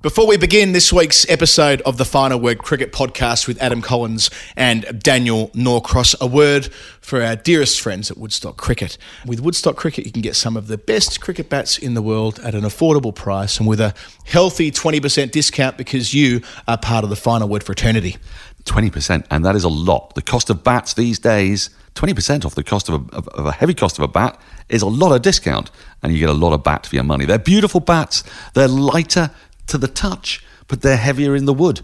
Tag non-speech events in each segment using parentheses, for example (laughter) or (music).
Before we begin this week's episode of the Final Word Cricket Podcast with Adam Collins and Daniel Norcross, a word for our dearest friends at Woodstock Cricket. With Woodstock Cricket, you can get some of the best cricket bats in the world at an affordable price and with a healthy 20% discount because you are part of the Final Word fraternity. 20%, and that is a lot. The cost of bats these days, 20% off the cost of a, of, of a heavy cost of a bat, is a lot of discount, and you get a lot of bat for your money. They're beautiful bats, they're lighter to the touch, but they're heavier in the wood.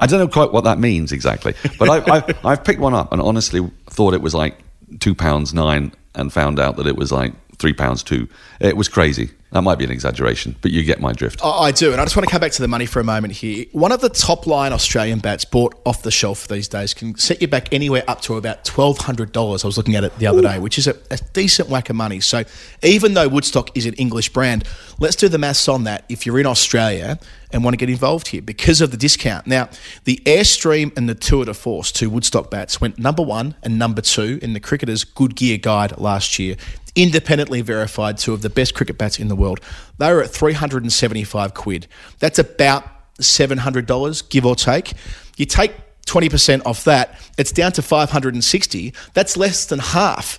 I don't know quite what that means exactly, but I, I, (laughs) I've picked one up and honestly thought it was like two pounds nine, and found out that it was like three pounds two. It was crazy. That might be an exaggeration, but you get my drift. I I do, and I just want to come back to the money for a moment here. One of the top line Australian bats bought off the shelf these days can set you back anywhere up to about twelve hundred dollars. I was looking at it the other day, which is a, a decent whack of money. So even though Woodstock is an English brand, let's do the maths on that. If you're in Australia and want to get involved here because of the discount. Now, the Airstream and the Tour de Force, two Woodstock bats, went number one and number two in the Cricketer's Good Gear Guide last year independently verified two of the best cricket bats in the world. They were at 375 quid. That's about $700, give or take. You take 20% off that, it's down to 560. That's less than half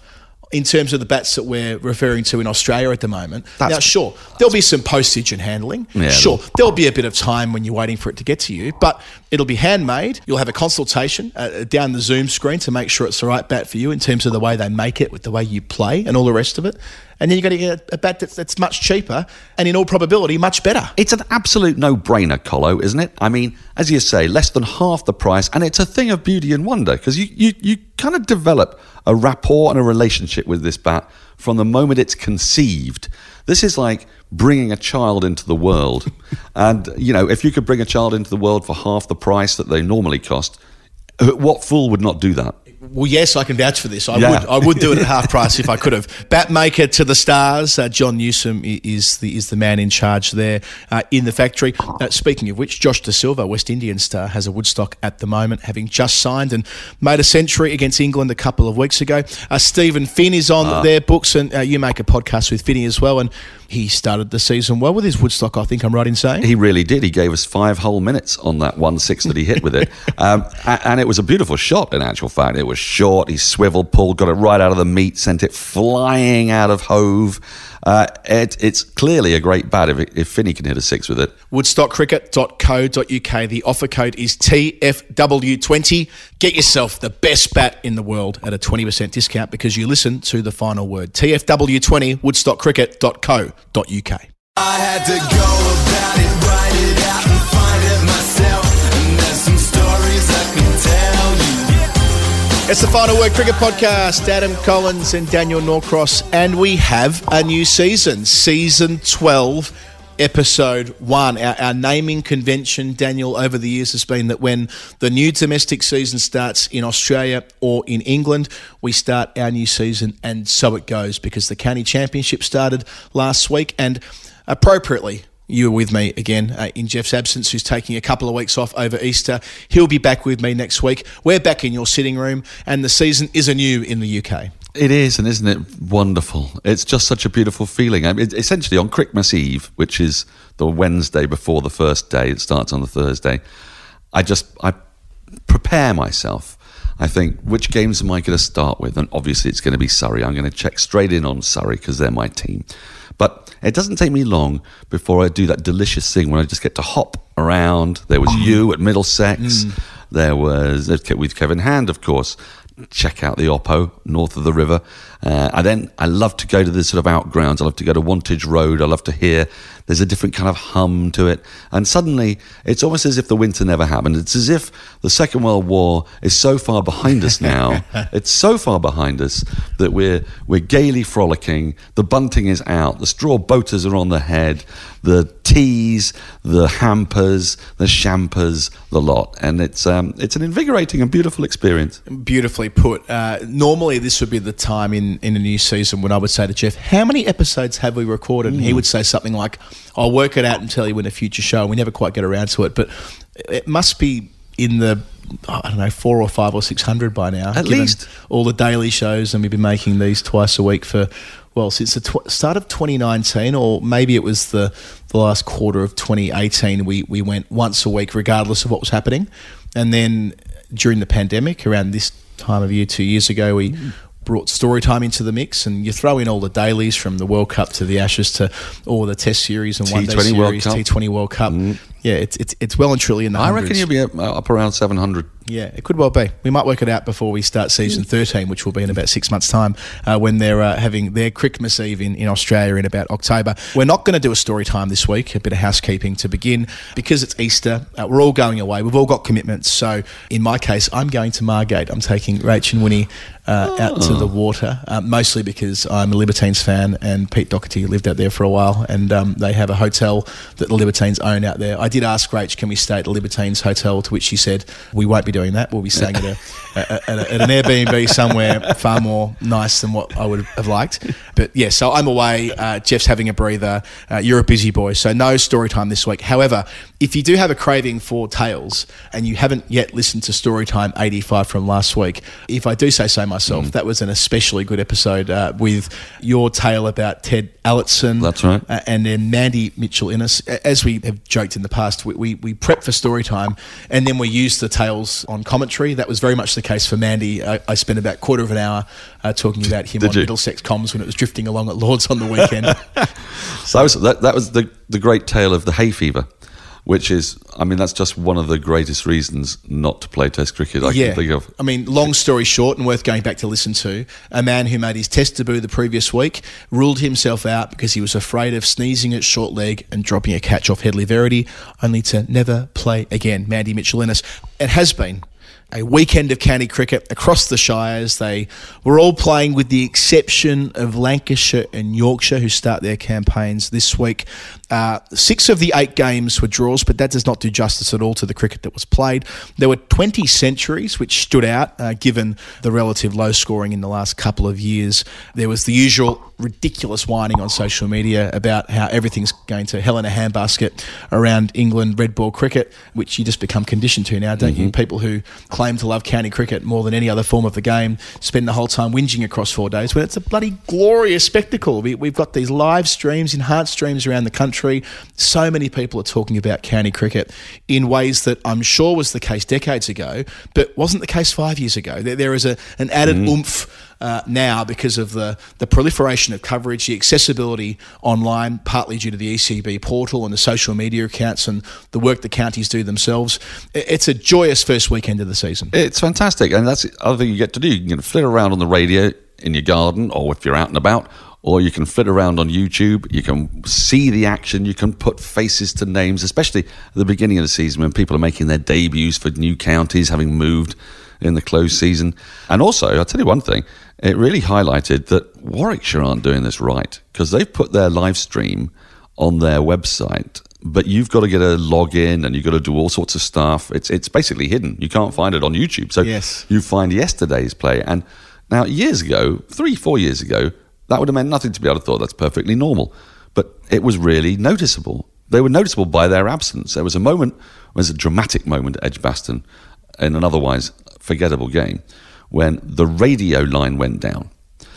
in terms of the bats that we're referring to in Australia at the moment. now, sure, there'll be some postage and handling. Yeah, sure, there'll be a bit of time when you're waiting for it to get to you, but it'll be handmade. You'll have a consultation uh, down the Zoom screen to make sure it's the right bat for you in terms of the way they make it, with the way you play, and all the rest of it. And then you're going to get a, a bat that's, that's much cheaper and, in all probability, much better. It's an absolute no brainer, Colo, isn't it? I mean, as you say, less than half the price, and it's a thing of beauty and wonder because you, you, you kind of develop a rapport and a relationship with this bat from the moment it's conceived. This is like bringing a child into the world. (laughs) and, you know, if you could bring a child into the world for half the price that they normally cost, what fool would not do that? Well, yes, I can vouch for this. I Yeah. would, I would do it at half (laughs) price if I could have. Batmaker to the stars. Uh, John Newsom is the is the man in charge there uh, in the factory. Uh, speaking of which, Josh Da Silva, West Indian star, has a Woodstock at the moment, having just signed and made a century against England a couple of weeks ago. Uh, Steven Finn is on their books, and uh, you make a podcast with Finney as well, and he started the season well with his Woodstock. I think I'm right in saying. He really did. He gave us five whole minutes on that one six that he hit with it, (laughs) um, and it was a beautiful shot. In actual fact, it was short. He swiveled, pulled, got it right out of the meat, sent it flying out of Hove. Uh, it, it's clearly a great bat if, if Finney can hit a six with it. woodstockcricket.co.uk. The offer code is TFW20. Get yourself the best bat in the world at a 20% discount because you listen to the final word. TFW20, woodstockcricket.co.uk. I had to go about it, write It's the Final Word Cricket Podcast. Adam Collins and Daniel Norcross. And we have a new season, season 12. Episode one. Our, our naming convention, Daniel, over the years has been that when the new domestic season starts in Australia or in England, we start our new season, and so it goes because the county championship started last week, and appropriately, you were with me again uh, in Geoff's absence, who's taking a couple of weeks off over Easter. He'll be back with me next week. We're back in your sitting room, and the season is anew in the UK. It is, and isn't it wonderful? It's just such a beautiful feeling. I mean, essentially, on Christmas Eve, which is the Wednesday before the first day, it starts on the Thursday. I just I prepare myself. I think which games am I going to start with, and obviously it's going to be Surrey. I'm going to check straight in on Surrey because they're my team. It doesn't take me long before I do that delicious thing when I just get to hop around. There was you at Middlesex. Hmm. There was with Kevin Hand, of course. check out the Oppo north of the river. Uh, and then I love to go to the sort of outgrounds. I love to go to Wantage Road. I love to hear there's a different kind of hum to it. And suddenly it's almost as if the winter never happened. It's as if the Second World War is so far behind us now. (laughs) it's so far behind us that we're, we're gaily frolicking. The bunting is out. The straw boaters are on the head. The teas, the hampers, the champers, the lot. And it's, um, it's an invigorating and beautiful experience. Beautifully put. Uh, normally, this would be the time in, in a new season when I would say to Geoff, How many episodes have we recorded? And he hmm. would say something like, I'll work it out and tell you in a future show. And we never quite get around to it. But it must be in the, I don't know, four or five or 600 by now. At least. All the daily shows. And we've been making these twice a week for. Well, since the tw- start of 2019, or maybe it was the, the last quarter of 2018, we, we went once a week, regardless of what was happening. And then during the pandemic, around this time of year, two years ago, we hmm. Brought story time into the mix. And you throw in all the dailies from the World Cup to the Ashes to all the Test series and One Day T20 series, Cup. T20 World Cup. Mm. Yeah, it's, it's it's well and truly in the I hundreds. reckon you'll be up, up around 700. Yeah, it could well be. We might work it out before we start season 13, which will be in about six months' time uh, when they're uh, having their Christmas Eve in, in Australia in about October. We're not going to do a story time this week, a bit of housekeeping to begin. Because it's Easter, uh, we're all going away. We've all got commitments. So in my case, I'm going to Margate. I'm taking Rach and Winnie uh, out to the water, uh, mostly because I'm a Libertines fan and Pete Doherty lived out there for a while and um, they have a hotel that the Libertines own out there. I did ask Rach, can we stay at the Libertines hotel? To which she said, we won't be doing that. We'll be staying at, a, at, a, at an Airbnb somewhere far more nice than what I would have liked. But yeah, so I'm away. Uh, Geoff's having a breather. Uh, you're a busy boy, so no story time this week. However, if you do have a craving for tales and you haven't yet listened to story time 85 from last week, if I do say so myself, that was an especially good episode uh, with your tale about Ted Alletson. That's right. Uh, and then Mandy Mitchell Innes. As we have joked in the past, we, we, we prep for story time and then we use the tales on commentary. That was very much the case for Mandy. I, I spent about a quarter of an hour uh, talking about him Did on you? Middlesex comms when it was drifting along at Lords on the weekend. (laughs) So that was, that, was the, the great tale of the hay fever, which is, I mean, that's just one of the greatest reasons not to play Test cricket I can think of. I mean, long story short, and worth going back to listen to, a man who made his test debut the previous week ruled himself out because he was afraid of sneezing at short leg and dropping a catch off Hedley Verity, only to never play again. Mandy Mitchell Innes. It has been a weekend of county cricket across the Shires. They were all playing with the exception of Lancashire and Yorkshire, who start their campaigns this week. Uh, six of the eight games were draws, but that does not do justice at all to the cricket that was played. There were 20 centuries, which stood out uh, given the relative low scoring in the last couple of years. There was the usual ridiculous whining on social media about how everything's going to hell in a handbasket around England red ball cricket, which you just become conditioned to now, don't you? Mm-hmm. People who claim to love county cricket more than any other form of the game spend the whole time whinging across four days when it's a bloody glorious spectacle. We, we've got these live streams, enhanced streams around the country. So many people are talking about county cricket in ways that I'm sure was the case decades ago, but wasn't the case five years ago. There, there is a, an added mm-hmm. oomph uh, now because of the, the proliferation of coverage, the accessibility online, partly due to the ECB portal and the social media accounts and the work the counties do themselves. It's a joyous first weekend of the season. It's fantastic, and that's the other thing you get to do. You can flit around on the radio in your garden, or if you're out and about, or you can flit around on YouTube. You can see the action. You can put faces to names, especially at the beginning of the season when people are making their debuts for new counties, having moved in the close season. And also, I'll tell you one thing: it really highlighted that Warwickshire aren't doing this right because they've put their live stream on their website but you've got to get a login and you've got to do all sorts of stuff. It's it's basically hidden. You can't find it on YouTube. So Yes. you find yesterday's play. And now years ago, three, four years ago, that would have meant nothing to me. I'd have thought that's perfectly normal. But it was really noticeable. They were noticeable by their absence. There was a moment, there was a dramatic moment at Edgbaston in an otherwise forgettable game when the radio line went down.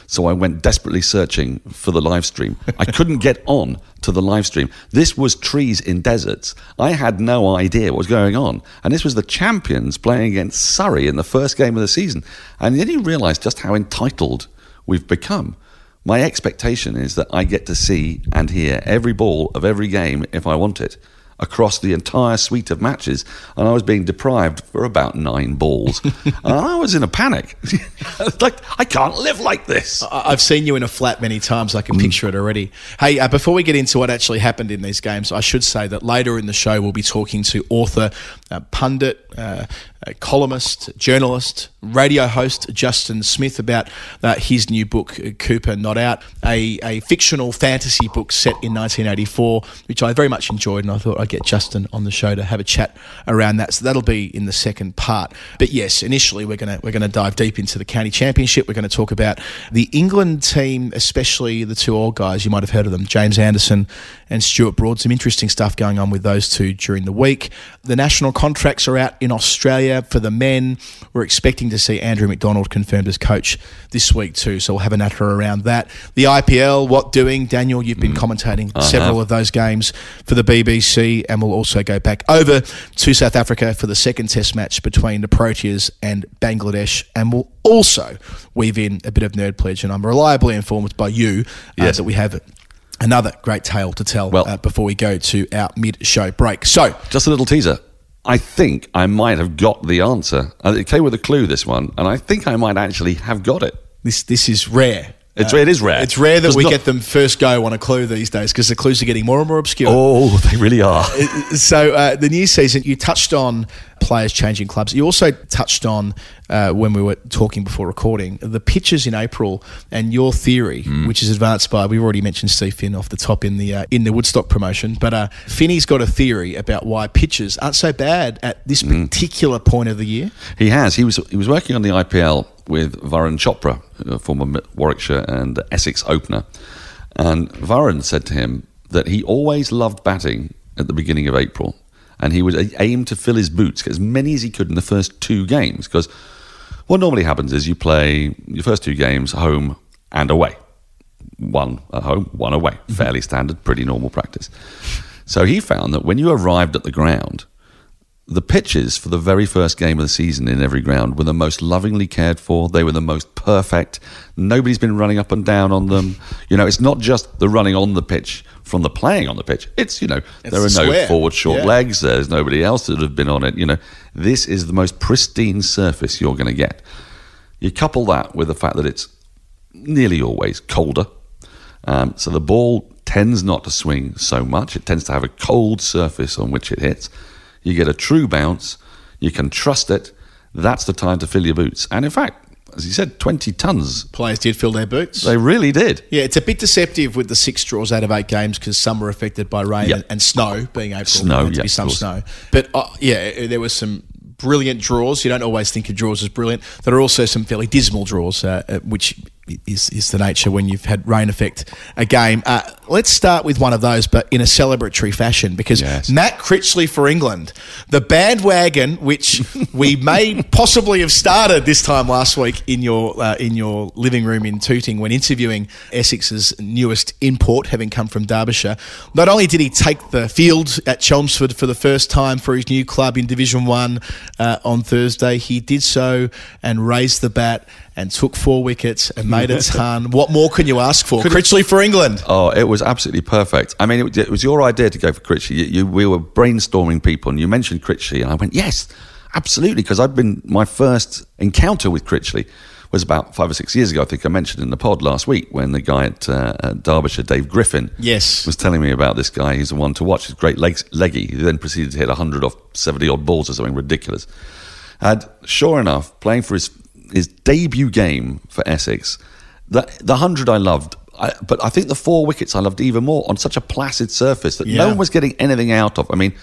So I went desperately searching for the live stream. I couldn't get on to the live stream. This was trees in deserts. I had no idea what was going on. And this was the champions playing against Surrey in the first game of the season. And then you realize just how entitled we've become. My expectation is that I get to see and hear every ball of every game if I want it. Across the entire suite of matches, and I was being deprived for about nine balls. (laughs) and I was in a panic. (laughs) like, I can't live like this. I- I've seen you in a flat many times. I can picture it already. Hey, uh, before we get into what actually happened in these games, I should say that later in the show we'll be talking to author, uh, pundit, uh, columnist, journalist, radio host Justin Smith about uh, his new book, uh, Cooper Not Out, a, a fictional fantasy book set in 1984, which I very much enjoyed, and I thought I'd get Justin on the show to have a chat around that. So that'll be in the second part. But yes, initially we're gonna we're gonna dive deep into the county championship. We're going to talk about the England team, especially the two old guys. You might have heard of them, James Anderson and Stuart Broad. Some interesting stuff going on with those two during the week. The national contracts are out in Australia for the men. We're expecting to see Andrew McDonald confirmed as coach this week too. So we'll have an natter around that. The IPL, what doing? Daniel, you've been commentating several of those games for the BBC, and we'll also go back over to South Africa for the second Test match between the Proteas and Bangladesh, and we'll also weave in a bit of nerd pledge. And I'm reliably informed by you uh, Yes. that we have another great tale to tell Well- uh, before we go to our mid-show break. So. Just a little teaser. I think I might have got the answer. Uh, It came with a clue, this one, and I think I might actually have got it. This this is rare. It's- it is rare. It's rare that we not- get them first go on a clue these days because the clues are getting more and more obscure. Oh, (laughs) they really are. So uh, the new season, you touched on players changing clubs. You also touched on uh, when we were talking before recording the pitches in April and your theory, Mm. which is advanced by we've already mentioned Steve Finn off the top in the uh, in the Woodstock promotion, but uh, Finney's got a theory about why pitches aren't so bad at this Mm. particular point of the year. He has. He was he was working on the IPL with Varun Chopra, a former Warwickshire and Essex opener, and Varun said to him that he always loved batting at the beginning of April, and he would aim to fill his boots, get as many as he could in the first two games, because what normally happens is you play your first two games home and away, one at home, one away, mm-hmm. fairly standard, pretty normal practice. So he found that when you arrived at the ground, the pitches for the very first game of the season in every ground were the most lovingly cared for. They were the most perfect. Nobody's been running up and down on them. You know, it's not just the running on the pitch from the playing on the pitch. It's, you know, It's there are the no forward short Yeah. legs. There's nobody else that have been on it. You know, this is the most pristine surface you're going to get. You couple that with the fact that it's nearly always colder. Um, so the ball tends not to swing so much. It tends to have a cold surface on which it hits. You get a true bounce. You can trust it. That's the time to fill your boots. And in fact, as you said, 20 tons. Players did fill their boots. They really did. Yeah, it's a bit deceptive with the six draws out of eight games because some were affected by rain Yeah. and, and snow, being April. Snow, to yeah, be some snow. But uh, yeah, there was some brilliant draws. You don't always think of draws as brilliant. There are also some fairly dismal draws, uh, uh, which is, is the nature when you've had rain affect a game. Uh, let's start with one of those, but in a celebratory fashion, because Yes. Matt Critchley for England, the bandwagon, which (laughs) we may possibly have started this time last week in your uh, in your living room in Tooting when interviewing Essex's newest import, having come from Derbyshire. Not only did he take the field at Chelmsford for the first time for his new club in Division One uh, on Thursday, he did so and raised the bat and took four wickets and made a (laughs) ton. what more can you ask for? Critchley for England. Oh, it was absolutely perfect. I mean, it, it was your idea to go for Critchley. You, you, we were brainstorming people, and you mentioned Critchley, and I went, yes, absolutely, because I'd been my first encounter with Critchley was about five or six years ago. I think I mentioned in the pod last week when the guy at, uh, at Derbyshire, Dave Griffin, Yes. was telling me about this guy. He's the one to watch. He's great legs, leggy. He then proceeded to hit hundred off seventy odd balls or something ridiculous. And sure enough, playing for his his debut game for Essex, the the hundred I loved, I, but I think the four wickets I loved even more on such a placid surface that Yeah. no one was getting anything out of. I mean,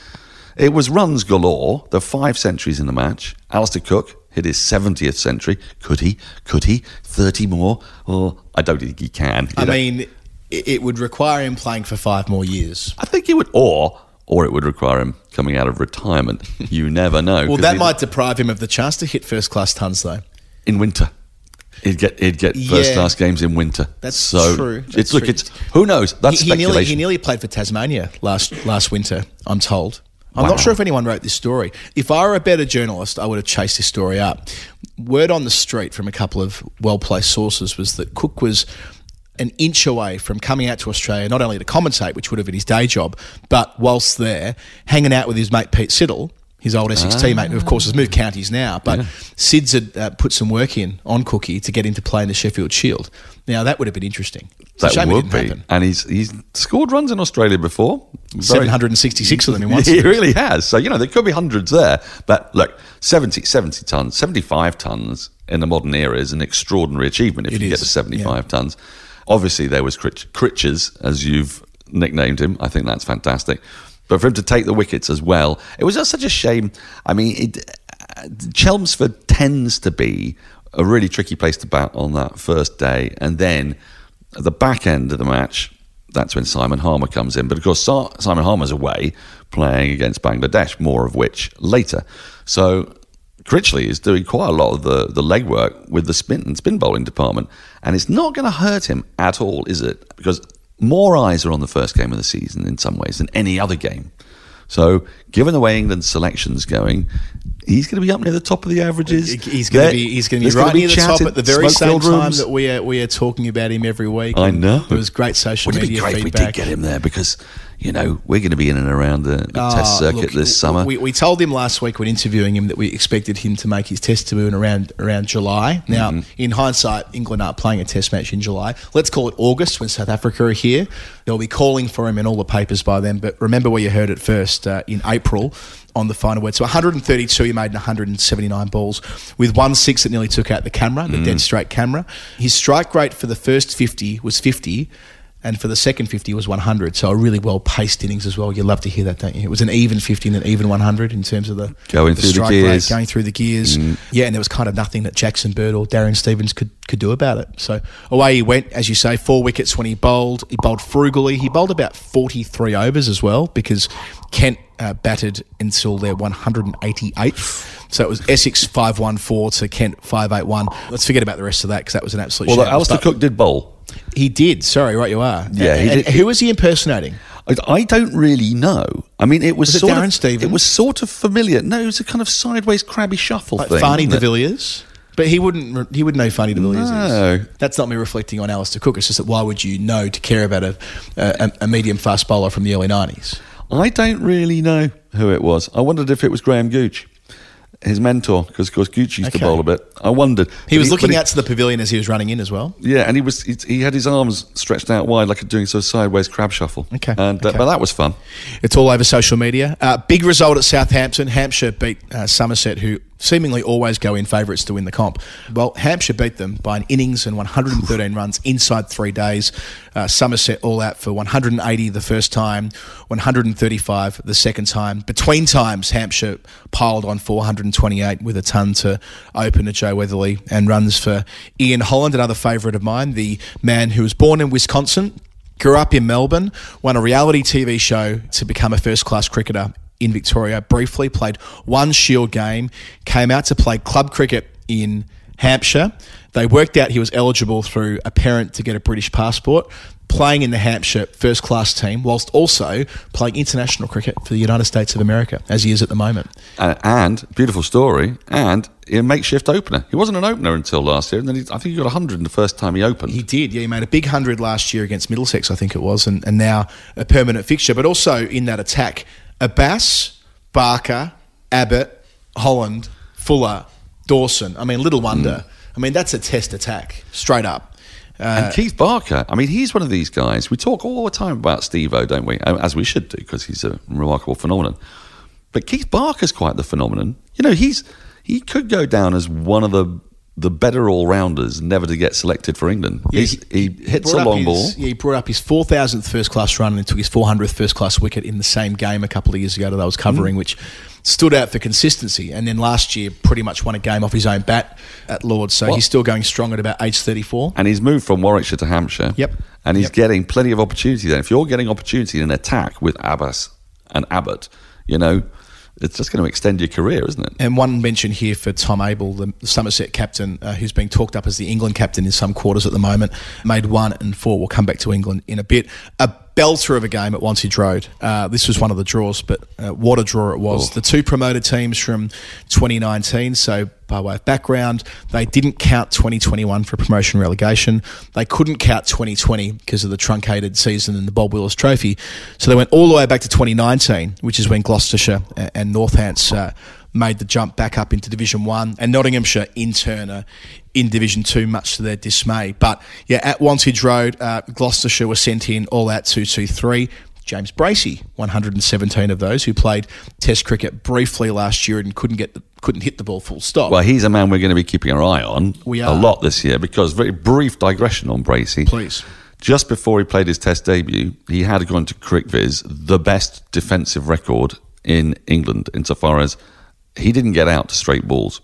it was runs galore. There were five centuries in the match. Alastair Cook hit his seventieth century. Could he? Could he? Thirty more? Or I don't think he can. I know. mean, it, it would require him playing for five more years. I think he would, or or it would require him coming out of retirement. (laughs) You never know. well, that might deprive him of the chance to hit first class tons, though. In winter. He'd get he'd get first Yeah. class games in winter. That's so true. It's That's look, it's who knows. That's he, he nearly, speculation. he nearly played for Tasmania last last winter. I'm told. I'm Wow. not sure if anyone wrote this story. If I were a better journalist, I would have chased this story up. Word on the street from a couple of well placed sources was that Cook was an inch away from coming out to Australia, not only to commentate, which would have been his day job, but whilst there, hanging out with his mate Pete Siddle, his old Essex teammate, who of course has moved counties now. But Sids had uh, put some work in on Cookie to get him to play in the Sheffield Shield. Now that would have been interesting. It's That would be. happen. And he's he's scored runs in Australia before. Very- 766 of them in one (laughs) he really has. So, you know, there could be hundreds there. But look, 70, 70 tons, 75 tons in the modern era is an extraordinary achievement if It you get to 75 yeah. tons. Obviously, there was Critch, Critches, as you've nicknamed him. I think that's fantastic. But for him to take the wickets as well, it was just such a shame. I mean, it, Chelmsford tends to be a really tricky place to bat on that first day. And then at the back end of the match, that's when Simon Harmer comes in. But of course, Simon Harmer's away playing against Bangladesh, more of which later. So Critchley is doing quite a lot of the, the legwork with the spin and spin bowling department. And it's not going to hurt him at all, is it? Because more eyes are on the first game of the season in some ways than any other game. So, given the way England's selection's going, he's going to be up near the top of the averages. He's going to be he's going to be right near the top at the very same time rooms. that we are we are talking about him every week. I know. There was great social Wouldn't it media be great feedback. if we did get him there because, you know, we're going to be in and around the, the test circuit look, this summer. We, we told him last week when interviewing him that we expected him to make his test debut in around around July. Now, Mm-hmm. in hindsight, England aren't playing a test match in July. Let's call it August when South Africa are here. They'll be calling for him in all the papers by then. But remember where you heard it first uh, in April on the final word. So 132 he made in 179 balls with one six that nearly took out the camera, the Mm. dead straight camera. His strike rate for the first 50 was 50 and for the second 50 it was 100. So a really well paced innings as well. You love to hear that, don't you? It was an even 50 and an even 100 in terms of the Going through the gears. rate, going through the gears. Yeah, and there was kind of nothing that Jackson Bird or Darren Stevens could could do about it. So away he went, as you say, four wickets when he bowled. He bowled frugally. He bowled about 43 overs as well because Kent uh, batted until their 188th. So it was Essex 514 to Kent 581. Let's forget about the rest of that because that was an absolute well. Alastair Cook did bowl. He did. Sorry, right you are. Yeah, he uh, And. Who was he impersonating? I, I don't really know. I mean, it was, Was it sort Darren of, Stevens? It was sort of familiar. No, it was a kind of sideways crabby shuffle Like thing. Fanie de? Villiers? But he wouldn't. He wouldn't know Fanie de Villiers No. is. That's not me reflecting on Alastair Cook. It's just that why would you know to care about a, a, a medium fast bowler from the early nineties? I don't really know who it was. I wondered if it was Graham Gooch, his mentor, because of course Goochie used to bowl a bit. I wondered. He was but looking he- out to the pavilion as he was running in as well. Yeah, and he was he, he had his arms stretched out wide like doing sort of sideways crab shuffle. Okay, and uh, okay. but that was fun. It's all over social media. Uh, big result at Southampton. Hampshire beat uh, Somerset, who seemingly always go in favourites to win the comp. Well, Hampshire beat them by an innings and 113 runs inside three days. Uh, Somerset all out for 180 the first time, 135 the second time. Between times, Hampshire piled on 428 with a ton to open to Joe Weatherley and runs for Ian Holland, another favourite of mine, the man who was born in Wisconsin grew up in Melbourne, won a reality TV show to become a first class cricketer in Victoria, briefly played one Shield game, came out to play club cricket in Hampshire. They worked out he was eligible through a parent to get a British passport, playing in the Hampshire first class team, whilst also playing international cricket for the United States of America, as he is at the moment. Uh, and beautiful story, and a makeshift opener. He wasn't an opener until last year, and then he, I think he got 100 in the first time he opened. He did, yeah. He made a big hundred last year against Middlesex, I think it was, and, and now a permanent fixture. But also in that attack, Abbas, Barker, Abbott, Holland, Fuller, Dawson. I mean, little wonder. I mean, that's a test attack, straight up. Uh, and Keith Barker, I mean, he's one of these guys. We talk all the time about Steve O, don't we? As we should do, because he's a remarkable phenomenon. But Keith Barker's quite the phenomenon. You know, he's he could go down as one of the the better all rounders never to get selected for England. Yeah, He's, he, hits a long his- ball. Yeah, he brought up his 4,000th first class run and took his 400th first class wicket in the same game a couple of years ago that I was Mm. covering, which stood out for consistency. And then last year, pretty much won a game off his own bat at Lords. So Well- he's still going strong at about age 34. And he's moved from Warwickshire to Hampshire. Yep. And he's Yep. getting plenty of opportunity there. If you're getting opportunity in an attack with Abbas and Abbott, you know, it's just going to extend your career, isn't it? And one mention here for Tom Abell, the Somerset captain, uh, who's being talked up as the England captain in some quarters at the moment, made one and four. We'll come back to England in a bit. A belter of a game at Wantage Road. Uh, this was one of the draws, but uh, what a draw it was. Oh. The two promoted teams from 2019. So, by way of background, they didn't count 2021 for promotion relegation. They couldn't count 2020 because of the truncated season and the Bob Willis Trophy. So they went all the way back to 2019, which is when Gloucestershire and Northants uh, made the jump back up into Division One, and Nottinghamshire in turn are in Division Two, much to their dismay. But yeah, at Wantage Road, uh, Gloucestershire were sent in all out two two three. James Bracey, 117 of those, who played Test cricket briefly last year and couldn't get the, couldn't hit the ball full stop. Well, he's a man we're going to be keeping our eye on We are. a lot this year because very brief digression on Bracey. Please. Just before he played his Test debut, he had gone to CricViz the best defensive record in England insofar as he didn't get out to straight balls,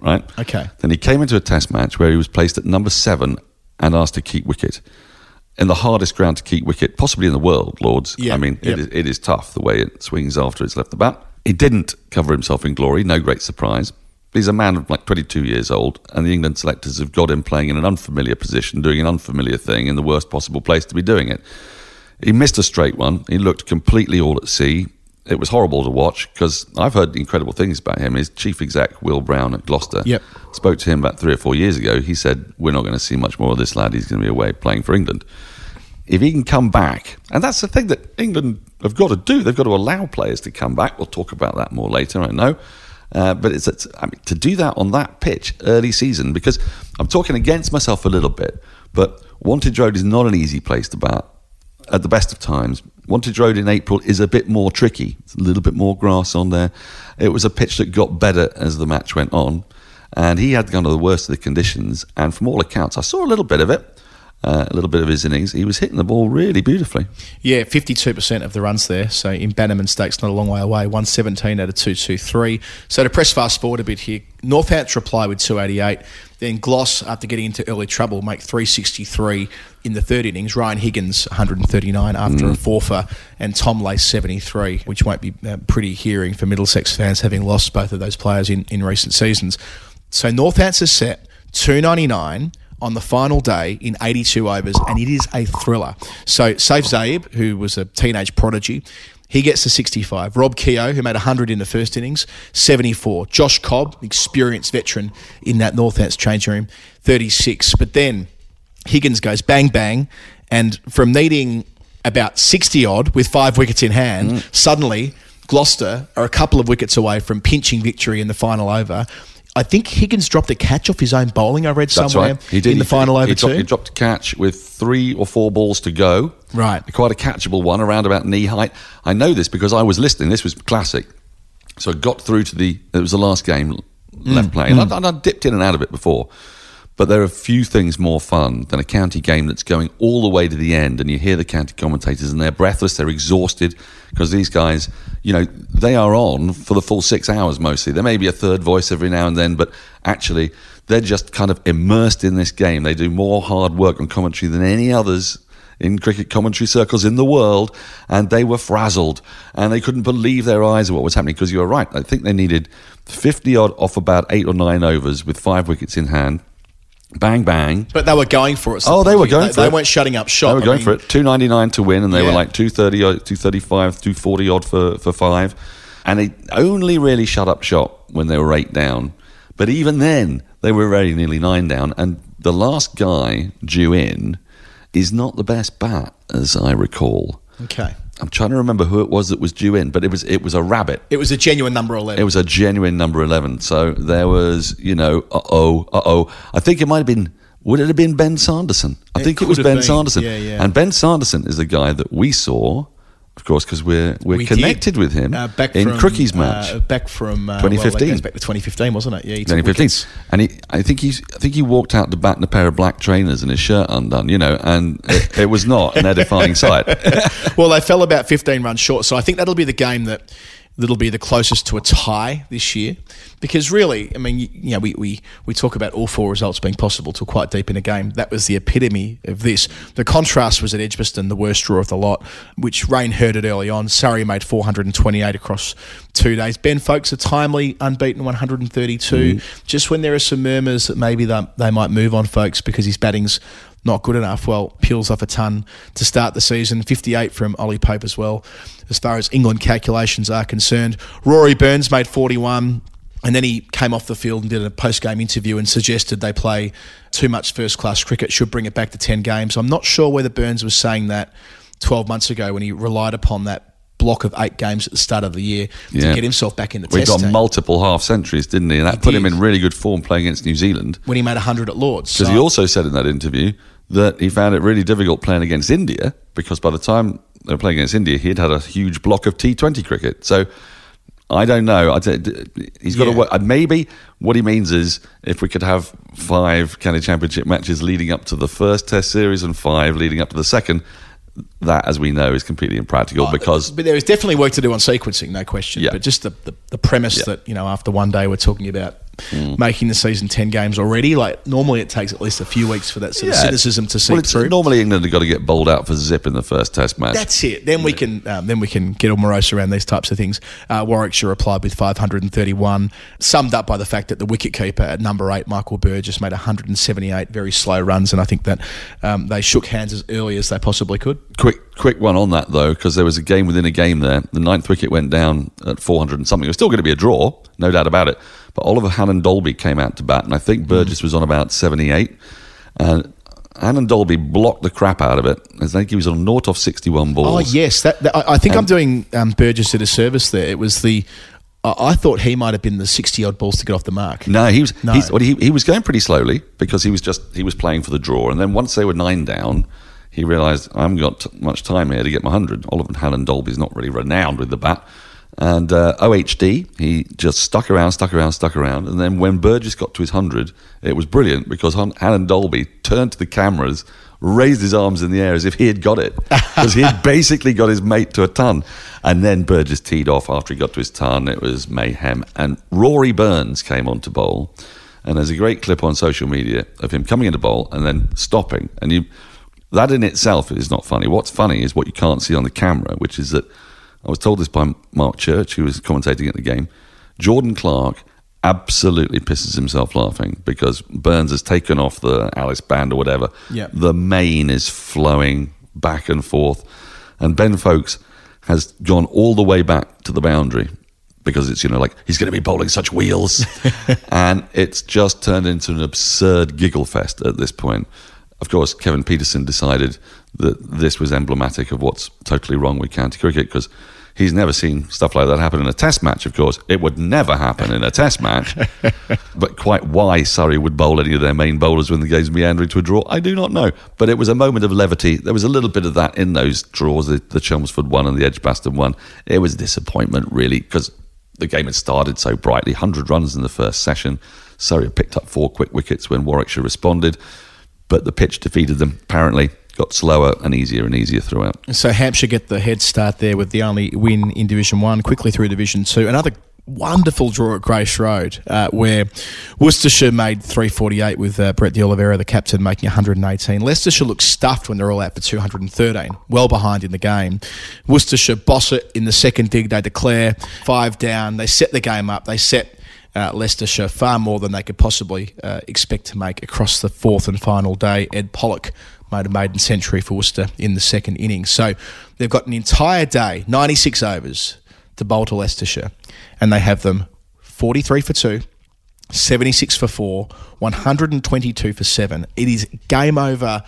right? Okay. Then he came into a Test match where he was placed at number seven and asked to keep wicket. In the hardest ground to keep wicket, possibly in the world, Lords. Yeah, I mean, yep. it, is, it is tough the way it swings after it's left the bat. He didn't cover himself in glory, no great surprise. He's a man of like 22 years old, and the England selectors have got him playing in an unfamiliar position, doing an unfamiliar thing in the worst possible place to be doing it. He missed a straight one. He looked completely all at sea. It was horrible to watch because I've heard incredible things about him. His chief exec, Will Brown at Gloucester, Yep. spoke to him about three or four years ago. He said, We're not going to see much more of this lad. He's going to be away playing for England. If he can come back, and that's the thing that England have got to do, they've got to allow players to come back. We'll talk about that more later, I know. Uh, but it's, it's I mean, to do that on that pitch early season, because I'm talking against myself a little bit, but Wantage Road is not an easy place to bat at the best of times. Wantage Road in April is a bit more tricky. It's a little bit more grass on there. It was a pitch that got better as the match went on, and he had kind of the worst of the conditions. And from all accounts, I saw a little bit of it, uh, a little bit of his innings. He was hitting the ball really beautifully. Yeah, 52% of the runs there. So in Bannerman Stakes, not a long way away. 117 out of 223. So to press fast forward a bit here, Northants reply with 288. Then Gloss, after getting into early trouble, make 363 in the third innings. Ryan Higgins, 139 after a fourfer. And Tom Lace, 73, which won't be uh, pretty hearing for Middlesex fans having lost both of those players in, in recent seasons. So Northants is set 299 on the final day in 82 overs, and it is a thriller. So, Saif Zaib, who was a teenage prodigy, he gets to 65. Rob Keogh, who made 100 in the first innings, 74. Josh Cobb, experienced veteran in that Northants change room, 36. But then Higgins goes bang bang, and from needing about 60 odd with five wickets in hand, mm. suddenly Gloucester are a couple of wickets away from pinching victory in the final over. I think Higgins dropped a catch off his own bowling. I read That's somewhere right. He did in the He- final over he dropped, too. he dropped a catch with three or four balls to go. Right. Quite a catchable one around about knee height. I know this because I was listening. This was classic. So I got through to the. It was the last game Mm, left playing. And I, I dipped in and out of it before. But there are few things more fun than a county game that's going all the way to the end, and you hear the county commentators, and they're breathless, they're exhausted because these guys, you know, they are on for the full six hours mostly. There may be a third voice every now and then, but actually, they're just kind of immersed in this game. They do more hard work on commentary than any others in cricket commentary circles in the world, and they were frazzled and they couldn't believe their eyes at what was happening because you were right. I think they needed 50 odd off about eight or nine overs with five wickets in hand. Bang, bang. But they were going for it. Oh, they were going they, for they it. weren't shutting up shop. They were I going mean, for it. Two ninety nine to win, and they were like 230, odd- uh, 235, 240 odd for, for five. And they only really shut up shop when they were eight down. But even then, they were very nearly nine down. And the last guy due in is not the best bat, as I recall. Okay. I'm trying to remember who it was that was due in, but it was it was a rabbit. It was a genuine number 11. It was a genuine number 11. So there was, you know, uh oh, uh oh. I think it might have been, would it have been Ben Sanderson? I It think it was Ben been. Sanderson. Yeah, yeah. And Ben Sanderson is the guy that we saw, of course, because we're, we're We connected did. with him Uh, back in from, Crookie's uh, match. back from uh, 2015. goes back to 2015, wasn't it? Yeah, 2015, wickets. and he, I think he's, I think he walked out to bat in a pair of black trainers and his shirt undone, you know, and it, it was not an edifying sight. (laughs) well, they fell about 15 runs short, so I think that'll be the game that that'll be the closest to a tie this year. Because really, I mean, you, know, we, we, we talk about all four results being possible till quite deep in a game. That was the epitome of this. The contrast was at Edgbaston, the worst draw of the lot, which Rain heard it early on. Surrey made 428 across two days. Ben Foakes a timely unbeaten 132. Mm-hmm. Just when there are some murmurs that maybe they, they might move on Foakes because his batting's not good enough. Well, peels off a ton to start the season. 58 from Ollie Pope as well, as far as England calculations are concerned. Rory Burns made 41. And then he came off the field and did a post game interview and suggested they play too much first class cricket, should bring it back to 10 games. I'm not sure whether Burns was saying that 12 months ago when he relied upon that block of eight games at the start of the year to get himself back in the We test got team. multiple half centuries, didn't he? And that He put him in really good form playing against New Zealand. when he made 100 at Lords. Because So- he also said in that interview that he found it really difficult playing against India because by the time they were playing against India, he'd had a huge block of T20 cricket. So I don't know. I don't- he's got to work. Maybe what he means is if we could have five county championship matches leading up to the first Test series and five leading up to the second, that, as we know, is completely impractical uh, because but there is definitely work to do on sequencing, no question. Yeah. But just the, the, the premise Yeah. that, you know, after one day we're talking about making the season 10 games already, like normally it takes at least a few weeks for that sort of Yeah. cynicism to seep well, through. normally England have got to get bowled out for zip in the first Test match. That's it. Then we can um, then we can get all morose around these types of things. Uh, Warwickshire replied with 531, summed up by the fact that the wicketkeeper at number eight, Michael Burgess, made 178 very slow runs, and I think that um, they shook hands as early as they possibly could. quick quick one on that though because there was a game within a game there the ninth wicket went down at 400 and something it was still going to be a draw no doubt about it but Oliver Hannon Dalby came out to bat and I think Burgess was on about 78 and Hannon Dalby blocked the crap out of it I think he was on naught off 61 balls. Oh yes, that, that- I I think I'm doing um, Burgess a disservice there. It was the I I thought he might have been the 60 odd balls to get off the mark. No, he was No. Well, he, he was going pretty slowly because he was just he was playing for the draw, and then once they were nine down, he realised I haven't got much time here to get my hundred. Oliver Hannon Dalby's not really renowned with the bat, and uh, OHD he just stuck around, stuck around, stuck around, and then when Burgess got to his hundred, it was brilliant because Han- Hannon Dalby turned to the cameras. Raised his arms in the air as if he had got it, because he had (laughs) basically got his mate to a ton. And then Burgess teed off after he got to his ton. It was mayhem. And Rory Burns came on to bowl. And there's a great clip on social media of him coming into bowl and then stopping. And you, that in itself is not funny. What's funny is what you can't see on the camera, which is that I was told this by Mark Church, who was commentating at the game. Jordan Clark absolutely pisses himself laughing because Burns has taken off the Alice band or whatever. Yeah. The mane is flowing back and forth. And Ben Foakes has gone all the way back to the boundary because it's, you know, like he's going to be bowling such wheels. (laughs) and it's just turned into an absurd giggle fest at this point. Of course, Kevin Pietersen decided that this was emblematic of what's totally wrong with county cricket because he's never seen stuff like that happen in a test match, of course. It would never happen in a test match. (laughs) but quite why Surrey would bowl any of their main bowlers when the game's meandering to a draw, I do not know. But it was a moment of levity. There was a little bit of that in those draws, the, the Chelmsford one and the Edgbaston one. It was a disappointment, really, because the game had started so brightly 100 runs in the first session. Surrey had picked up four quick wickets when Warwickshire responded, but the pitch defeated them, apparently. Got slower and easier and easier throughout. So Hampshire get the head start there with the only win in Division One, quickly through Division Two. Another wonderful draw at Grace Road, uh, where Worcestershire made 348 with uh, Brett D'Oliveira, the captain, making 118. Leicestershire looked stuffed when they're all out for 213, well behind in the game. Worcestershire boss it in the second dig. They declare five down. They set the game up. They set uh, Leicestershire far more than they could possibly uh, expect to make across the fourth and final day. Ed Pollock made a maiden century for Worcester in the second innings. So they've got an entire day, 96 overs, to bowl to Leicestershire, and they have them 43 for two. 76 for four, 122 for seven. It is game over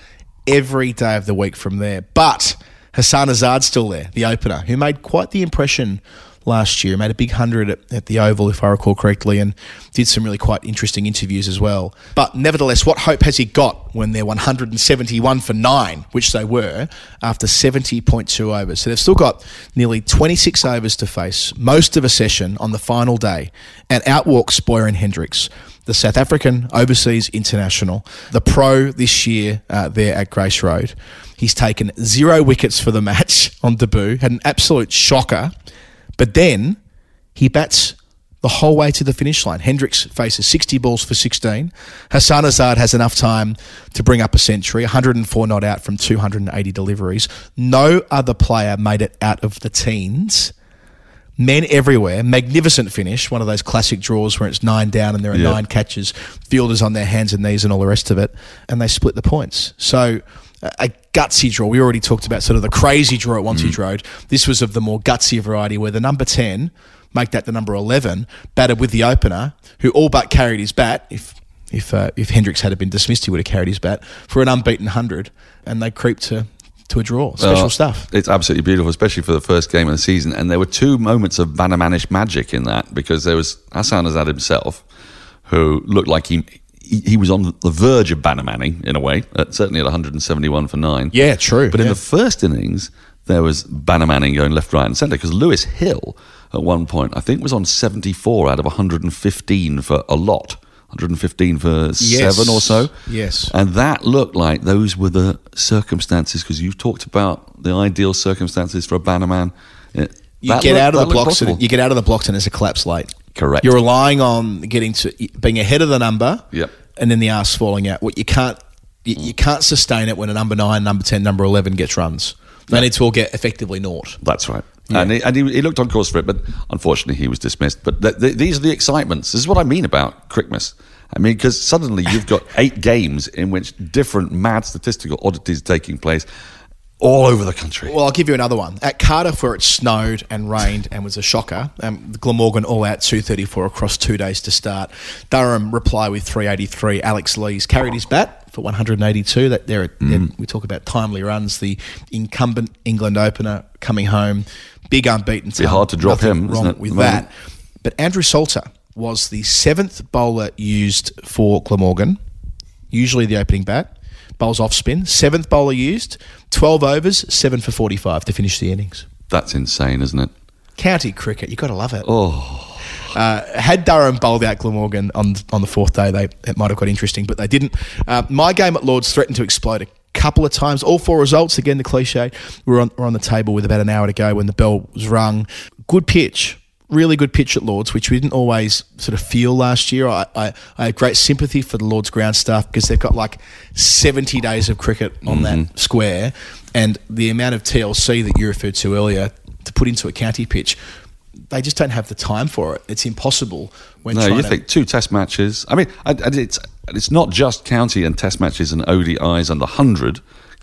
every day of the week from there. But Hassan Azad's still there, the opener, who made quite the impression last year. Made a big hundred at, at the Oval, if I recall correctly, and did some really quite interesting interviews as well. But nevertheless, what hope has he got when they're 171 for nine, which they were, after 70.2 overs? So they've still got nearly 26 overs to face, most of a session on the final day, and outwalks Boyer and Hendricks. The South African overseas international, the pro this year uh, there at Grace Road. He's taken zero wickets for the match (laughs) on debut, had an absolute shocker. But then he bats the whole way to the finish line. Hendricks faces 60 balls for 16. Hassan Azad has enough time to bring up a century, 104 not out from 280 deliveries. No other player made it out of the teens Men everywhere, magnificent finish, one of those classic draws where it's nine down and there are Yeah. nine catches, fielders on their hands and knees and all the rest of it, and they split the points. So a gutsy draw. We already talked about sort of the crazy draw at Wantage Road. This was of the more gutsy variety where the number 10, make that the number 11, batted with the opener, who all but carried his bat. If if uh, if Hendricks had been dismissed, he would have carried his bat for an unbeaten 100, and they creep to, to a draw. Special Oh, stuff. It's absolutely beautiful, especially for the first game of the season. And there were two moments of Bannermanish magic in that because there was Hassan Azad himself, who looked like he he, he was on the verge of Bannermanning in a way, uh, certainly at 171 for nine. Yeah, true. But in the first innings, there was Bannermanning going left, right, and centre because Lewis Hill at one point I think was on 74 out of 115 for a lot. 115 for Yes. seven or so. Yes. And that looked like those were the circumstances because you've talked about the ideal circumstances for a bannerman. Yeah, You that get looked- out of the blocks. And, you get out of the blocks, and there's a collapse late. Correct. You're relying on getting to being ahead of the number. Yep. And then the arse falling out. What you can't you, you can't sustain it when a number nine, number ten, number eleven gets runs. They need to all get effectively naught. That's right. And, he, and he, he looked on course for it, but unfortunately he was dismissed. But th- th- these are the excitements. This is what I mean about Crickmas. I mean, because suddenly you've got (laughs) eight games in which different mad statistical oddities are taking place all over the country. Well, I'll give you another one. At Cardiff, where it snowed and rained and was a shocker, um, Glamorgan all out 234 across two days to start. Durham reply with 383. Alex Lees carried his bat for 182. That there, there- we talk about timely runs. The incumbent England opener coming home, big unbeaten. Be hard to drop Nothing him, isn't wrong it, with at the moment? that. But Andrew Salter was the seventh bowler used for Glamorgan usually the opening bat. Bowls off spin. Seventh bowler used. 12 overs, 7 for 45 to finish the innings. That's insane, isn't it? County cricket, you've got to love it. Oh, Uh, had Durham bowled out Glamorgan on, on the fourth day, they it might have got interesting, but they didn't. Uh, my game at Lords threatened to explode a couple of times. All four results, again, the cliche, were on, were on the table with about an hour to go when the bell was rung. Good pitch. Really good pitch at Lords, which we didn't always sort of feel last year. I, I, I have great sympathy for the Lords ground staff because they've got like 70 days of cricket on that mm-hmm. square, and the amount of TLC that you referred to earlier to put into a county pitch they just don't have the time for it. It's impossible when no, you to. think two test matches. I mean, it's it's not just county and test matches and ODIs and the hundred.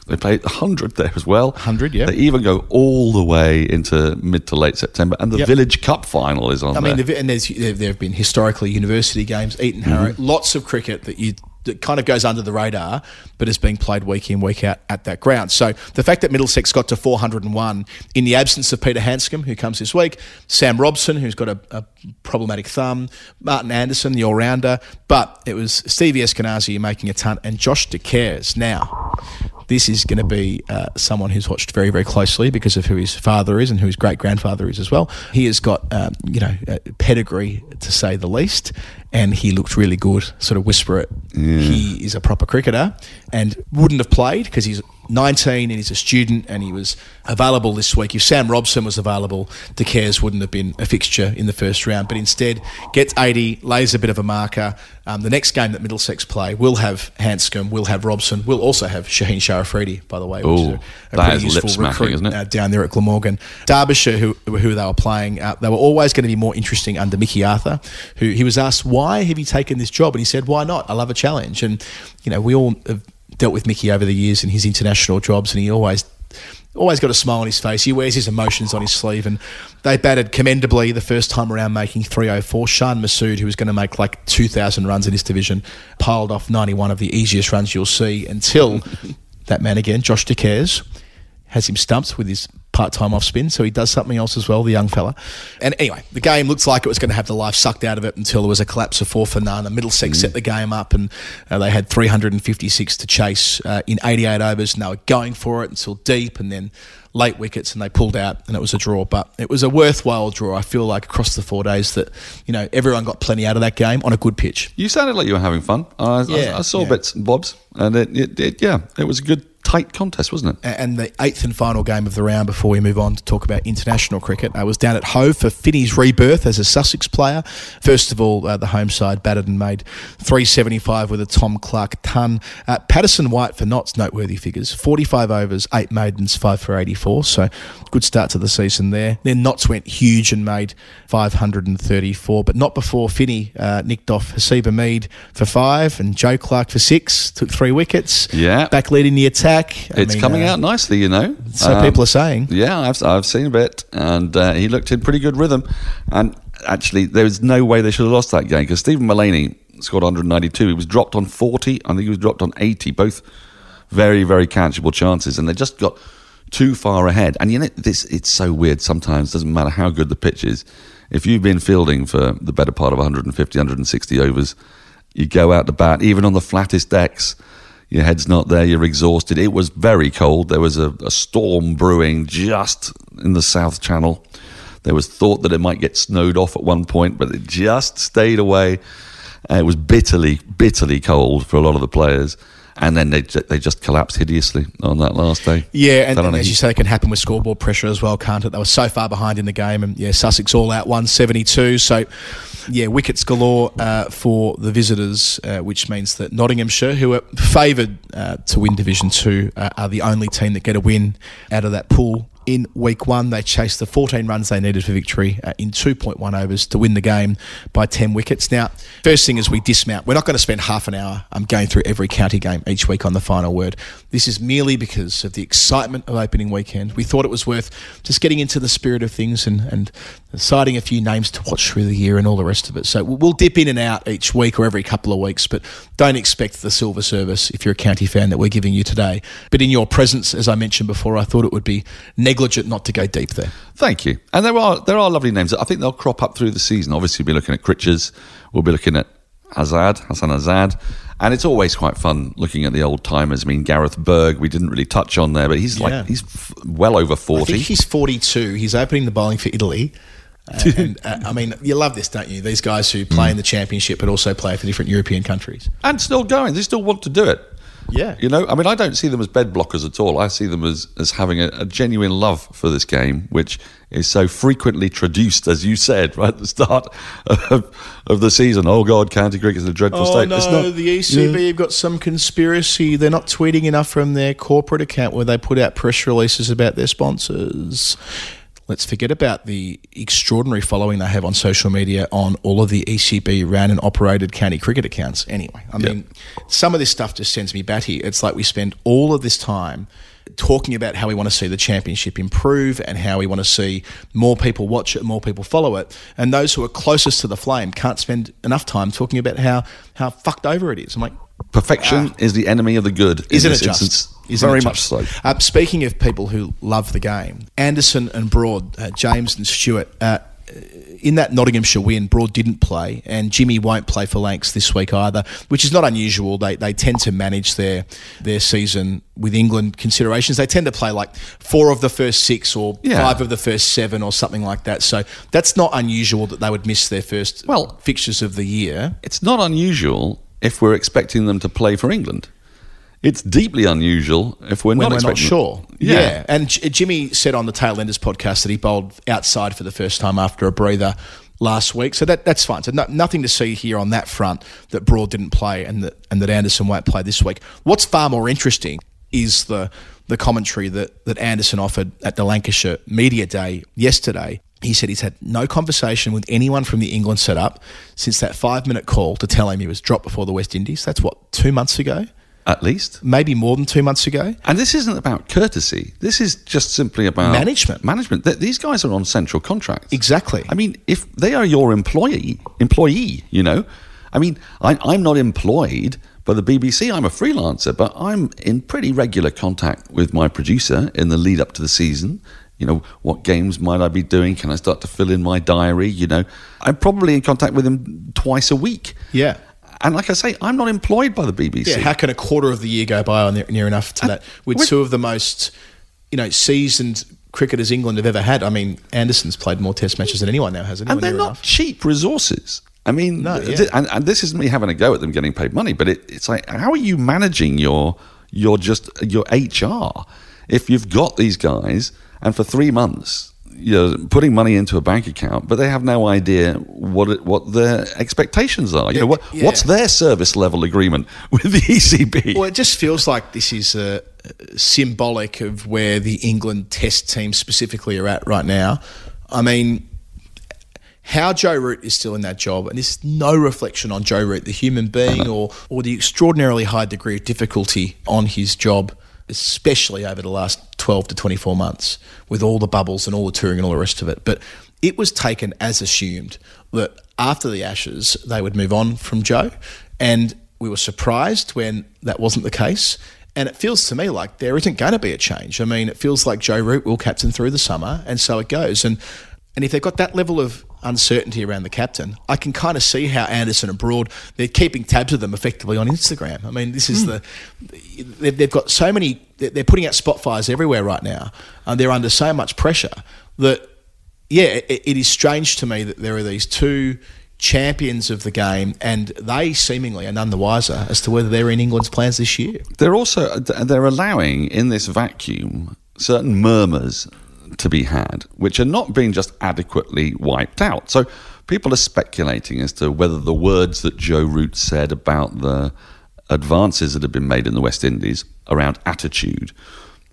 They play a hundred there as well. 100, yeah. They even go all the way into mid to late September, and the Yep. Village Cup final is on I mean, there. and there's, there there have been historically university games, Eton Harrow, Mm-hmm. lots of cricket that you that kind of goes under the radar, but is being played week in week out at that ground. So the fact that Middlesex got to 401 in the absence of Peter Handscomb, who comes this week, Sam Robson, who's got a, a problematic thumb, Martin Andersson, the all rounder, but it was Stevie Eskinazi making a ton, and Josh de Caires. Now. This is going to be uh, someone who's watched very, very closely because of who his father is and who his great grandfather is as well. He has got, um, you know, a pedigree to say the least, and he looked really good. Sort of whisper it. He is a proper cricketer and wouldn't have played because he's 19 and he's a student and he was available this week. If Sam Robson was available, De Caires wouldn't have been a fixture in the first round, but instead gets 80, lays a bit of a marker. Um, the next game that Middlesex play will have Handscomb, will have Robson, will also have Shaheen Shah Afridi, by the way, which is Ooh, a, a pretty is useful recruit isn't it? uh, down there at Glamorgan. Derbyshire, who, who they were playing, uh, they were always going to be more interesting under Mickey Arthur, who he was asked, why have you taken this job? And he said, why not? I love a challenge. And, you know, we all have dealt with Mickey over the years in his international jobs, and he always always got a smile on his face. He wears his emotions on his sleeve, and they batted commendably the first time around, making 304. Shan Masood, who was going to make like 2,000 runs in this division, piled off 91 of the easiest runs you'll see until (laughs) that man again, Josh de Caires, has him stumped with his part-time off spin, so he does something else as well, the young fella. And anyway, the game looks like it was going to have the life sucked out of it until there was a collapse of four for none. The Middlesex set the game up, and uh, they had 356 to chase uh, in 88 overs, and they were going for it until deep, and then late wickets, and they pulled out, and it was a draw. But it was a worthwhile draw. I feel like across the four days that you know everyone got plenty out of that game on a good pitch. You sounded like you were having fun. I, I- Yeah, I, saw yeah. bits and bobs, and it, it, it, yeah, it was a good tight contest, wasn't it? and the eighth and final game of the round before we move on to talk about international cricket I was down at Hove for Finney's rebirth as a Sussex player. First of all, uh, the home side batted and made 375 with a Tom Clark ton. Uh, Patterson White for Notts, noteworthy figures 45 overs, 8 maidens, 5 for 84. So good start to the season there. Then Notts went huge and made 534, but not before Finney uh, nicked off Haseeb Hameed for 5 and Joe Clark for 6, took 3 wickets. Yeah. Back leading the attack. I It's mean, coming uh, out nicely, you know. So Um, people are saying. Yeah, I've, I've seen a bit, and uh, he looked in pretty good rhythm. And actually, there was no way they should have lost that game because Steven Mullaney scored 192. He was dropped on 40. I think he was dropped on 80. Both very, very catchable chances, and they just got too far ahead. And you know, this it's so weird. Sometimes doesn't matter how good the pitch is. If you've been fielding for the better part of 150, 160 overs, you go out to bat, even on the flattest decks your head's not there, you're exhausted. It was very cold. There was a, a storm brewing just in the South Channel. There was thought that it might get snowed off at one point, but it just stayed away. Uh, it was bitterly, bitterly cold for a lot of the players. And then they, they just collapsed hideously on that last day. Yeah, and, and as you say, it can happen with scoreboard pressure as well, can't it? They were so far behind in the game, and yeah, Sussex all out 172. So, yeah, wickets galore uh, for the visitors, uh, which means that Nottinghamshire, who are favoured uh, to win Division Two, uh, are the only team that get a win out of that pool. In week one, they chased the 14 runs they needed for victory uh, in 2.1 overs to win the game by 10 wickets. Now, first thing is we dismount. We're not going to spend half an hour um, going through every county game each week on the final word. This is merely because of the excitement of opening weekend. We thought it was worth just getting into the spirit of things and, and citing a few names to watch through the year and all the rest of it. So we'll dip in and out each week or every couple of weeks, but don't expect the silver service if you're a county fan that we're giving you today. But in your presence, as I mentioned before, I thought it would be negligent not to go deep there. Thank you. And there are there are lovely names. I think they'll crop up through the season. Obviously, we'll be looking at Critches. We'll be looking at Azad, Hasan Azad. And it's always quite fun looking at the old timers. I mean, Gareth Berg, we didn't really touch on there, but he's Yeah. like, he's f- well over I 40. think he's 42. He's opening the bowling for Italy. Uh, (laughs) and, uh, I mean, you love this, don't you? These guys who play in the championship but also play for different European countries. and still going. They still want to do it. Yeah. You know, I mean, I don't see them as bed blockers at all. I see them as, as having a, a genuine love for this game, which is so frequently traduced, as you said right at the start of, of the season. Oh, God, county cricket's in a dreadful Oh state. no, It's not- the ECB have got some conspiracy. They're not tweeting enough from their corporate account where they put out press releases about their sponsors. Let's forget about the extraordinary following they have on social media on all of the ECB ran and operated county cricket accounts. Anyway, I mean, some of this stuff just sends me batty. It's like we spend all of this time talking about how we want to see the championship improve and how we want to see more people watch it, more people follow it. And those who are closest to the flame can't spend enough time talking about how, how fucked over it is. I'm like, Perfection ah. is the enemy of the good. isn't it just? instance. Isn't Very it much so. Uh, speaking of people who love the game, Anderson and Broad, uh, James and Stewart, uh, in that Nottinghamshire win, Broad didn't play, and Jimmy won't play for Lancs this week either, which is not unusual. They, they tend to manage their their season with England considerations. They tend to play like four of the first six or Yeah. five of the first seven or something like that. So that's not unusual that they would miss their first Well- fixtures of the year. It's not unusual if we're expecting them to play for England. It's deeply unusual if we're not we're not sure. Yeah. And J- Jimmy said on the Tailenders podcast that he bowled outside for the first time after a breather last week. So that that's fine. So no, nothing to see here on that front that Broad didn't play and that and that Anderson won't play this week. What's far more interesting is the the commentary that, that Anderson offered at the Lancashire Media Day yesterday. He said he's had no conversation with anyone from the England setup since that five minute call to tell him he was dropped before the West Indies. That's what, two months ago? At least. Maybe more than two months ago? And this isn't about courtesy. This is just simply about Management. Management. Th- These guys are on central contracts. Exactly. I mean, if they are your employee, employee, you know, I mean, I, I'm not employed by the BBC. I'm a freelancer, but I'm in pretty regular contact with my producer in the lead up to the season. You know, what games might I be doing? Can I start to fill in my diary? You know, I'm probably in contact with him twice a week. Yeah. And like I say, I'm not employed by the BBC. Yeah, how can a quarter of the year go by on near, near enough to And that with two of the most, you know, seasoned cricketers England have ever had? I mean, Anderson's played more Test matches than anyone now has. Anyone and they're not enough. cheap resources. I mean, No, th- and, and this isn't me having a go at them getting paid money, but it, it's like, how are you managing your your just your HR. If you've got these guys, and for three months you're putting money into a bank account, but they have no idea what it, what their expectations are. You know, what, Yeah. what's their service level agreement (laughs) with the ECB? Well, it just feels like this is uh, symbolic of where the England Test team specifically are at right now. I mean, how Joe Root is still in that job, and this is no reflection on Joe Root, the human being, or or the extraordinarily high degree of difficulty on his job, especially over the last twelve to twenty four months, with all the bubbles and all the touring and all the rest of it. But it was taken as assumed that after the Ashes they would move on from Joe, and we were surprised when that wasn't the case. And it feels to me like there isn't going to be a change. I mean, it feels like Joe Root will captain through the summer, and so it goes. And and if they've got that level of uncertainty around the captain, I can kind of see how Anderson and Broad they're keeping tabs of them effectively on Instagram. I mean, this is hmm. the they've, they've got so many. They're they're putting out spot fires everywhere right now, and they're under so much pressure that yeah, it, it is strange to me that there are these two champions of the game, and they seemingly are none the wiser as to whether they're in England's plans this year. they're also they're allowing in this vacuum certain murmurs to be had, which are not being just adequately wiped out. So people are speculating as to whether the words that Joe Root said about the advances that have been made in the West Indies around attitude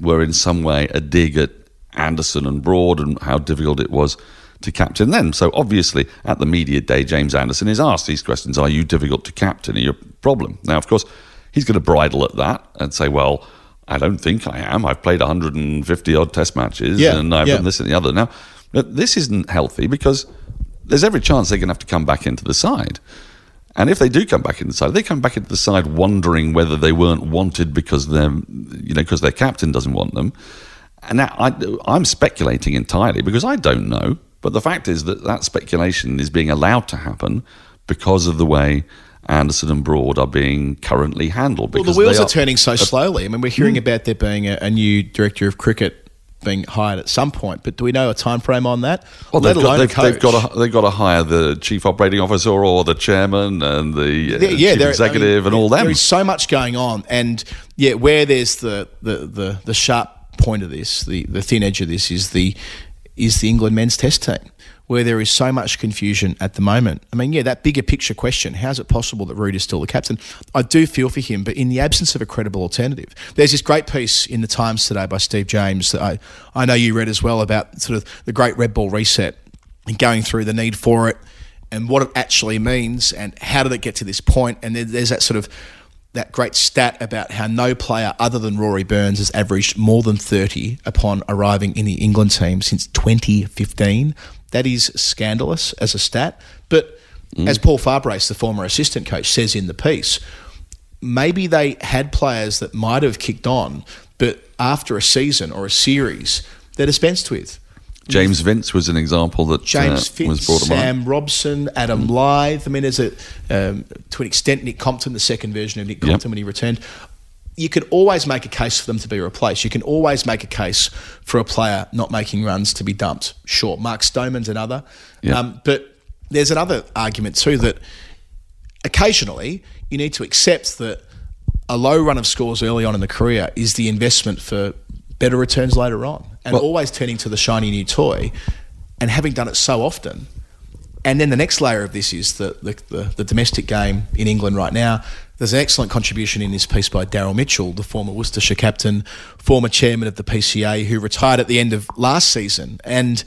were in some way a dig at Anderson and Broad and how difficult it was to captain them. So obviously, at the media day, James Anderson is asked these questions: Are you difficult to captain? Are you a problem? Now, of course, he's going to bridle at that and say, "Well, I don't think I am. I've played 150 odd Test matches, Yeah, and I've yeah. done this and the other." Now, this isn't healthy because there's every chance they're going to have to come back into the side. And if they do come back into the side, they come back into the side wondering whether they weren't wanted because their, you know, because their captain doesn't want them. And now I, I'm speculating entirely because I don't know. But the fact is that that speculation is being allowed to happen because of the way Anderson and Broad are being currently handled. Well, Because the wheels they are, turning so slowly. I mean, we're hearing about there being a, a new director of cricket being hired at some point, but do we know a time frame on that? Well, Let they've got, they've, they've got to they've got to hire the chief operating officer or the chairman and the uh, Yeah, chief executive I mean, and all that. There is so much going on, and yeah, where there's the the, the, the sharp point of this, the, the thin edge of this is the is the England men's test team, where there is so much confusion at the moment. I mean, yeah, that bigger picture question: How is it possible that Root is still the captain? I do feel for him, but in the absence of a credible alternative, there's this great piece in the Times today by Steve James that I I know you read as well about sort of the great red ball reset and going through the need for it and what it actually means and how did it get to this point. and there, there's that sort of that great stat about how no player other than Rory Burns has averaged more than 30 upon arriving in the England team since 2015 that is scandalous as a stat but as Paul Farbrace the former assistant coach says in the piece maybe they had players that might have kicked on but after a season or a series they're dispensed with James Vince was an example that James uh, Fitz, was brought. Sam Robson, Adam Lyth. I mean, there's a um, to an extent Nick Compton, the second version of Nick Yep. Compton when he returned. You can always make a case for them to be replaced. You can always make a case for a player not making runs to be dumped. Sure, Mark Stoneman's another, Yep. um, but there's another argument too that occasionally you need to accept that a low run of scores early on in the career is the investment for better returns later on. And Well- always turning to the shiny new toy and having done it so often. And then the next layer of this is the, the, the, the domestic game in England right now. There's an excellent contribution in this piece by Daryl Mitchell, the former Worcestershire captain, former chairman of the PCA, who retired at the end of last season and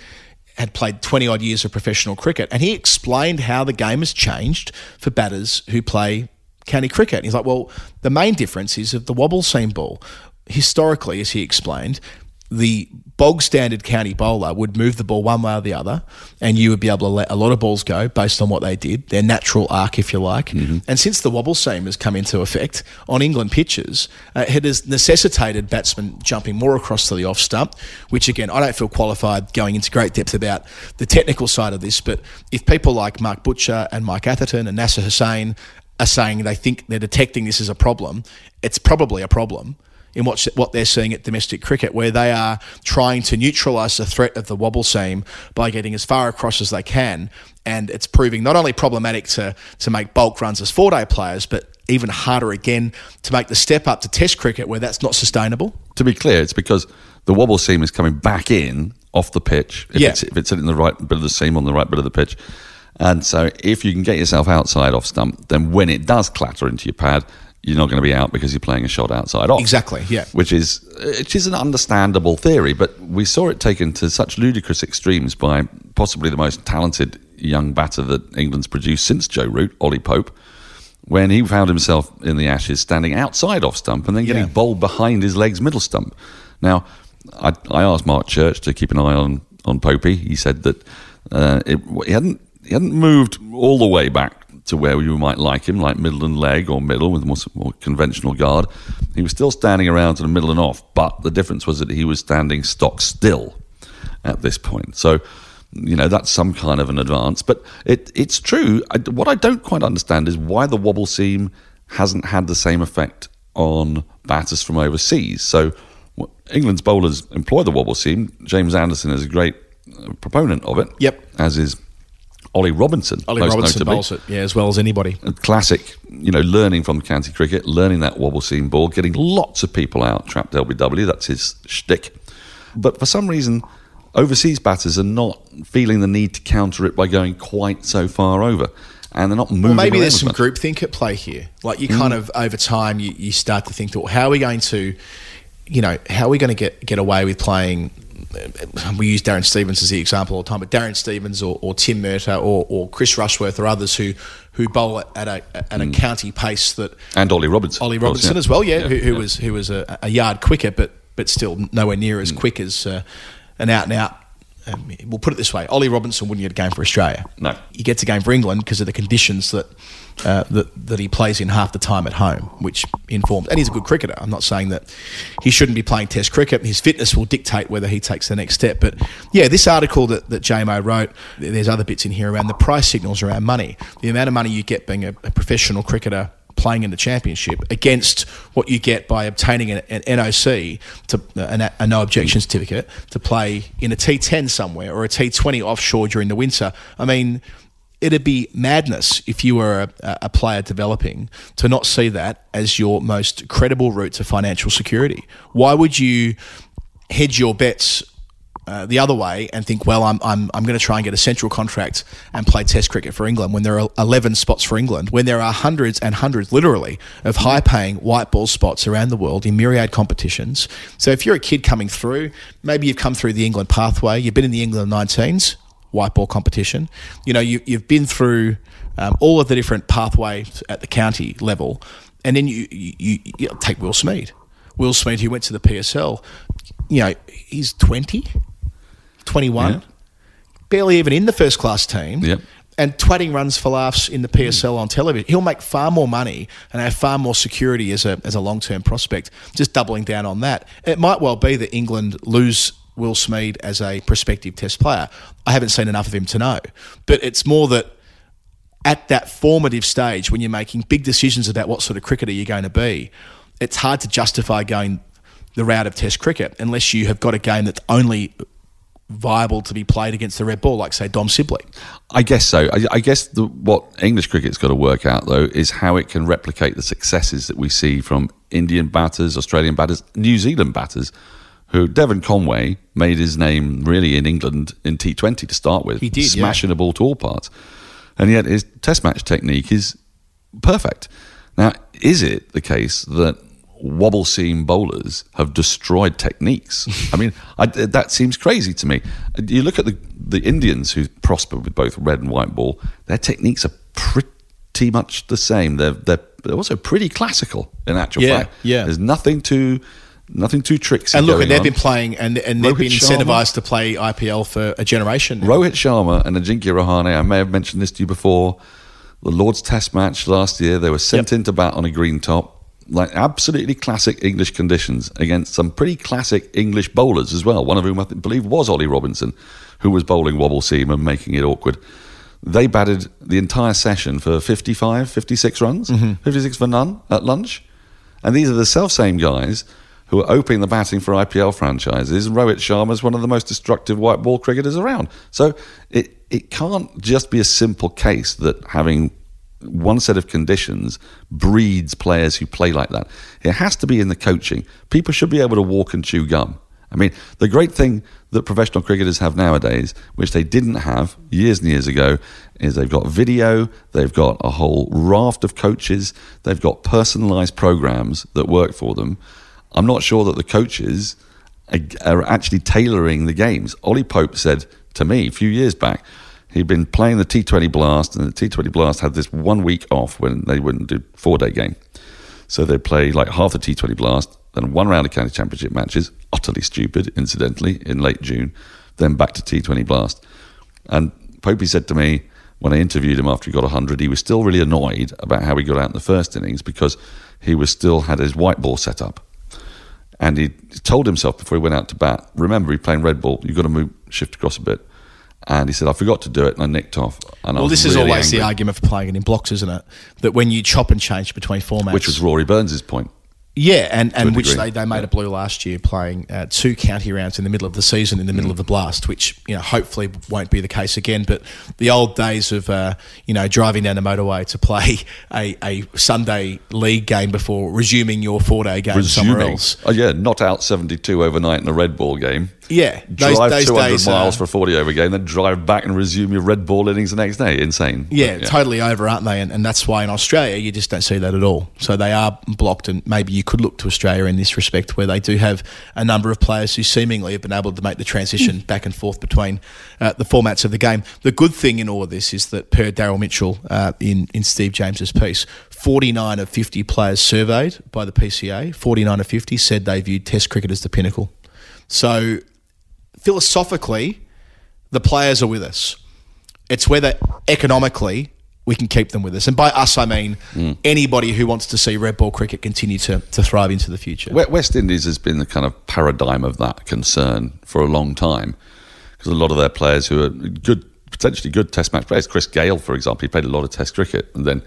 had played 20 odd years of professional cricket. And he explained how the game has changed for batters who play county cricket. And he's like, well, the main difference is of the wobble seam ball. Historically, as he explained, the bog standard county bowler would move the ball one way or the other, and you would be able to let a lot of balls go based on what they did, their natural arc, if you like. And since the wobble seam has come into effect on England pitches, uh, it has necessitated batsmen jumping more across to the off stump, which again, I don't feel qualified going into great depth about the technical side of this, but if people like Mark Butcher and Mike Atherton and Nasser Hussain are saying they think they're detecting this as a problem, it's probably a problem in what what they're seeing at domestic cricket, where they are trying to neutralise the threat of the wobble seam by getting as far across as they can, and it's proving not only problematic to to make bulk runs as four day players, but even harder again to make the step up to Test cricket where that's not sustainable? To be clear, it's because the wobble seam is coming back in off the pitch. If Yeah. it's if it's in the right bit of the seam on the right bit of the pitch. And so if you can get yourself outside off stump, then when it does clatter into your pad, you're not going to be out because you're playing a shot outside off. Exactly, yeah. Which is which is an understandable theory, but we saw it taken to such ludicrous extremes by possibly the most talented young batter that England's produced since Joe Root, Ollie Pope, when he found himself in the Ashes standing outside off stump and then getting Yeah. bowled behind his legs middle stump. Now, I, I asked Mark Church to keep an eye on on Popey. He said that uh, it, he hadn't he hadn't moved all the way back to where you might like him, like middle and leg or middle with more, more conventional guard. He was still standing around to the middle and off, but the difference was that he was standing stock still at this point. So, you know, that's some kind of an advance. But it, it's true. I, what I don't quite understand is why the wobble seam hasn't had the same effect on batters from overseas. So, England's bowlers employ the wobble seam. James Anderson is a great uh, proponent of it. Yep. As is Ollie Robinson. Ollie Robinson bowls it, yeah, as well as anybody. a classic, you know, learning from county cricket, learning that wobble seam ball, getting lots of people out, trapped LBW, that's his shtick. But for some reason, overseas batters are not feeling the need to counter it by going quite so far over. And they're not moving Well, maybe there's some groupthink at play here. Like you kind hmm. of over time, you, you start to think, well, how are we going to, you know, how are we going to get get away with playing? Uh, We use Darren Stevens as the example all the time, but Darren Stevens or, or Tim Murtagh or, or Chris Rushworth or others who who bowl at a at a county pace that And Ollie Robinson. Ollie of course, Robinson yeah. as well, yeah, Yeah, who, who yeah. was who was a, a yard quicker, but but still nowhere near Mm. as quick as uh, an out and out. Um, we'll put it this way: Ollie Robinson wouldn't get a game for Australia. No. he gets a game for England because of the conditions that uh, that that he plays in half the time at home, which informs. And he's a good cricketer. I'm not saying that he shouldn't be playing Test cricket. His fitness will dictate whether he takes the next step. But yeah, this article that that JMO wrote, there's other bits in here around the price signals around money, the amount of money you get being a, a professional cricketer playing in the championship against what you get by obtaining an, an NOC to an, a no objection certificate to play in a T10 somewhere or a T20 offshore during the winter. I mean, it'd be madness if you were a, a player developing to not see that as your most credible route to financial security. Why would you hedge your bets uh, the other way and think, well, I'm, I'm, I'm going to try and get a central contract and play Test cricket for England when there are 11 spots for England, when there are hundreds and hundreds, literally, of high paying white ball spots around the world in myriad competitions. So if you're a kid coming through, maybe you've come through the England pathway, you've been in the England 19s, white ball competition, you know, you, you've been through um, all of the different pathways at the county level, and then you, you, you, you take Will Smeed. Will Smeed, who went to the PSL, you know, he's 20. 21, Yeah. barely even in the first class team, Yep. and twatting runs for laughs in the PSL on television. He'll make far more money and have far more security as a, as a long term prospect, just doubling down on that. It might well be that England lose Will Smeed as a prospective test player. I haven't seen enough of him to know, but it's more that at that formative stage when you're making big decisions about what sort of cricketer you're going to be, it's hard to justify going the route of Test cricket unless you have got a game that's only viable to be played against the red ball, like say Dom Sibley. I guess so. I, I guess the, what English cricket's got to work out though is how it can replicate the successes that we see from Indian batters, Australian batters, New Zealand batters. Who Devon Conway made his name really in England in T20 to start with. He did, yeah. smashing a ball to all parts, and yet his Test match technique is perfect. Now, is it the case that wobble seam bowlers have destroyed techniques? I mean, I, that seems crazy to me. You look at the the Indians who prosper with both red and white ball; their techniques are pretty much the same. They're they're, they're also pretty classical in actual Yeah, fact. yeah. There's nothing too nothing too tricksy. And look, and they've on. been playing and, and they've Rohit been Sharma. incentivised to play IPL for a generation. now. Rohit Sharma and Ajinkya Rahane, I may have mentioned this to you before. The Lord's Test match last year, they were sent Yep. into bat on a green top, like absolutely classic English conditions against some pretty classic English bowlers as well. One of whom I believe was Ollie Robinson, who was bowling wobble seam and making it awkward. They batted the entire session for 55, 56 runs, mm-hmm. 56 for none at lunch. And these are the self same guys who are opening the batting for IPL franchises. And Rohit Sharma is one of the most destructive white ball cricketers around. So it, it can't just be a simple case that having one set of conditions breeds players who play like that. It has to be in the coaching. People should be able to walk and chew gum. I mean, the great thing that professional cricketers have nowadays, which they didn't have years and years ago, is they've got video, they've got a whole raft of coaches, they've got personalised programs that work for them. I'm not sure that the coaches are actually tailoring the games. Ollie Pope said to me a few years back, he'd been playing the T20 Blast, and the T20 Blast had this one week off when they wouldn't do four day game. So they'd play like half the T20 Blast, then one round of county championship matches, utterly stupid, incidentally, in late June, then back to T20 Blast. And Popey said to me when I interviewed him after he got 100, he was still really annoyed about how he got out in the first innings because he was still had his white ball set up. And he told himself before he went out to bat, remember, he's playing red ball, you've got to move, shift across a bit. And he said, I forgot to do it, and I nicked off. And Well, this is really always the argument for playing it in blocks, isn't it? That when you chop and change between formats, Which was Rory Burns' point. Yeah, and, and which degree. they, they made a blue last year playing uh, two county rounds in the middle of the season in the Mm. middle of the blast, which you know hopefully won't be the case again. But the old days of uh, you know driving down the motorway to play (laughs) a, a Sunday league game before resuming your four day game somewhere else. Oh, yeah, not out 72 overnight in a red ball game. Yeah, those- drive those 200 days, miles uh, for a 40 over game, then drive back and resume your red ball innings the next day. Insane. Yeah, But, totally over, aren't they? And, and that's why in Australia you just don't see that at all. So they are blocked, and maybe you could look to Australia in this respect, where they do have a number of players who seemingly have been able to make the transition back and forth between uh, the formats of the game. The good thing in all of this is that per Daryl Mitchell uh, in in Steve James's piece, forty nine of fifty players surveyed by the PCA, forty nine of fifty said they viewed Test cricket as the pinnacle. So philosophically, the players are with us. It's whether economically we can keep them with us. And by us, I mean hmm. anybody who wants to see red ball cricket continue to, to thrive into the future. West Indies has been the kind of paradigm of that concern for a long time because a lot of their players who are good, potentially good Test match players, Chris Gayle, for example, he played a lot of Test cricket and then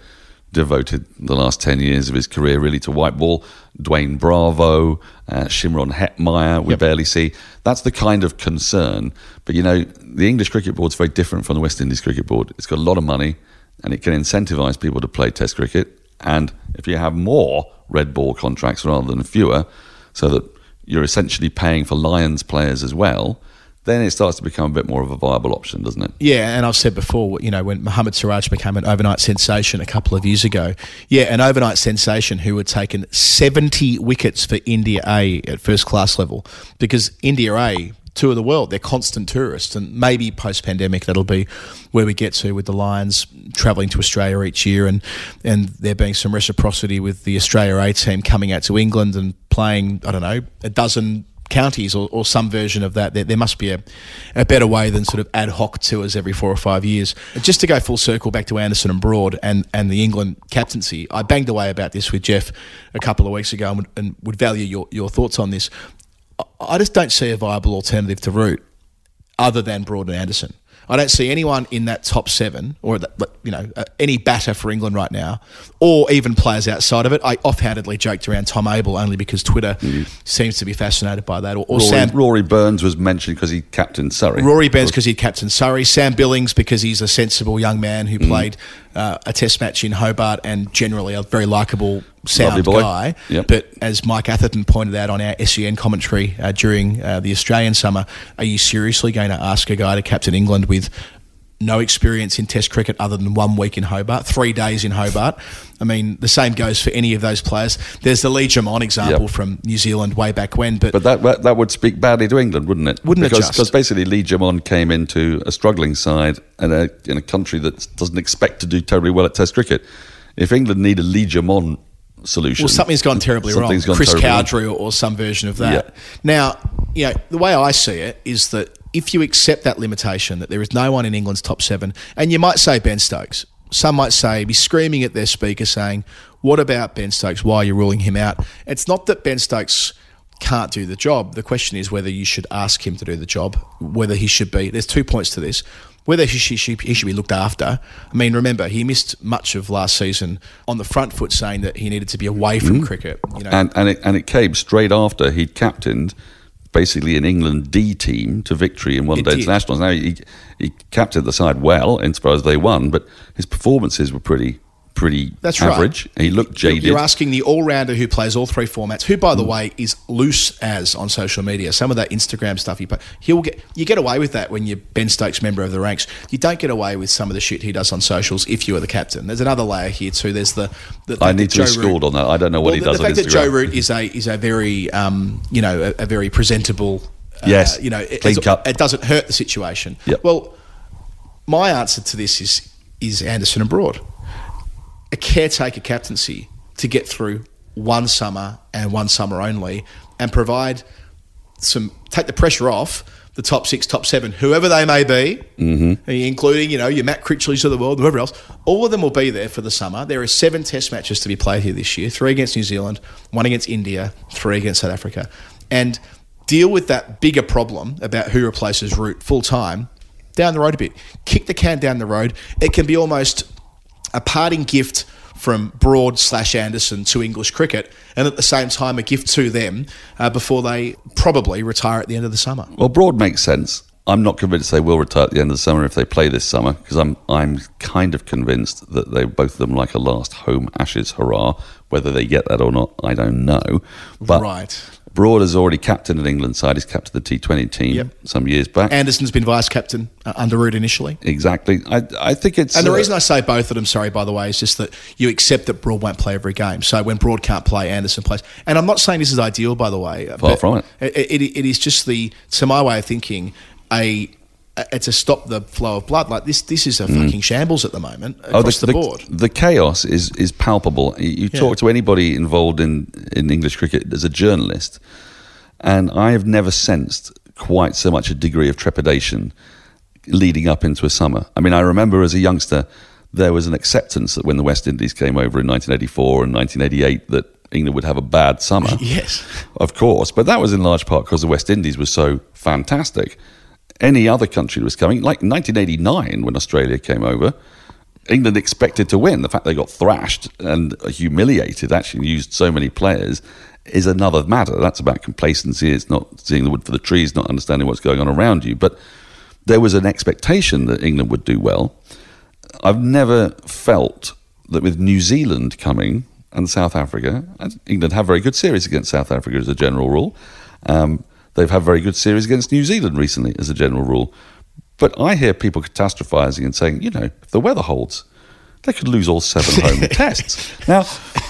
devoted the last 10 years of his career really to white ball. Dwayne Bravo, uh, Shimron Hetmyer, we barely see. That's the kind of concern. But you know, the English Cricket Board's very different from the West Indies Cricket Board. It's got a lot of money and it can incentivise people to play Test cricket. And if you have more red ball contracts rather than fewer, so that you're essentially paying for Lions players as well, then it starts to become a bit more of a viable option, doesn't it? Yeah, and I've said before, you know, when Mohammad Siraj became an overnight sensation a couple of years ago, yeah, an overnight sensation who had taken 70 wickets for India A at first class level because India A tour of the world. They're constant tourists, and maybe post pandemic that'll be where we get to with the Lions travelling to Australia each year, and and there being some reciprocity with the Australia A team coming out to England and playing. I don't know a dozen counties or, or some version of that. There, there must be a, a better way than sort of ad hoc tours every four or five years. Just to go full circle back to Anderson and Broad and, and the England captaincy, I banged away about this with Geoff a couple of weeks ago and would, and would value your, your thoughts on this. I- I just don't see a viable alternative to Root other than Broad and Anderson. I don't see anyone in that top seven, or you know, uh, any batter for England right now, or even players outside of it. I offhandedly joked around Tom Abell only because Twitter seems to be fascinated by that, or, or Rory, Sam Rory Burns was mentioned because he captained Surrey. Rory Burns because he captained Surrey, Sam Billings because he's a sensible young man who Mm. Uh, a Test match in Hobart and generally a very likable, sound guy. Yep. But as Mike Atherton pointed out on our SEN commentary uh, during uh, the Australian summer, are you seriously going to ask a guy to captain England with? No experience in Test cricket other than one week in Hobart, three days in Hobart. I mean, the same goes for any of those players. There's the Lee Germon example Yep. from New Zealand way back when, but, But that, that would speak badly to England, wouldn't it? Wouldn't it because, just? Because basically Lee Germon came into a struggling side and a, in a country that doesn't expect to do terribly well at Test cricket. If England need a Lee Germon solution, Well, something's gone terribly something's wrong. gone Chris terribly. Cowdrey or, or some version of that. Yeah. Now, you know, the way I see it is that if you accept that limitation, that there is no one in England's top seven, and you might say Ben Stokes. Some might say, be screaming at their speaker saying, What about Ben Stokes? Why are you ruling him out? It's not that Ben Stokes can't do the job. The question is whether you should ask him to do the job, whether he should be. There's two points to this. Whether he should, should- he should be looked after. I mean, remember, he missed much of last season on the front foot saying that he needed to be away from mm-hmm. cricket. You know, and and it, and it came straight after he'd captained basically an England D team to victory in one It day internationals. Now he he captained the side well insofar as they won, but his performances were pretty pretty That's right. average. He looked jaded. You're asking the all rounder who plays all three formats, who, by the Mm. way, is loose as on social media. Some of that Instagram stuff he put, he'll get. You get away with that when you're Ben Stokes member of the ranks. You don't get away with some of the shit he does on socials if you are the captain. There's another layer here too. There's the. the I need that to be Root- on that. I don't know what well, he the, does the on fact that Joe Root is a is a very um, you know a, a very presentable. uh, Yes, you know, it, clean cut. it doesn't hurt the situation. Yep. Well, my answer to this is is Anderson and Broad a caretaker captaincy to get through one summer and one summer only and provide some take the pressure off the top six, top seven, whoever they may be, mm-hmm. including you know your Matt Critchleys of the world, whoever else. All of them will be there for the summer. There are seven Test matches to be played here this year: three against New Zealand, one against India, three against South Africa, and deal with that bigger problem about who replaces Root full time down the road a bit. Kick the can down the road. It can be almost a parting gift from Broad slash Anderson to English cricket, and at the same time a gift to them uh, before they probably retire at the end of the summer. Well, Broad makes sense. I'm not convinced they will retire at the end of the summer if they play this summer because I'm I'm kind of convinced that they both of them like a last home Ashes hurrah. Whether they get that or not, I don't know. But Right. Broad has already captained an England side. He's captained the T20 team Yep. some years back. Anderson's been vice captain uh, under Root initially. exactly. I I think it's And the uh, reason I say both of them, sorry, by the way, is just that you accept that Broad won't play every game. So when Broad can't play, Anderson plays. And I'm not saying this is ideal, by the way. Far from it. It, it, it is just the, to my way of thinking, a, a to stop the flow of blood. Like this, this is a hmm. fucking shambles at the moment Oh, across the, board. The chaos is is palpable. You, you Yeah. talk to anybody involved in, in English cricket as a journalist, and I have never sensed quite so much a degree of trepidation leading up into a summer. I mean, I remember as a youngster, there was an acceptance that when the West Indies came over in 1984 and 1988 that England would have a bad summer. (laughs) Yes. Of course, but that was in large part because the West Indies was so fantastic. Any other country was coming, like 1989 when Australia came over, England expected to win. The fact they got thrashed and humiliated, actually used so many players, is another matter. That's about complacency. It's not seeing the wood for the trees, not understanding what's going on around you. But there was an expectation that England would do well. I've never felt that with New Zealand coming and South Africa, and England have very good series against South Africa as a general rule. Um, they've had very good series against New Zealand recently as a general rule. But I hear people catastrophizing and saying, you know, if the weather holds, they could lose all seven home (laughs) tests. Now,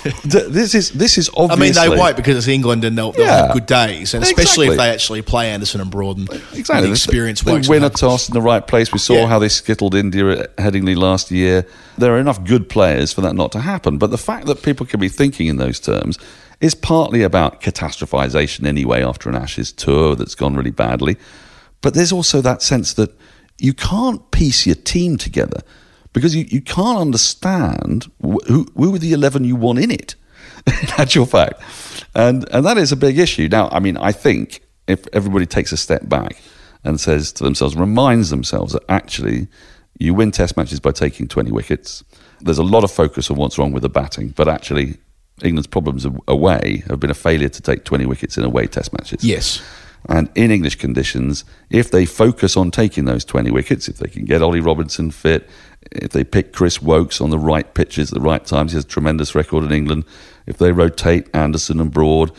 th- this is this is obviously. I mean, they won't because it's England and they'll, they'll Yeah. have good days, and especially Exactly. if they actually play Anderson and Broad and Exactly. the experience They works. win a toss in the right place. We saw Yeah. how they skittled India at Headingley last year. There are enough good players for that not to happen. But the fact that people can be thinking in those terms is partly about catastrophization anyway after an Ashes tour that's gone really badly. But there's also that sense that you can't piece your team together because you, you can't understand wh- who, who are the 11 you want in it, (laughs) in actual fact. And, and that is a big issue. Now, I mean, I think if everybody takes a step back and says to themselves, reminds themselves that actually you win test matches by taking 20 wickets. There's a lot of focus on what's wrong with the batting, but actually England's problems away have been a failure to take 20 wickets in away test matches. Yes. And in English conditions, if they focus on taking those 20 wickets, if they can get Ollie Robinson fit, if they pick Chris Woakes on the right pitches at the right times, he has a tremendous record in England. If they rotate Anderson and Broad,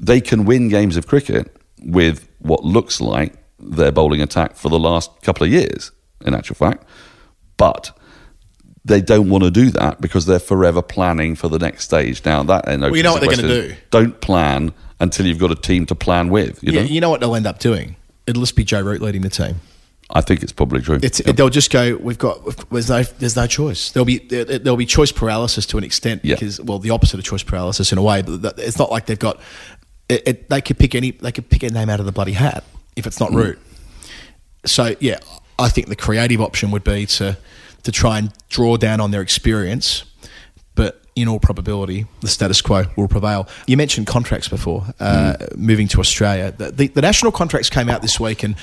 they can win games of cricket with what looks like their bowling attack for the last couple of years, in actual fact. But they don't want to do that because they're forever planning for the next stage. Now, that Well, you know what they're gonna do. Don't plan until you've got a team to plan with. You know? Yeah, you know what they'll end up doing? It'll just be Joe Root leading the team. I think it's probably true. It's. They'll just go. We've got. There's no. There's no choice. There'll be. there- There'll be choice paralysis to an extent Yeah. because well, the opposite of choice paralysis in a way. But it's not like they've got. It, it, they could pick any. They could pick a name out of the bloody hat if it's Mm. not Root. So yeah, I think the creative option would be to to try and draw down on their experience, but in all probability, the status quo will prevail. You mentioned contracts before, uh, moving to Australia. The, the, the national contracts came out this week, and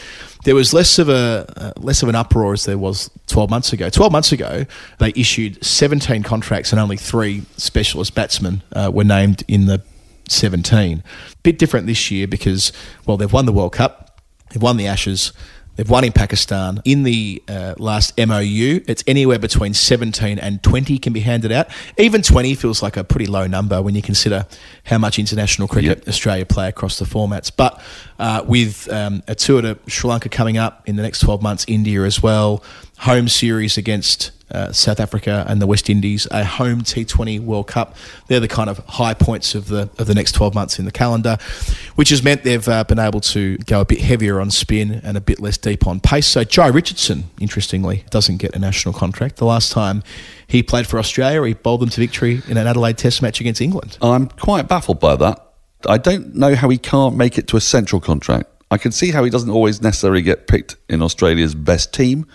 there was less of a uh, less of an uproar as there was twelve months ago. Twelve months ago, they issued seventeen contracts, and only three specialist batsmen uh, were named in the seventeen. Bit different this year because well, they've won the World Cup, they've won the Ashes. They've won in Pakistan. In the uh, last MOU, it's anywhere between 17 and 20 can be handed out. Even 20 feels like a pretty low number when you consider how much international cricket Yep. Australia play across the formats. But uh, with um, a tour to Sri Lanka coming up in the next 12 months, India as well, home series against uh, South Africa and the West Indies, a home T20 World Cup. They're the kind of high points of the of the next 12 months in the calendar, which has meant they've uh, been able to go a bit heavier on spin and a bit less deep on pace. So Jhye Richardson, interestingly, doesn't get a national contract. The last time he played for Australia, he bowled them to victory in an Adelaide Test match against England. I'm quite baffled by that. I don't know how he can't make it to a central contract. I can see how he doesn't always necessarily get picked in Australia's best team,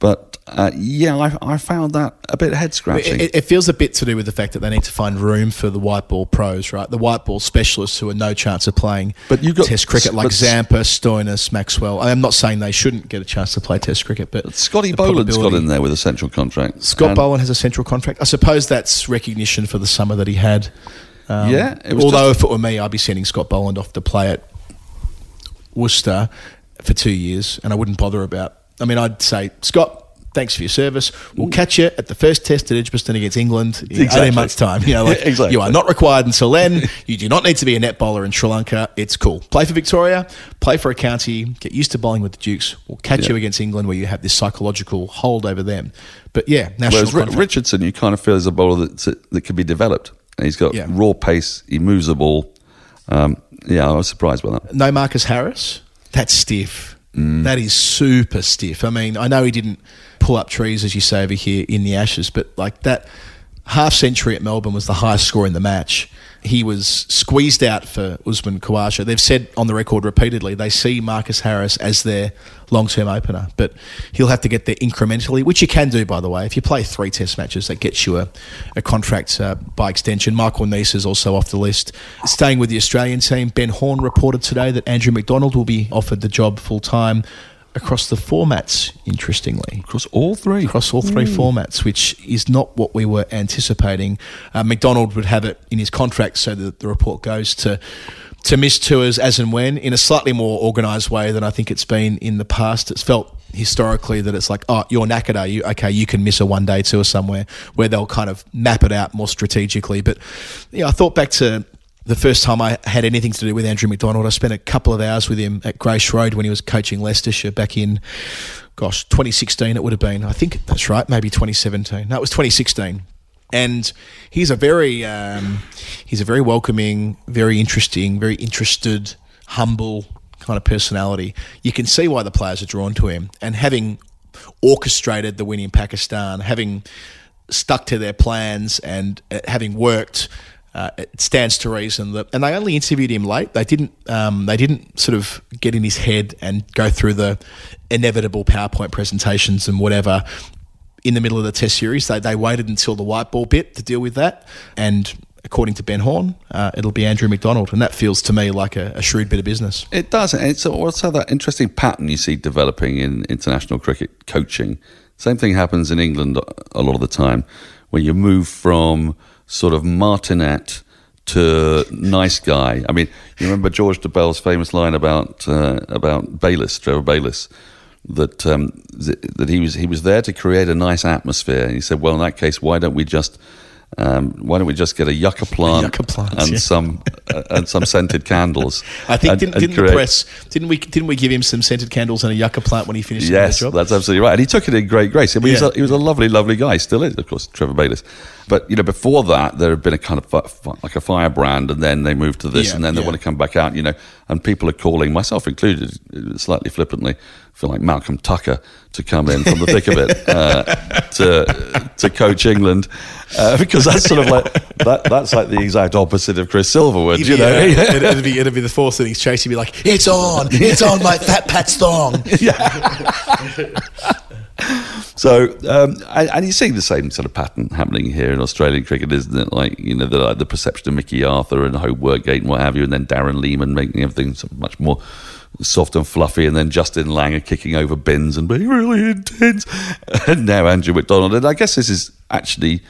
but uh, yeah, I, I found that a bit head scratching. It, it feels a bit to do with the fact that they need to find room for the white ball pros, right? The white ball specialists who are no chance of playing But you've got- Test cricket like Zampa, Stoinis, Maxwell. I'm not saying they shouldn't get a chance to play Test cricket, but Scotty Boland's got in there with a central contract. Scott Boland has a central contract. I suppose that's recognition for the summer that he had. Um, Yeah, although just- if it were me, I'd be sending Scott Boland off to play at Worcester for two years, and I wouldn't bother about. I mean, I'd say Scott. Thanks for your service. We'll catch you at the first test at Edgbaston against England in Exactly. 18 months' time. You know, like, (laughs) Exactly. you are not required until then. You do not need to be a net bowler in Sri Lanka. It's cool. Play for Victoria, play for a county, get used to bowling with the Dukes. We'll catch Yeah. you against England where you have this psychological hold over them. But yeah, national Whereas contract. Richardson, you kind of feel is a bowler that that can be developed. And he's got Yeah. raw pace. He moves the ball. Um, yeah, I was surprised by that. no Marcus Harris. That's stiff. That is super stiff. I mean, I know he didn't pull up trees, as you say over here, in the Ashes, but like that half century at Melbourne was the highest score in the match. He was squeezed out for Usman Khawaja. They've said on the record repeatedly they see Marcus Harris as their long term opener, but he'll have to get there incrementally, which you can do, by the way. If you play three test matches, that gets you a, a contract uh, by extension. Michael Neser is also off the list. Staying with the Australian team, Ben Horne reported today that Andrew McDonald will be offered the job full time across the formats, interestingly Across all three. across all three formats, which is not what we were anticipating. Uh, McDonald would have it in his contract so that the report goes to to miss tours as and when in a slightly more organised way than I think it's been in the past. It's felt historically that it's like, oh, you're knackered, are you? Okay, you can miss a one day tour somewhere where they'll kind of map it out more strategically. But yeah, I thought back to the first time I had anything to do with Andrew McDonald, I spent a couple of hours with him at Grace Road when he was coaching Leicestershire back in, gosh, 2016 it would have been. I think that's right, maybe 2017. No, it was 2016. And he's a very, um, he's a very welcoming, very interesting, very interested, humble kind of personality. You can see why the players are drawn to him. And having orchestrated the win in Pakistan, having stuck to their plans and uh, having worked, uh, it stands to reason that. And they only interviewed him late. They didn't. Um, they didn't sort of get in his head and go through the inevitable PowerPoint presentations and whatever in the middle of the Test series. They they waited until the white ball bit to deal with that. And according to Ben Horne, uh, it'll be Andrew McDonald, and that feels to me like a, a shrewd bit of business. It does. And it's also that interesting pattern you see developing in international cricket coaching. Same thing happens in England a lot of the time, where you move from sort of martinet to nice guy. I mean, you remember George Dobell's famous line about uh, about Bayliss, Trevor Bayliss, that um, th- that he was he was there to create a nice atmosphere. And he said, "Well, in that case, why don't we just um, why don't we just get a yucca (laughs) plant, yucca plant, and yeah. some uh, and some scented candles?" (laughs) I think and- didn't, didn't the press didn't we didn't we give him some scented candles and a yucca plant when he finished Yes, job? that's absolutely right. And he took it in great grace. I mean, he, was a, he was a lovely, lovely guy. Still is, of course, Trevor Bayliss. But you know, before that, there had been a kind of fi- fi- like a firebrand, and then they moved to this, Yeah, and then they yeah. want to come back out. You know, and people are calling, myself included, slightly flippantly, for like Malcolm Tucker to come in from the thick of it (laughs) uh, to to coach England, uh, because that's sort of like that. That's like the exact opposite of Chris Silverwood. You know, Yeah, (laughs) it'd, it'd be it'd be the fourth innings chase. He'd be like, "It's on, it's on, my fat Pat's thong." (laughs) So, um, and, and you see the same sort of pattern happening here in Australian cricket, isn't it? Like, you know, the, like the perception of Mickey Arthur and Homeworkgate and what have you, and then Darren Lehmann making everything so much more soft and fluffy, and then Justin Langer kicking over bins and being really intense, (laughs) and now Andrew McDonald. And I guess this is actually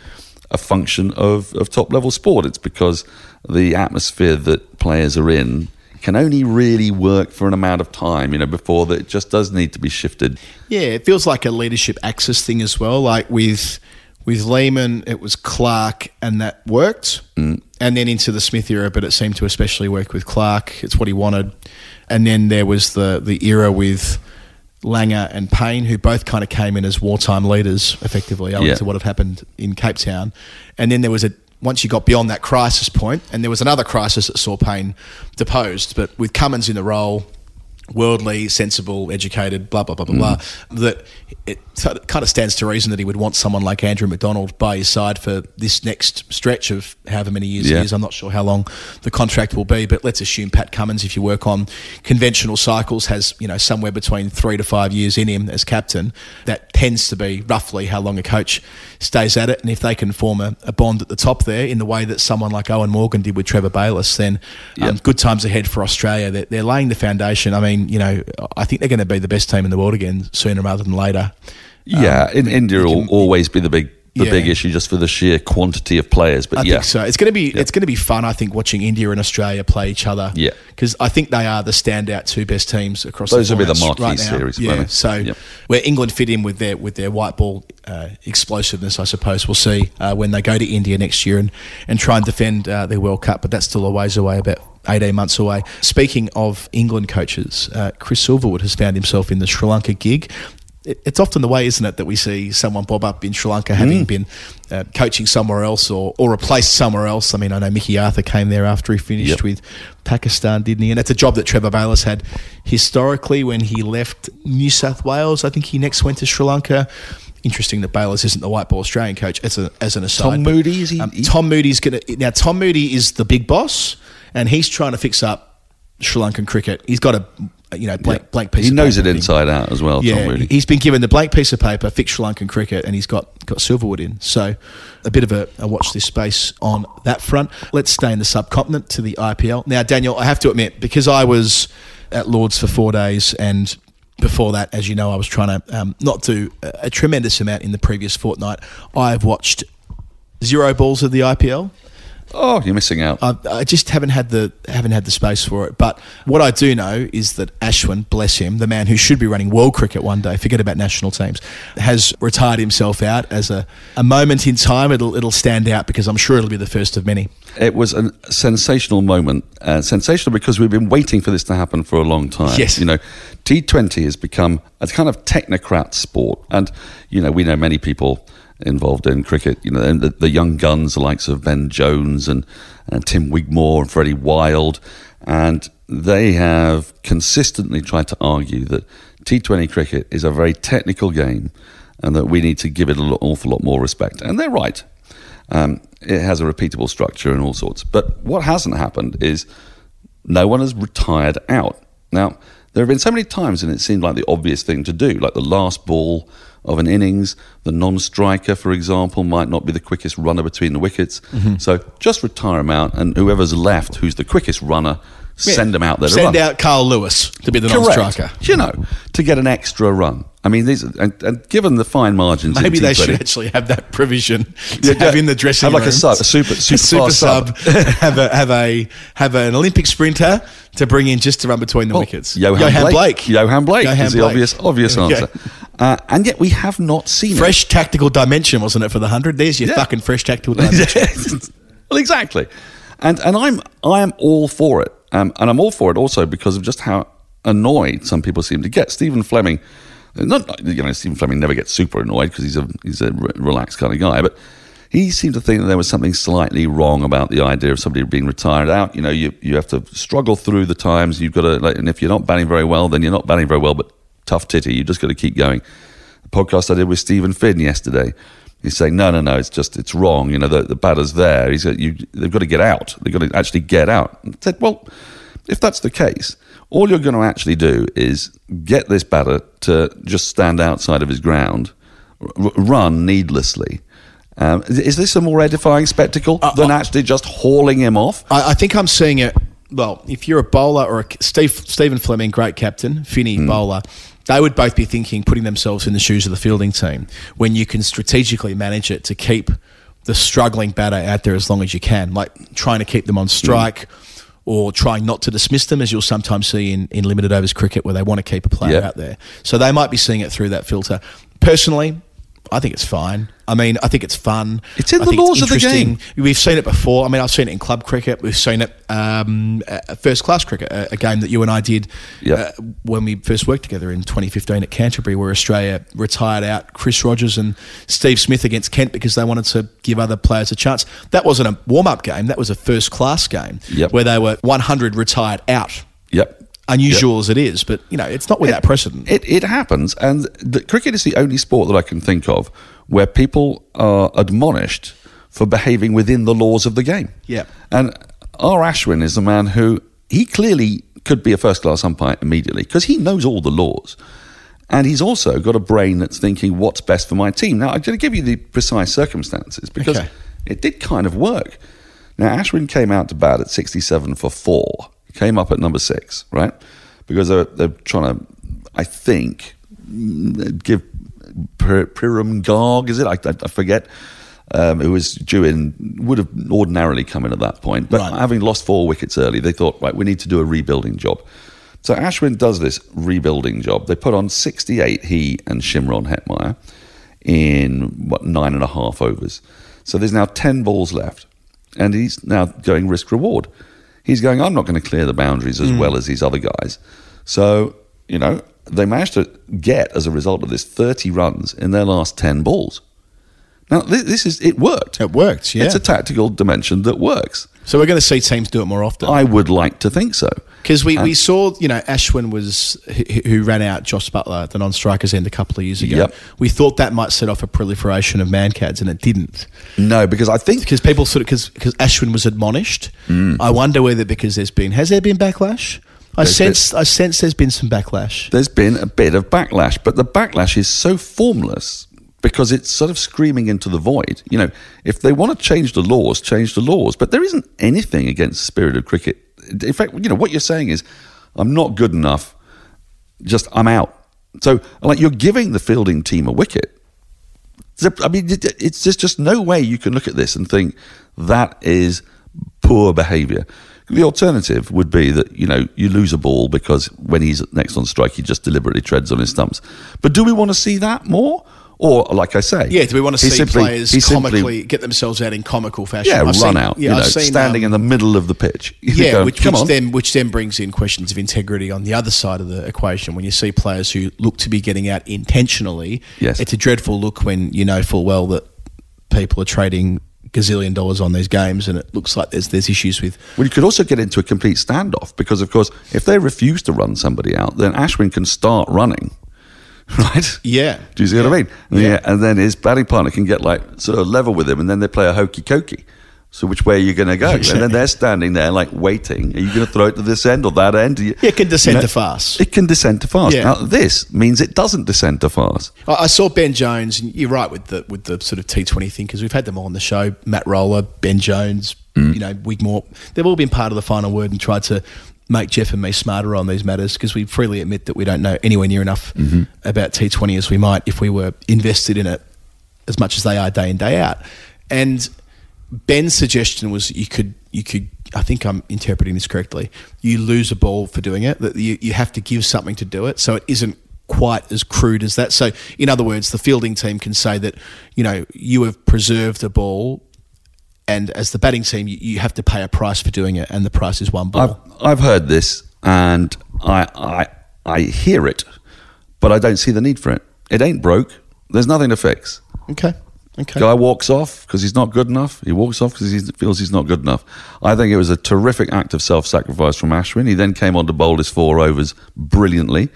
a function of, of top level sport. It's because the atmosphere that players are in can only really work for an amount of time, you know, before that it just does need to be shifted. Yeah, it feels like a leadership access thing as well. Like with with Lehmann, it was Clarke, and that worked. Mm. And then into the Smith era, but it seemed to especially work with Clarke. It's what he wanted. And then there was the the era with Langer and Paine, who both kind of came in as wartime leaders, effectively, owing Yeah. to what had happened in Cape Town. And then there was a once you got beyond that crisis point, and there was another crisis that saw Paine deposed. But with Cummins in the role, worldly, sensible, educated, blah blah blah blah blah, that it kind of stands to reason that he would want someone like Andrew McDonald by his side for this next stretch of however many years Yeah. it is. I'm not sure how long the contract will be, but let's assume Pat Cummins, if you work on conventional cycles, has you know somewhere between three to five years in him as captain. That tends to be roughly how long a coach stays at it, and if they can form a, a bond at the top there in the way that someone like Eoin Morgan did with Trevor Bayliss, then um, Yep. good times ahead for Australia. They're, they're laying the foundation. I mean, you know, I think they're going to be the best team in the world again sooner rather than later. Yeah, um, in India will always be the big the Yeah. big issue just for the sheer quantity of players. But I yeah, think so. It's going to be it's going to be fun. I think watching India and Australia play each other. Yeah. because I think they are the standout two best teams across. Those the will be the marquee right series, Yeah, so Yep. where England fit in with their with their white ball uh, explosiveness, I suppose we'll see uh, when they go to India next year and and try and defend uh, their World Cup. But that's still a ways away, about. 18 months away. Speaking of England coaches, uh, Chris Silverwood has found himself in the Sri Lanka gig. It- It's often the way, isn't it, that we see someone bob up in Sri Lanka having Mm. been uh, coaching somewhere else or, or replaced somewhere else. I mean, I know Mickey Arthur came there after he finished Yep. with Pakistan, didn't he? And it's a job that Trevor Bayliss had historically when he left New South Wales. I think he next went to Sri Lanka. Interesting that Bayliss isn't the white ball Australian coach. As, a, as an aside, Tom But, Moody, is he- um, he- Tom Moody's going to now. Tom Moody is the big boss, and he's trying to fix up Sri Lankan cricket. He's got a you know blank blank piece. he knows it inside out as well. Tom Yeah, Moody. he's been given the blank piece of paper, fix Sri Lankan cricket, and he's got, got Silverwood in. So a bit of a, a watch this space on that front. Let's stay in the subcontinent to the IPL. Now, Daniel, I have to admit, because I was at Lords for four days and before that, as you know, I was trying to um, not do a, a tremendous amount in the previous fortnight. I've watched zero balls of the IPL. Oh, you're missing out. I, I just haven't had the haven't had the space for it. But what I do know is that Ashwin, bless him, the man who should be running world cricket one day, forget about national teams, has retired himself out as a, a moment in time. It'll it'll stand out because I'm sure it'll be the first of many. It was a sensational moment. Uh, sensational because we've been waiting for this to happen for a long time. Yes. You know, T20 has become a kind of technocrat sport. And, you know, we know many people involved in cricket. You know, and the, the young guns, the likes of Ben Jones and, and Tim Wigmore and Freddie Wilde. And they have consistently tried to argue that T20 cricket is a very technical game and that we need to give it an awful lot more respect. And they're right. Um, it has a repeatable structure and all sorts. But what hasn't happened is no one has retired out. Now, there have been so many times, and it seemed like the obvious thing to do, like the last ball of an innings, the non striker, for example, might not be the quickest runner between the wickets. Mm-hmm. So just retire him out, and whoever's left, who's the quickest runner, send him out there to Send run. out Carl Lewis to be the Correct. non-striker. You know, to get an extra run. I mean, these and, and given the fine margins, in Maybe they T20 should actually have that provision (laughs) to Yeah, have in the dressing Have like a sub- a (laughs) super- super fast sub. (laughs) have a have a have an Olympic sprinter to bring in just to run between the Well, wickets. Yohan, Blake. Yohan Blake Yohan is the Blake. obvious obvious Okay. answer. Uh, and yet we have not seen Fresh tactical dimension, wasn't it, for the hundred? There's your Yeah. fucking fresh tactical dimension. well, exactly. And and I'm I am all for it. Um, and I'm all for it also because of just how annoyed some people seem to get. Stephen Fleming, not you know Stephen Fleming never gets super annoyed because he's a he's a relaxed kind of guy, but he seemed to think that there was something slightly wrong about the idea of somebody being retired out. You know, you you have to struggle through the times. You've got to, like, and if you're not batting very well, then you're not batting very well. But tough titty, you just got to keep going. The podcast I did with Stephen Finn yesterday. He's saying, no, no, no, it's just, it's wrong. You know, the, the batter's there. He's got, you, they've got to get out. They've got to actually get out. I said, well, if that's the case, all you're going to actually do is get this batter to just stand outside of his ground, r- run needlessly. Um, is- is this a more edifying spectacle than actually just hauling him off? I, I think I'm seeing it. Well, if you're a bowler or a Steve, Stephen Fleming, great captain, Finney Hmm. bowler, they would both be thinking, putting themselves in the shoes of the fielding team when you can strategically manage it to keep the struggling batter out there as long as you can, like trying to keep them on strike. Mm. or trying not to dismiss them, as you'll sometimes see in, in limited overs cricket where they want to keep a player out there. So they might be seeing it through that filter. Personally, I think it's fine. I mean, I think it's fun. It's in I the laws of the game. We've seen it before. I mean, I've seen it in club cricket. We've seen it um, first class cricket, a, a game that you and I did Yeah. uh, when we first worked together in 2015 at Canterbury, where Australia retired out Chris Rogers and Steve Smith against Kent because they wanted to give other players a chance. That wasn't a warm up game. That was a first class game Yep. where they were 100 retired out. Yep. Unusual as it is, but you know, it's not without precedent. It, it happens, and the, cricket is the only sport that I can think of where people are admonished for behaving within the laws of the game. Yeah. And R. Ashwin is a man who he clearly could be a first class umpire immediately because he knows all the laws. And he's also got a brain that's thinking, what's best for my team? Now, I'm going to give you the precise circumstances because Okay. it did kind of work. Now, Ashwin came out to bat at 67 for four, came up at number six, right? Because they're, they're trying to, I think, give Pir- Priyam Garg, is it? I, I, I forget. Um, who was due in, would have ordinarily come in at that point. But Right. having lost four wickets early, they thought, right, we need to do a rebuilding job. So Ashwin does this rebuilding job. They put on 68, he and Shimron Hetmyer, in what, nine and a half overs. So there's now 10 balls left. And he's now going risk reward. He's going, I'm not going to clear the boundaries as hmm. well as these other guys. So, you know, they managed to get, as a result of this, 30 runs in their last 10 balls. Now, this, this is, it worked. It worked, yeah. It's a tactical dimension that works. So we're going to see teams do it more often. I would like to think so. Because we, we saw, you know, Ashwin was who who ran out Jos Buttler at the non-strikers end a couple of years ago. Yep. We thought that might set off a proliferation of mankads, and it didn't. No, because I think Because people sort of because because Ashwin was admonished. Mm. I wonder whether because there's been has there been backlash? I There's sense I sense there's been some backlash. there's been a bit of backlash, but the backlash is so formless because it's sort of screaming into the void. You know, if they want to change the laws, change the laws, but there isn't anything against the spirit of cricket. In fact, you know, what you're saying is, I'm not good enough, just I'm out. So, like, you're giving the fielding team a wicket. I mean, it's just, just no way you can look at this and think that is poor behaviour. The alternative would be that you know you lose a ball because when he's next on strike, he just deliberately treads on his stumps. But do we want to see that more, or like I say, Yeah, do we want to see simply- players he simply- comically get themselves out in comical fashion? yeah, I've run seen- out, Yeah, you know, seen, standing um, in the middle of the pitch. (laughs) Yeah, go, which, which then which then brings in questions of integrity on the other side of the equation. When you see players who look to be getting out intentionally, Yes. it's a dreadful look when you know full well that people are trading gazillion dollars on these games, and it looks like there's there's issues with. Well, you could also get into a complete standoff because, of course, if they refuse to run somebody out, then Ashwin can start running, (laughs) right? Yeah. Do you see what I mean? Yeah. And then his batting partner can get like sort of level with him, and then they play a hokey cokey. So which way are you going to go? And then they're standing there like waiting. Are you going to throw it to this end or that end? You- Yeah, it can descend you to fast. It can descend to fast. Yeah. Now this means it doesn't descend to fast. I I saw Ben Jones, and you're right with the with the sort of T20 thing because we've had them all on the show. Matt Roller, Ben Jones, Mm. you know, Wigmore. They've all been part of the final word and tried to make Geoff and me smarter on these matters because we freely admit that we don't know anywhere near enough Mm-hmm. about T20 as we might if we were invested in it as much as they are day in day out. And Ben's suggestion was you could you could I think I'm interpreting this correctly. You lose a ball for doing it. That you, you have to give something to do it. So it isn't quite as crude as that. So in other words, the fielding team can say that you know you have preserved a ball, and as the batting team, you, you have to pay a price for doing it, and the price is one ball. I've heard this and I I I hear it, but I don't see the need for it. It ain't broke. There's nothing to fix. okay. Okay. Guy walks off because he's not good enough. He walks off because he feels he's not good enough. I think it was a terrific act of self-sacrifice from Ashwin. He then came on to bowl his four overs brilliantly.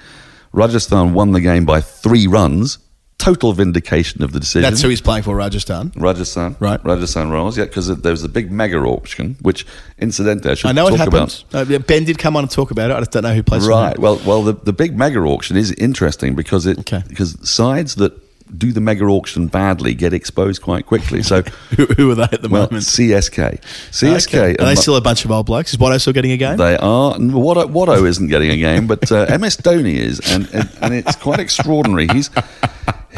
Rajasthan won the game by three runs. Total vindication of the decision. That's who he's playing for, Rajasthan. Rajasthan, Right. Rajasthan Royals, yeah, because there was a big mega auction, which incidentally I should I know talk it about. happened. Uh, ben did come on and talk about it. I just don't know who plays Right. Well, well, the, the big mega auction is interesting because it Okay. because sides that do the mega auction badly get exposed quite quickly. So, (laughs) Who, who are they at the well, moment? CSK, CSK, Okay. Are and they still a bunch of old blokes? Is Watto still getting a game? They are. and Watto, Watto isn't getting a game, but uh, (laughs) MS Dhoni is, and, and and it's quite extraordinary. He's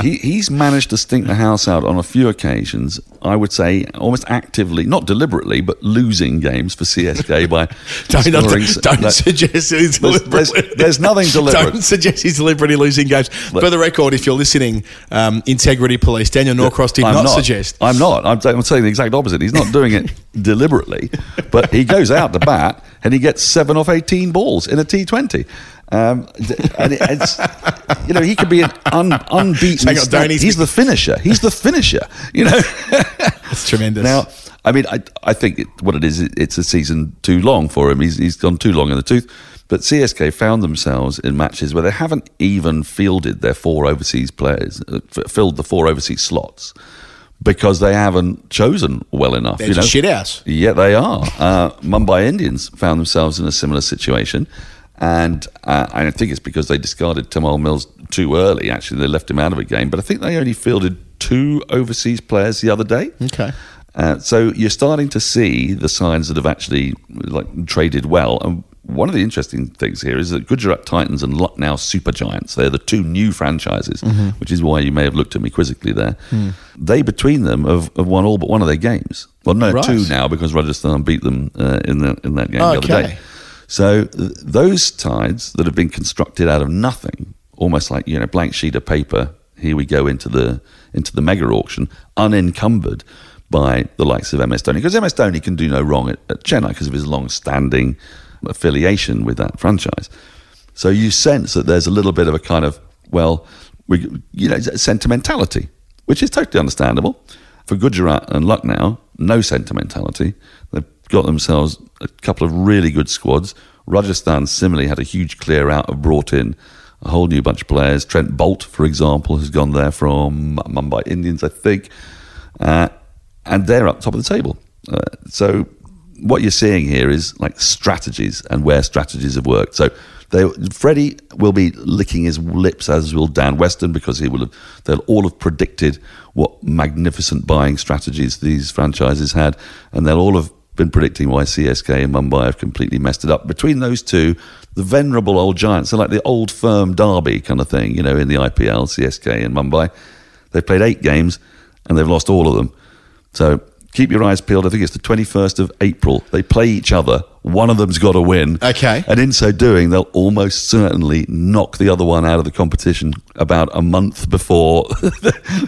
he, he's managed to stink the house out on a few occasions. I would say almost actively, not deliberately, but losing games for CSK by (laughs) Don't, scoring. don't like- suggest he's There's- there's- there's nothing (laughs) deliberate. Don't suggest he's deliberately losing games. For the record, if you're listening, um, Integrity Police, Daniel Norcross did I'm not, suggest. I'm not. I'm, I'm saying the exact opposite. He's not doing it (laughs) deliberately, but he goes out to bat and he gets seven off 18 balls in a T20. Um, and it- it's, you know, he could be an un, unbeaten. Hang on, don't he's- the finisher. He's the finisher. You know. (laughs) It's tremendous. Now, I mean, I, I think it, what it is, it, it's a season too long for him. He's, he's gone too long in the tooth. But CSK found themselves in matches where they haven't even fielded their four overseas players, uh, f- filled the four overseas slots because they haven't chosen well enough. They're you know? shit ass. Yeah, they are. Uh, Mumbai Indians found themselves in a similar situation. And uh, I think it's because they discarded Tymal Mills too early. Actually, they left him out of a game. But I think they only fielded two overseas players the other day. Okay. Uh, so you're starting to see the signs that have actually like traded well. And one of the interesting things here is that Gujarat Titans and Lucknow Super Giants, they're the two new franchises, which is why you may have looked at me quizzically there. They, between them, have, have won all but one of their games. Well, no, Right. two now because Rajasthan beat them uh, in, the, in that game the other Okay. day. So th- those tides that have been constructed out of nothing, almost like you know blank sheet of paper. Here we go into the into the mega auction, unencumbered by the likes of MS Dhoni, because MS Dhoni can do no wrong at, at Chennai because of his long-standing affiliation with that franchise. So you sense that there's a little bit of a kind of well, we you know sentimentality, which is totally understandable. For Gujarat and Lucknow, no sentimentality. They've got themselves a couple of really good squads. Rajasthan similarly had a huge clear out, have brought in a whole new bunch of players. Trent Boult, for example, has gone there from Mumbai Indians, I think. Uh, and they're up top of the table. Uh, so what you're seeing here is like strategies and where strategies have worked. So they, Freddie will be licking his lips, as will Dan Weston, because he will have. They'll all have predicted what magnificent buying strategies these franchises had, and they'll all have been predicting why CSK and Mumbai have completely messed it up. Between those two, the venerable old giants they're like the old firm derby kind of thing, you know, in the IPL, CSK and Mumbai. They've played eight games and they've lost all of them. So keep your eyes peeled. I think it's the 21st of April. They play each other. One of them's got to win. Okay. And in so doing, they'll almost certainly knock the other one out of the competition about a month before (laughs)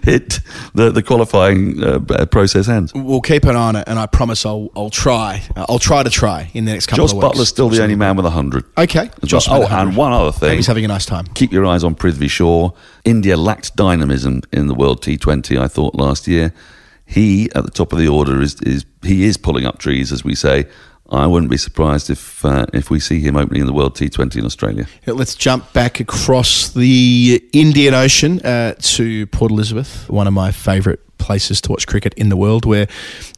it, the, the qualifying uh, process ends. We'll keep an eye on it, and I promise I'll I'll try. Uh, I'll try to try in the next couple Josh of weeks. Jos Buttler's still the only man with a 100. Okay, Josh well. Oh, 100. and one other thing. He's having a nice time. keep your eyes on Prithvi Shaw. India lacked dynamism in the World T20, I thought, last year. He, at the top of the order, is, is he is pulling up trees, as we say. I wouldn't be surprised if uh, if we see him opening in the World T20 in Australia. Let's jump back across the Indian Ocean uh, to Port Elizabeth, one of my favourite places to watch cricket in the world, where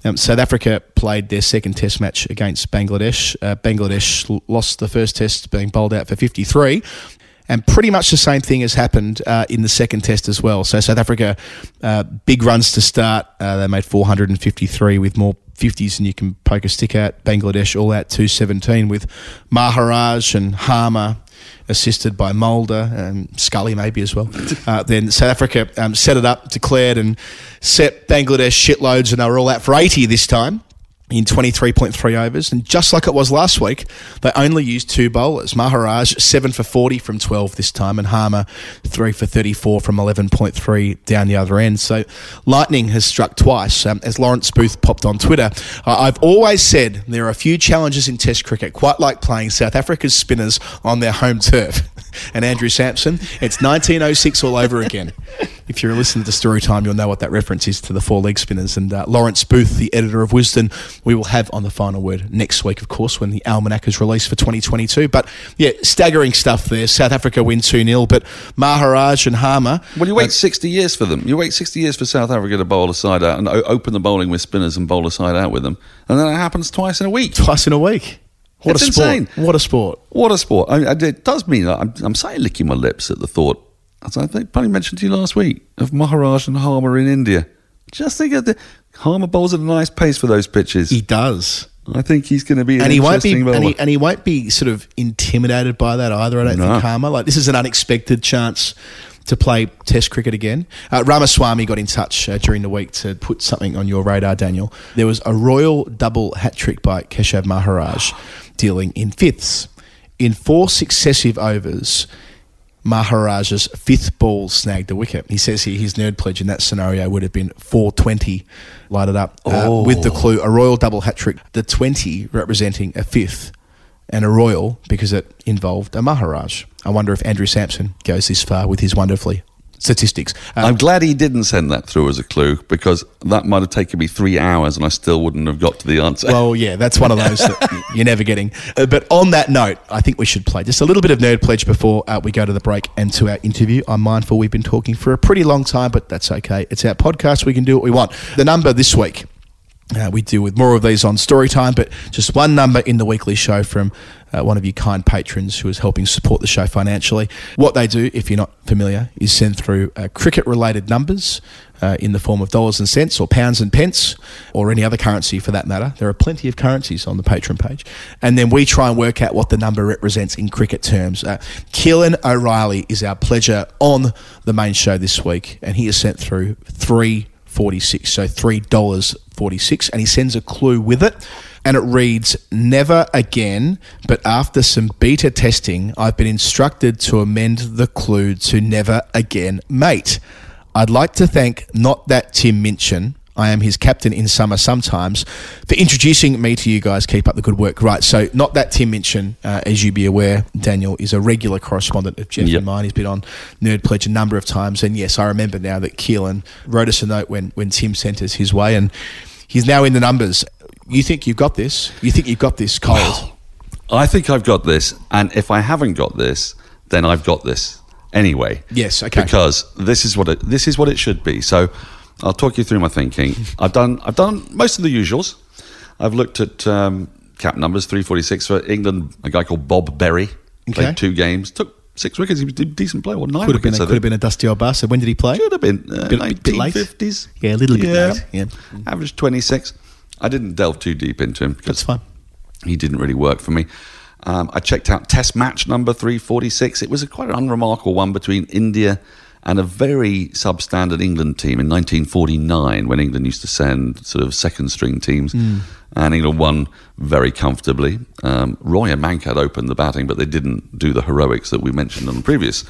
um, South Africa played their second Test match against Bangladesh. Uh, Bangladesh lost the first Test, being bowled out for 53. And pretty much the same thing has happened uh, in the second test as well. So South Africa, uh, big runs to start. Uh, they made 453 with more 50s than you can poke a stick at. Bangladesh all out 217 with Maharaj and Harmer assisted by Mulder and Scully maybe as well. (laughs) Uh, then South Africa um, set it up, declared and set Bangladesh shitloads, and they were all out for 80 this time in 23.3 overs. And just like it was last week, they only used two bowlers. Maharaj, 7 for 40 from 12 this time, and Harmer, 3 for 34 from 11.3 down the other end. So lightning has struck twice. Um, as Lawrence Booth popped on Twitter, I've always said there are a few challenges in Test cricket, quite like playing South Africa's spinners on their home turf. And Andrew Samson, it's 1906 all over again. If you're listening to Story Time, you'll know what that reference is to the four leg spinners. And uh, Lawrence Booth, the editor of Wisden, we will have on the final word next week, of course, when the almanac is released for 2022. But yeah, staggering stuff there. South Africa win 2 0, but Maharaj and Harmer. Well, you wait 60 years for them. You wait 60 years for South Africa to bowl a side out and open the bowling with spinners and bowl a side out with them. And then it happens twice in a week. Twice in a week. What It's a sport. insane. What a sport. What a sport. I, I, it does mean that I'm, I'm slightly licking my lips at the thought, as I think probably mentioned to you last week, of Maharaj and Harmer in India. Just think of the Harmer bowls at a nice pace for those pitches. He does. I think he's going to be an and he won't be and he, and he won't be sort of intimidated by that either. I don't No. think Harmer. Like this is an unexpected chance to play Test cricket again. Uh, Ramaswamy got in touch uh, during the week to put something on your radar, Daniel. There was a royal double hat trick by Keshav Maharaj dealing in fifths. In four successive overs, Maharaj's fifth ball snagged a wicket. He says here his nerd pledge in that scenario would have been 420 lighted up uh, with the clue a royal double hat trick, the 20 representing a fifth and a royal because it involved a Maharaj. I wonder if Andrew Samson goes this far with his wonderfully statistics. Uh, I'm glad he didn't send that through as a clue because that might have taken me three hours and I still wouldn't have got to the answer. well, yeah, that's one of those that (laughs) you're never getting. Uh, but on that note, I think we should play just a little bit of Nerd Pledge before uh, we go to the break and to our interview. I'm mindful we've been talking for a pretty long time, but that's okay. It's our podcast. We can do what we want. The number this week uh, we deal with more of these on story time, but just one number in the weekly show from uh, one of you kind patrons who is helping support the show financially. What they do, if you're not familiar, is send through uh, cricket related numbers uh, in the form of dollars and cents or pounds and pence or any other currency for that matter. There are plenty of currencies on the Patreon page. And then we try and work out what the number represents in cricket terms. Uh, Keelan O'Reilly is our pleasure on the main show this week, and he has sent through three 46 so $3.46 and he sends a clue with it and it reads never again but after some beta testing i've been instructed to amend the clue to never again mate. I'd like to thank not that tim minchin I am his captain in summer sometimes for introducing me to you guys. Keep up the good work. Right. So, not that Tim Minchin, uh, as you be aware, Daniel is a regular correspondent of Geoff Yep. and mine. He's been on Nerd Pledge a number of times. And yes, I remember now that Keelan wrote us a note when, when Tim sent us his way. And he's now in the numbers. You think you've got this? You think you've got this cold? I think I've got this, and if I haven't got this, then I've got this anyway. Yes, okay. Because this is what it this is what it should be. So I'll talk you through my thinking. I've done I've done most of the usuals. I've looked at um, cap numbers three forty six for England. A guy called Bob Berry played Okay. two games, took six wickets. He was a decent player. Well, nine Could have been a, could have been a dusty old bastard. When did he play? Should have been uh, bit late? 1950s. Yeah, a little bit late, yeah. Average 26. I didn't delve too deep into him That's fine. he didn't really work for me. Um, I checked out Test match number 346. It was a quite an unremarkable one between India and a very substandard England team in 1949 when England used to send sort of second string teams. Hmm. And England won very comfortably. Um, Roy and Mankad opened the batting, but they didn't do the heroics that we mentioned on the previous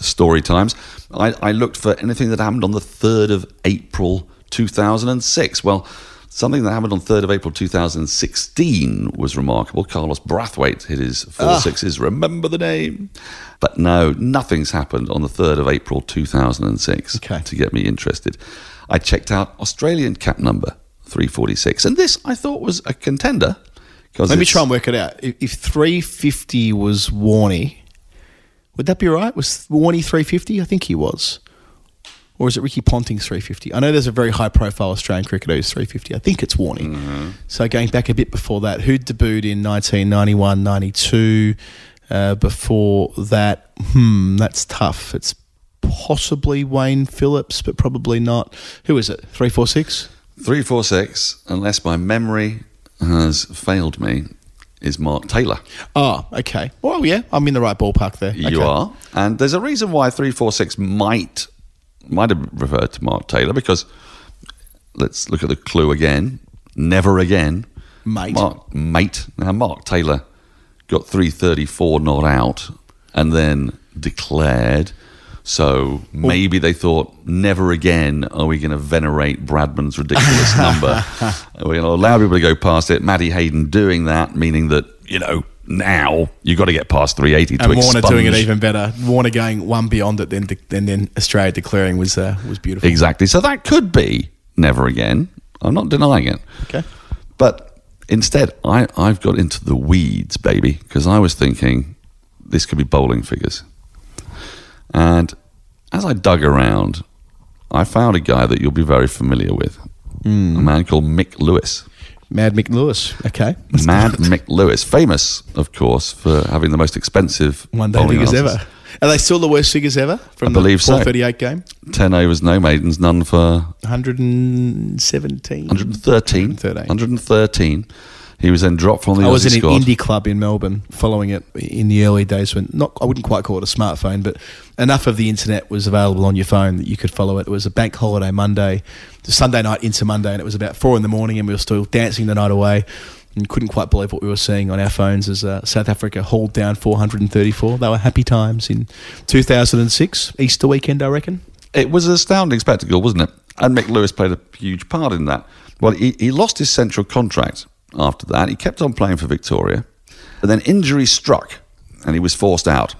story times. I, I looked for anything that happened on the 3rd of April 2006. Well, something that happened on 3rd of April 2016 was remarkable. Carlos Brathwaite hit his four ah. sixes. Remember the name? But no, nothing's happened on the 3rd of April 2006 Okay. to get me interested. I checked out Australian cap number 346, and this I thought was a contender. Let me try and work it out. If, if 350 was Warney, would that be right? Was Warney 350? I think he was. Or is it Ricky Ponting's 350? I know there's a very high profile Australian cricketer who's 350. I think it's Warney. So going back a bit before that, who debuted in 1991 92? Uh, before that, hmm, that's tough. It's possibly Wayne Phillips, but probably not. Who is it? 346? 346, unless my memory has failed me, is Mark Taylor. Oh, okay. Well, yeah, I'm in the right ballpark there. You Okay. are. And there's a reason why 346 might might have referred to Mark Taylor because let's look at the clue again. Never again. Mate. Mark, mate. Now, Mark Taylor got 334 not out and then declared. So oh. maybe they thought, never again are we going to venerate Bradman's ridiculous (laughs) number. We're going to allow people to go past it. Matty Hayden doing that, meaning that, you know, now you've got to get past 380 to and Warner expunge. doing it even better. Warner going one beyond it, then then then Australia declaring was uh, was beautiful. Exactly. So that could be never again. I'm not denying it. Okay. But instead, I, I've got into the weeds, baby, because I was thinking this could be bowling figures. And as I dug around, I found a guy that you'll be very familiar with. Hmm. A man called Mick Lewis. Mad Mick Lewis. Okay. Mad Mick Lewis. Famous, of course, for having the most expensive One day bowling figures ever. Are they still the worst figures ever from I believe the so. 438 game? 10 overs, no maidens, none for 117. 113. 113. 113. He was then dropped from the I was in squad. an indie club in Melbourne following it in the early days when not I wouldn't quite call it a smartphone, but enough of the internet was available on your phone that you could follow it. It was a bank holiday Monday, Sunday night into Monday, and it was about four in the morning, and we were still dancing the night away. And couldn't quite believe what we were seeing on our phones as uh, South Africa hauled down 434. They were happy times in 2006 Easter weekend, I reckon. It was an astounding spectacle, wasn't it? And Mick Lewis played a huge part in that. Well, he, he lost his central contract after that. He kept on playing for Victoria. but then injury struck and he was forced out.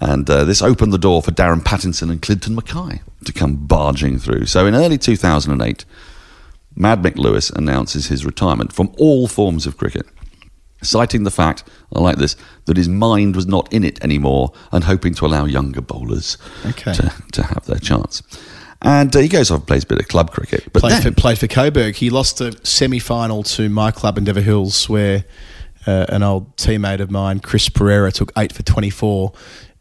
And uh, this opened the door for Darren Pattinson and Clinton McKay to come barging through. So in early 2008, Mad Mick Lewis announces his retirement from all forms of cricket, citing the fact, I like this, that his mind was not in it anymore and hoping to allow younger bowlers Okay. to, to have their chance. And uh, he goes off and plays a bit of club cricket. But played, then, for, played for Coburg. He lost a semi final to my club Endeavour Hills, where uh, an old teammate of mine, Chris Pereira, took eight for 24,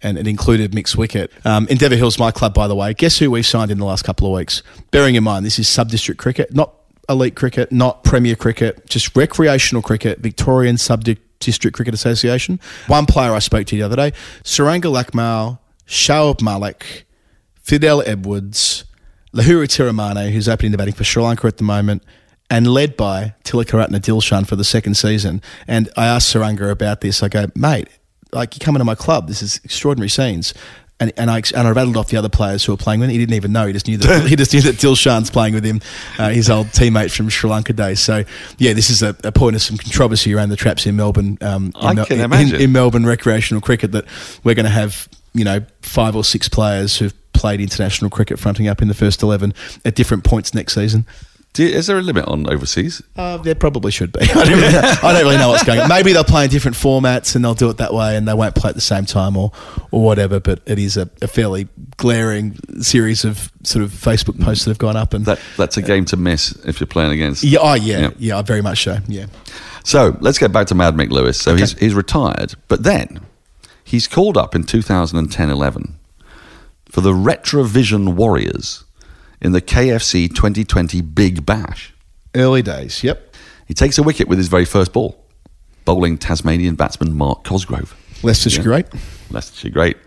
and it included mixed wicket. Um, Endeavour Hills, my club, by the way. Guess who we've signed in the last couple of weeks? Bearing in mind, this is sub district cricket, not elite cricket, not premier cricket, just recreational cricket, Victorian sub district cricket association. One player I spoke to the other day, Saranga Lakmal, Shoaib Malik, Fidel Edwards, Lahiru Thirimanne, who's opening the batting for Sri Lanka at the moment, and led by Tilakaratna Dilshan for the second season. And I asked Saranga about this. I go, mate, like you come into my club, this is extraordinary scenes. And, and I and I rattled off the other players who were playing with him. He didn't even know. He just knew that (laughs) he just knew that Dilshan's playing with him, uh, his old teammate from Sri Lanka days. So yeah, this is a, a point of some controversy around the traps in Melbourne. Um, in I Mel- can in- imagine. in Melbourne recreational cricket that we're going to have, you know, five or six players who've played international cricket fronting up in the first 11 at different points next season. you- is there a limit on overseas? Uh, there probably should be. (laughs) I don't, really know, I don't really know what's going on. Maybe they'll play in different formats and they'll do it that way and they won't play at the same time or, or whatever, but it is a, a fairly glaring series of sort of Facebook posts that have gone up. and That That's a game to miss if you're playing against. Yeah, oh, yeah, Yeah. yeah, very much so. Yeah. So let's get back to Mad Mick Lewis. So he's, he's retired, but then he's called up in 2010 11 for the Retravision Warriors in the KFC 2020 Big Bash. Early days, yep. He takes a wicket with his very first ball, bowling Tasmanian batsman Mark Cosgrove. Leicestershire Yeah. great. Leicestershire great.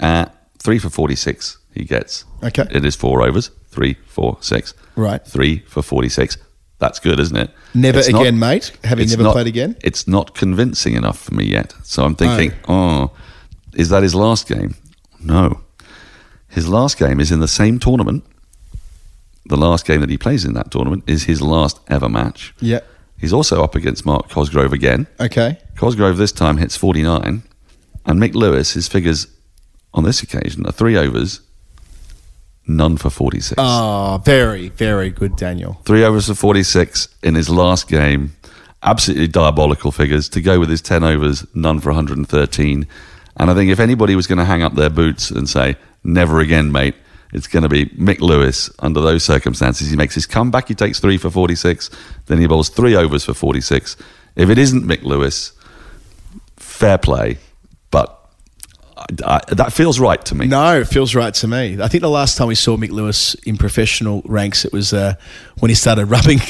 Uh, three for 46 he gets. Okay. It is four overs. Three, four, six. Right. Three for 46. That's good, isn't it? Never It's again, mate. Having never played again? It's not convincing enough for me yet. So I'm thinking, oh, is that his last game? No. His last game is in the same tournament. The last game that he plays in that tournament is his last ever match. Yeah. He's also up against Mark Cosgrove again. Okay. Cosgrove this time hits 49, and Mick Lewis, his figures on this occasion are three overs, none for 46. Oh, very, very good, Daniel. Three overs for 46 in his last game. Absolutely diabolical figures to go with his 10 overs, none for 113. And I think if anybody was going to hang up their boots and say, never again, mate, it's going to be Mick Lewis under those circumstances. He makes his comeback, he takes three for 46, then he bowls three overs for 46. If it isn't Mick Lewis, fair play, but I, I, that feels right to me. No, it feels right to me. I think the last time we saw Mick Lewis in professional ranks, it was uh, when he started (laughs) rubbing.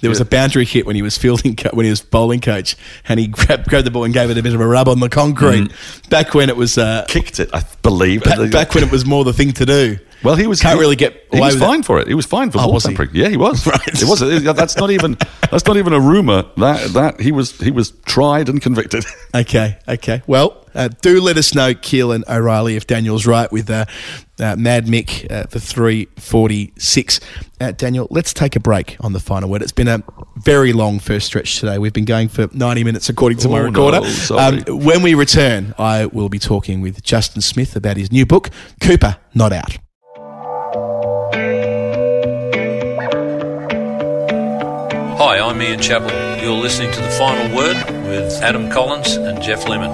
There was a boundary hit when he was fielding, co- when he was bowling coach, and he grabbed, grabbed the ball and gave it a bit of a rub on the concrete. Back when it was, uh, Kicked it, I believe. back, back when it was more the thing to do. Well, he was can't he- really get He was with it. fine for it. He was fine for Oh, ball was he? tampering. Yeah, he was. (laughs) Right. It was. it- That's not even. That's not even a rumor. That that he was. He was tried and convicted. (laughs) Okay, okay. Well, uh, do let us know, Keelan O'Reilly, if Daniel's right with uh, uh, Mad Mick uh, for 346. Uh, Daniel, let's take a break on the final word. It's been a very long first stretch today. We've been going for 90 minutes, according to my Oh, recorder. no. Um, when we return, I will be talking with Justin Smith about his new book, Cooper Not Out. Hi, I'm Ian Chappell. You're listening to The Final Word with Adam Collins and Geoff Lemon.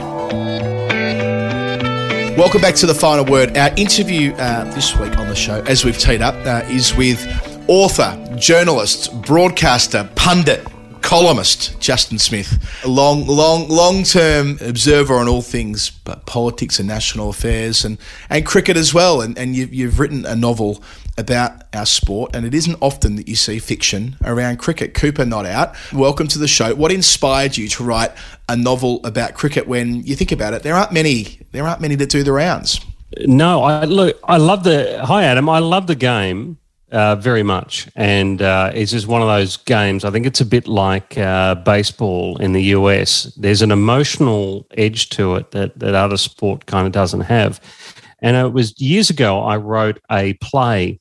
Welcome back to the final word. Our interview uh, this week on the show, as we've teed up, uh, is with author, journalist, broadcaster, pundit, columnist Justin Smith, a long, long, long-term observer on all things but politics and national affairs and, and cricket as well. And, and you, you've written a novel about our sport, and it isn't often that you see fiction around cricket. Cooper not out. Welcome to the show. What inspired you to write a novel about cricket? When you think about it, there aren't many. There aren't many that do the rounds. No, I look. I love the. Hi, Adam. I love the game uh, very much, and uh, it's just one of those games. I think it's a bit like uh, baseball in the US. There's an emotional edge to it that that other sport kind of doesn't have. And it was years ago. I wrote a play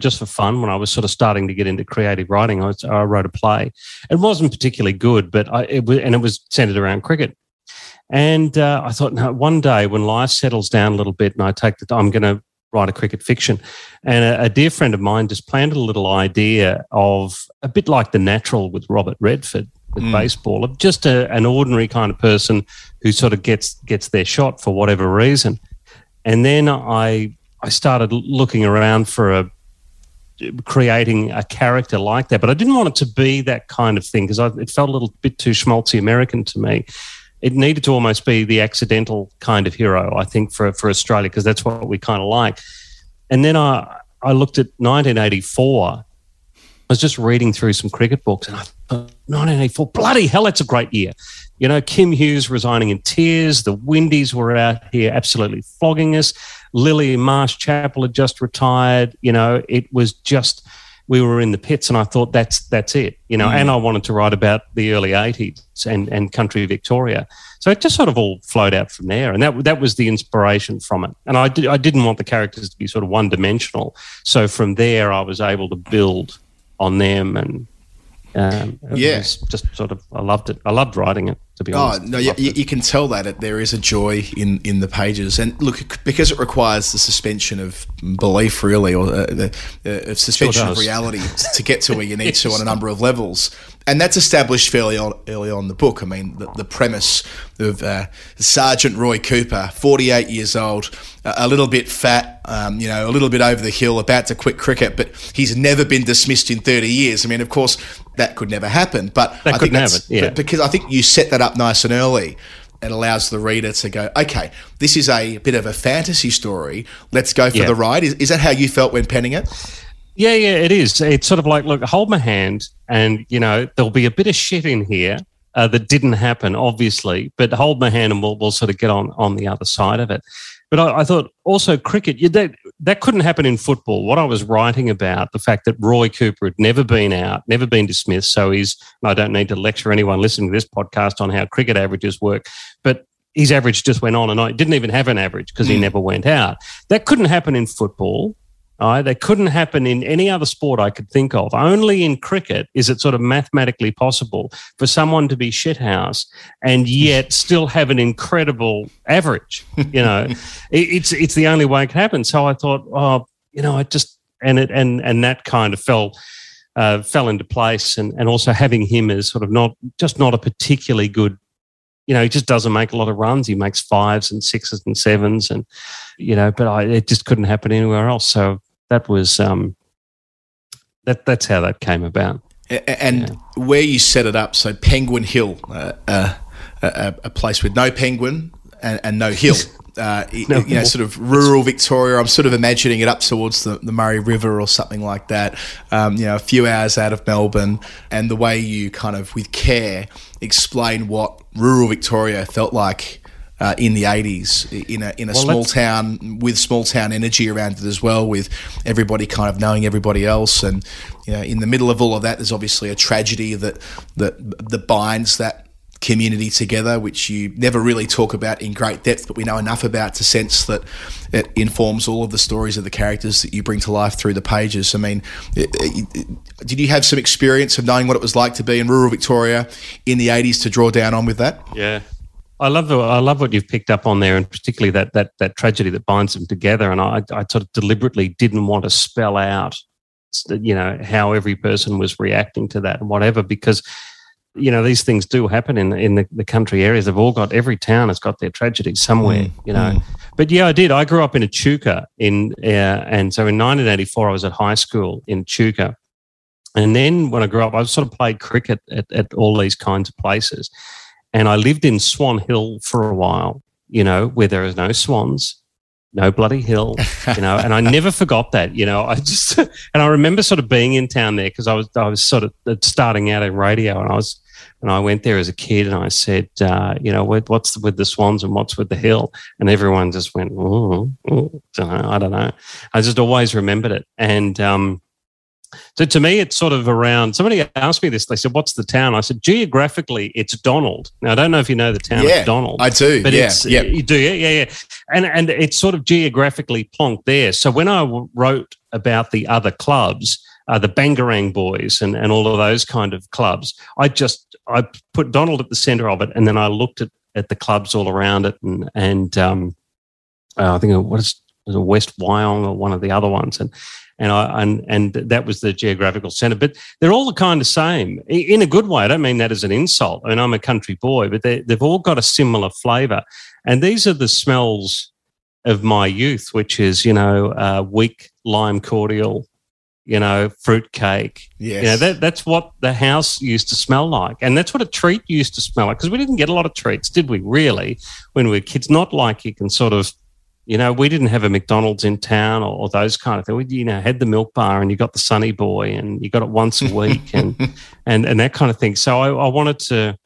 just for fun when I was sort of starting to get into creative writing. I, was, I wrote a play. It wasn't particularly good, but I, it was, and it was centered around cricket. And uh, I thought, no, one day when life settles down a little bit and I take the, I'm going to write a cricket fiction. And a, a, dear friend of mine just planted a little idea of a bit like the natural with Robert Redford with mm. baseball, of just a, an ordinary kind of person who sort of gets gets their shot for whatever reason. And then I I started looking around for a creating a character like that, but I didn't want it to be that kind of thing because it felt a little bit too schmaltzy American to me it needed to almost be the accidental kind of hero, I think, for for Australia because that's what we kind of like. And then I I looked at 1984. I was just reading through some cricket books, and I thought 1984, bloody hell, that's a great year. You know, Kim Hughes resigning in tears. The Windies were out here absolutely flogging us. Lillee Marsh Chappell had just retired. You know, it was just we were in the pits and I thought that's that's it, you know, mm. and I wanted to write about the early 80s and, and country Victoria. So it just sort of all flowed out from there. And that that was the inspiration from it. And I, did, I didn't want the characters to be sort of one dimensional. So from there, I was able to build on them and um, yeah, just sort of I loved it. I loved writing it. To be oh, honest, no, you, you, can tell that it, there is a joy in in the pages, and look because it requires the suspension of belief, really, or uh, the uh, suspension sure of reality (laughs) to get to where you need to on a number of levels and that's established fairly on, early on in the book. I mean, the, the premise of uh, Sergeant Roy Cooper, 48 years old, a little bit fat, um, you know, a little bit over the hill, about to quit cricket, but he's never been dismissed in 30 years. I mean, of course, that could never happen, but that I think that's yeah. because I think you set that up nice and early. It allows the reader to go, okay, this is a bit of a fantasy story. Let's go for yeah. the ride. Is, is that how you felt when penning it? Yeah, yeah, it is. It's sort of like, look, hold my hand, and you know, there'll be a bit of shit in here uh, that didn't happen, obviously, but hold my hand, and we'll we'll sort of get on on the other side of it. But I, I thought also cricket, you, that that couldn't happen in football. What I was writing about, the fact that Roy Cooper had never been out, never been dismissed, so he's. I don't need to lecture anyone listening to this podcast on how cricket averages work, but his average just went on and I didn't even have an average because mm. he never went out. That couldn't happen in football. Right? They couldn't happen in any other sport I could think of. Only in cricket is it sort of mathematically possible for someone to be shithouse and yet still have an incredible average. You know, (laughs) it, it's it's the only way it can happen. So I thought, oh, you know, I just and it and and that kind of fell. Uh, fell into place, and, and also having him as sort of not just not a particularly good you know, he just doesn't make a lot of runs. He makes fives and sixes and sevens, and you know, but I, it just couldn't happen anywhere else. So that was um, that that's how that came about. And yeah. where you set it up, so Penguin Hill, uh, uh, a, a, place with no penguin and, and no hill. (laughs) Uh, no, you know, sort of rural Victoria. I'm sort of imagining it up towards the, the Murray River or something like that. Um, you know, a few hours out of Melbourne, and the way you kind of, with care, explain what rural Victoria felt like uh, in the 80s in a, in a well, small town with small town energy around it as well, with everybody kind of knowing everybody else. And you know, in the middle of all of that, there's obviously a tragedy that, that, that binds that community together, which you never really talk about in great depth, but we know enough about to sense that it informs all of the stories of the characters that you bring to life through the pages. I mean, did you have some experience of knowing what it was like to be in rural Victoria in the 80s to draw down on with that? Yeah, I love the, I love what you've picked up on there, and particularly that that that tragedy that binds them together. And I, I sort of deliberately didn't want to spell out, you know, how every person was reacting to that and whatever, because you know these things do happen in in the, the country areas. They've all got every town has got their tragedy somewhere, mm, you know. Mm. But yeah, I did. I grew up in Echuca, in uh, and so in 1984 I was at high school in Echuca. And then when I grew up, I sort of played cricket at, at all these kinds of places. And I lived in Swan Hill for a while, you know, where there are no swans, no bloody hill, you know. and I (laughs) never forgot that, you know. I just (laughs) and I remember sort of being in town there because I was I was sort of starting out in radio, and I was and I went there as a kid, and I said, uh, you know, what's with the Swans and what's with the hill, and everyone just went, oh, oh, know, I don't know. I just always remembered it, and um, so to me, it's sort of around. Somebody asked me this. They said, "What's the town?" I said, "Geographically, it's Donald." Now I don't know if you know the town Yeah, of Donald. I do, But yeah, it's, yeah. you do, yeah, yeah, yeah. And and it's sort of geographically plonked there. So when I wrote about the other clubs, uh, the Bangarang Boys and and all of those kind of clubs, I just I put Donald at the centre of it, and then I looked at at the clubs all around it, and and um, uh, I think it was was West Wyong or one of the other ones, and and I and and that was the geographical centre. But they're all the kind of same in a good way. I don't mean that as an insult. I mean I'm a country boy, but they, they've all got a similar flavour, and these are the smells of my youth, which is you know uh, weak lime cordial. You know, fruit cake. Yes. You know, that, that's what the house used to smell like. And that's what a treat used to smell like. Because we didn't get a lot of treats, did we, really, when we were kids? Not like you can sort of you know, we didn't have a McDonald's in town or, or those kind of things. We, you know, had the milk bar and you got the Sunny Boy and you got it once a week (laughs) and and and that kind of thing. So I, I wanted to,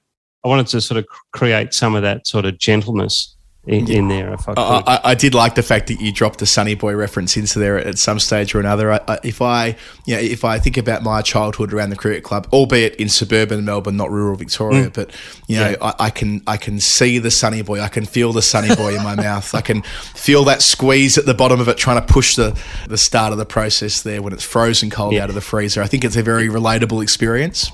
I wanted to sort of create some of that sort of gentleness in, in there. If I could. I, I, did like the fact that you dropped a Sunny Boy reference into there at some stage or another. I, if I, you know, if I think about my childhood around the cricket club, albeit in suburban Melbourne, not rural Victoria, mm. but you know, I, I can I can see the Sunny Boy. I can feel the Sunny Boy in my (laughs) mouth. I can feel that squeeze at the bottom of it, trying to push the the start of the process there when it's frozen cold Yeah. out of the freezer. I think it's a very relatable experience.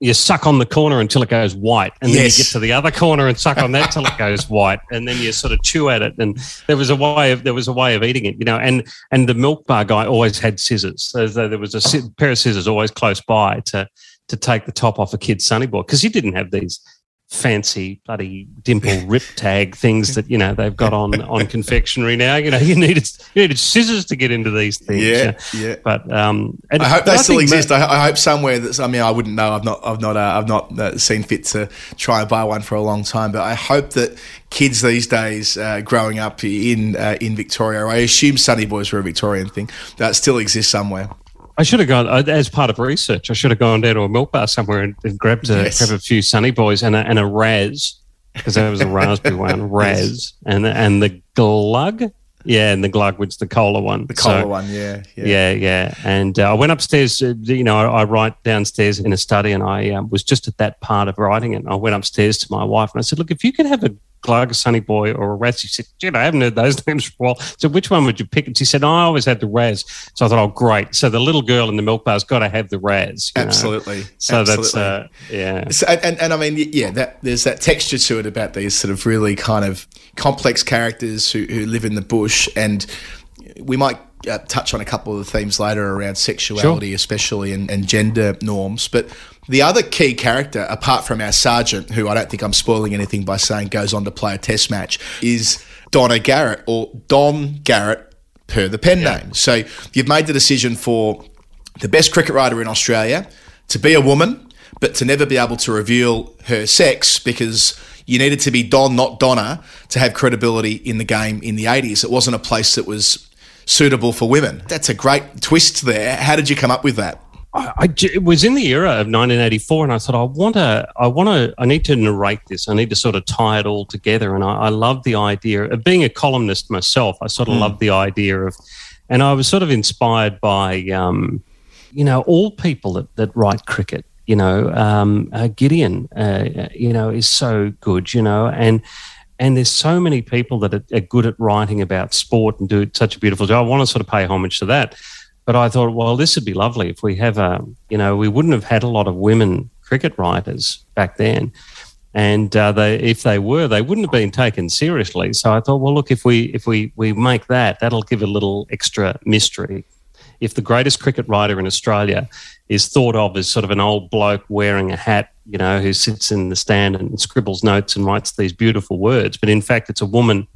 You suck on the corner until it goes white, and then you get to the other corner and suck on that till it goes (laughs) white, and then you sort of chew at it. And there was a way of there was a way of eating it, you know. And and the milk bar guy always had scissors, so there there was a pair of scissors always close by to to take the top off a kid's sunny boy because he didn't have these fancy bloody dimple (laughs) rip tag things that you know they've got on on (laughs) confectionery now. You know, you needed you needed scissors to get into these things. Yeah, yeah. But um, I hope they still exist. I, I hope somewhere that's. I mean, I wouldn't know. I've not. I've not. Uh, I've not uh, seen fit to try and buy one for a long time. But I hope that kids these days, uh, growing up in uh, in Victoria, I assume Sunny Boys were a Victorian thing. That still exists somewhere. I should have gone uh, as part of research. I should have gone down to a milk bar somewhere and, and grabbed a, Yes. grabbed a few Sunny Boys and a, and a Raz because that was a raspberry (laughs) one, Raz, and the, and the Glug, yeah, and the Glug was the cola one. The cola So- one, yeah, yeah. Yeah, yeah. And uh, I went upstairs. Uh, you know, I, I write downstairs in a study, and I um, was just at that part of writing it. And I went upstairs to my wife, and I said, "Look, if you could have a A Sunny Boy, or a Raz," she said, "Gee, I haven't heard those (laughs) names for a while." So, which one would you pick? And she said, "I always had the Raz." So I thought, "Oh, great!" So the little girl in the milk bar's got to have the Raz. you know. Absolutely. So that's uh, yeah. So, and, and, and I mean, yeah, that there's that texture to it about these sort of really kind of complex characters who, who live in the bush, and we might uh, touch on a couple of the themes later around sexuality, especially and, and gender norms. But the other key character, apart from our sergeant, who I don't think I'm spoiling anything by saying goes on to play a test match, is Donna Garrett or Don Garrett per the pen name. So you've made the decision for the best cricket writer in Australia to be a woman, but to never be able to reveal her sex because you needed to be Don, not Donna, to have credibility in the game in the 80s. It wasn't a place that was suitable for women. That's a great twist there. How did you come up with that? I, I it was in the era of 1984, and I thought I want to, I want to, I need to narrate this. I need to sort of tie it all together. And I, I love the idea of being a columnist myself. I sort of love the idea of, and I was sort of inspired by, um, you know, all people that, that write cricket. You know, um, uh, Gideon, uh, you know, is so good. You know, and and there's so many people that are, good at writing about sport and do such a beautiful job. I want to sort of pay homage to that. But I thought, well, this would be lovely if we have a, you know, we wouldn't have had a lot of women cricket writers back then. And uh, they, if they were, they wouldn't have been taken seriously. So I thought, well, look, if we if we we make that, that'll give a little extra mystery. If the greatest cricket writer in Australia is thought of as sort of an old bloke wearing a hat, you know, who sits in the stand and scribbles notes and writes these beautiful words, but in fact, it's a woman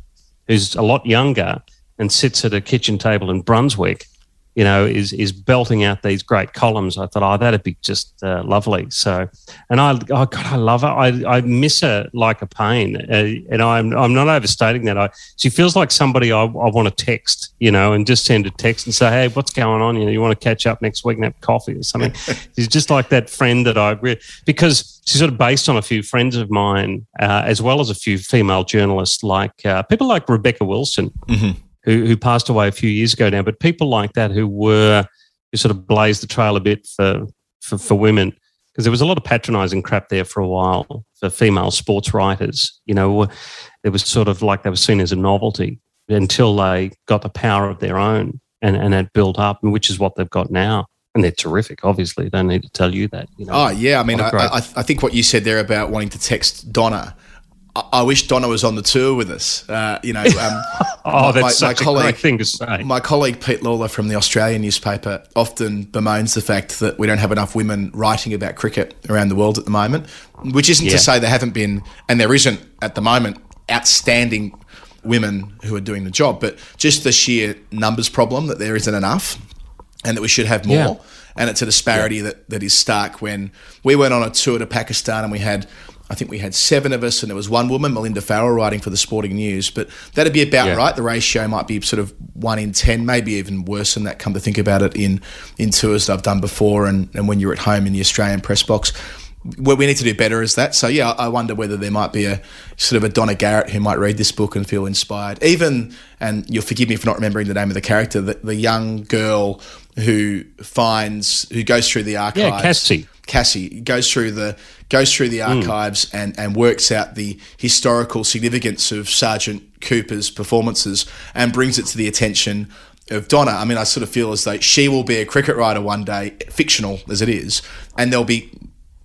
who's a lot younger and sits at a kitchen table in Brunswick you know, is is belting out these great columns. I thought, oh, that'd be just uh, lovely. So, and I, oh God, I love her. I, I miss her like a pain, uh, and I'm I'm not overstating that. I she feels like somebody I, I want to text, you know, and just send a text and say, hey, what's going on? You know, you want to catch up next week and have coffee or something. (laughs) she's just like that friend that I because she's sort of based on a few friends of mine, uh, as well as a few female journalists, like uh, people like Rebecca Wilson who, who passed away a few years ago now, but people like that who were who sort of blazed the trail a bit for for, for women because there was a lot of patronizing crap there for a while for female sports writers. You know, it was sort of like they were seen as a novelty until they got the power of their own and and had built up, which is what they've got now. And they're terrific. Obviously, don't need to tell you that. You know, Oh yeah, I mean, I, What a great- I, I think what you said there about wanting to text Donna. I, I wish Donna was on the tour with us. Uh, you know, um, (laughs) oh, my- that's my such a colleague- great thing to say. My colleague Pete Lalor from the Australian newspaper often bemoans the fact that we don't have enough women writing about cricket around the world at the moment, which isn't Yeah. to say there haven't been, and there isn't at the moment, outstanding women who are doing the job, but just the sheer numbers problem that there isn't enough and that we should have more. Yeah. And it's a disparity that, that is stark when we went on a tour to Pakistan and we had, I think we had seven of us and there was one woman, Melinda Farrell, writing for the Sporting News. But that'd be about Yeah. right. The ratio might be sort of one in 10, maybe even worse than that, come to think about it, in, in tours that I've done before and, and when you're at home in the Australian press box. Well, we need to do better as that. So yeah, I wonder whether there might be a sort of a Donna Garrett who might read this book and feel inspired. Even, and you'll forgive me for not remembering the name of the character, the, the young girl who finds who goes through the archives. Yeah, Cassie. Cassie goes through the goes through the archives and, and works out the historical significance of Sergeant Cooper's performances and brings it to the attention of Donna. I mean, I sort of feel as though she will be a cricket writer one day, fictional as it is, and there'll be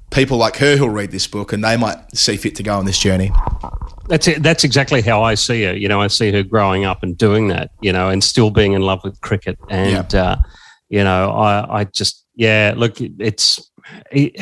people like her who'll read this book and they might see fit to go on this journey. That's it. That's exactly how I see her. You know, I see her growing up and doing that. You know, and still being in love with cricket. And uh, you know, I, I just yeah. Look, it's it,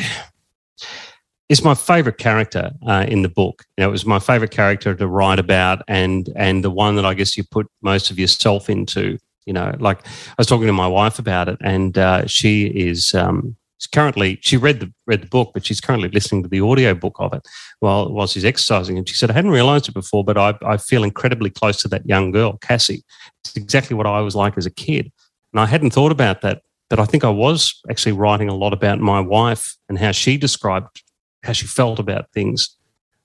it's my favorite character uh, in the book. You know, it was my favorite character to write about, and and the one that I guess you put most of yourself into. You know, like I was talking to my wife about it, and uh, she is. Um, She's currently she read the read the book, but she's currently listening to the audio book of it while while she's exercising. And she said, "I hadn't realised it before, but I, I feel incredibly close to that young girl, Cassie. It's exactly what I was like as a kid, and I hadn't thought about that. But I think I was actually writing a lot about my wife and how she described how she felt about things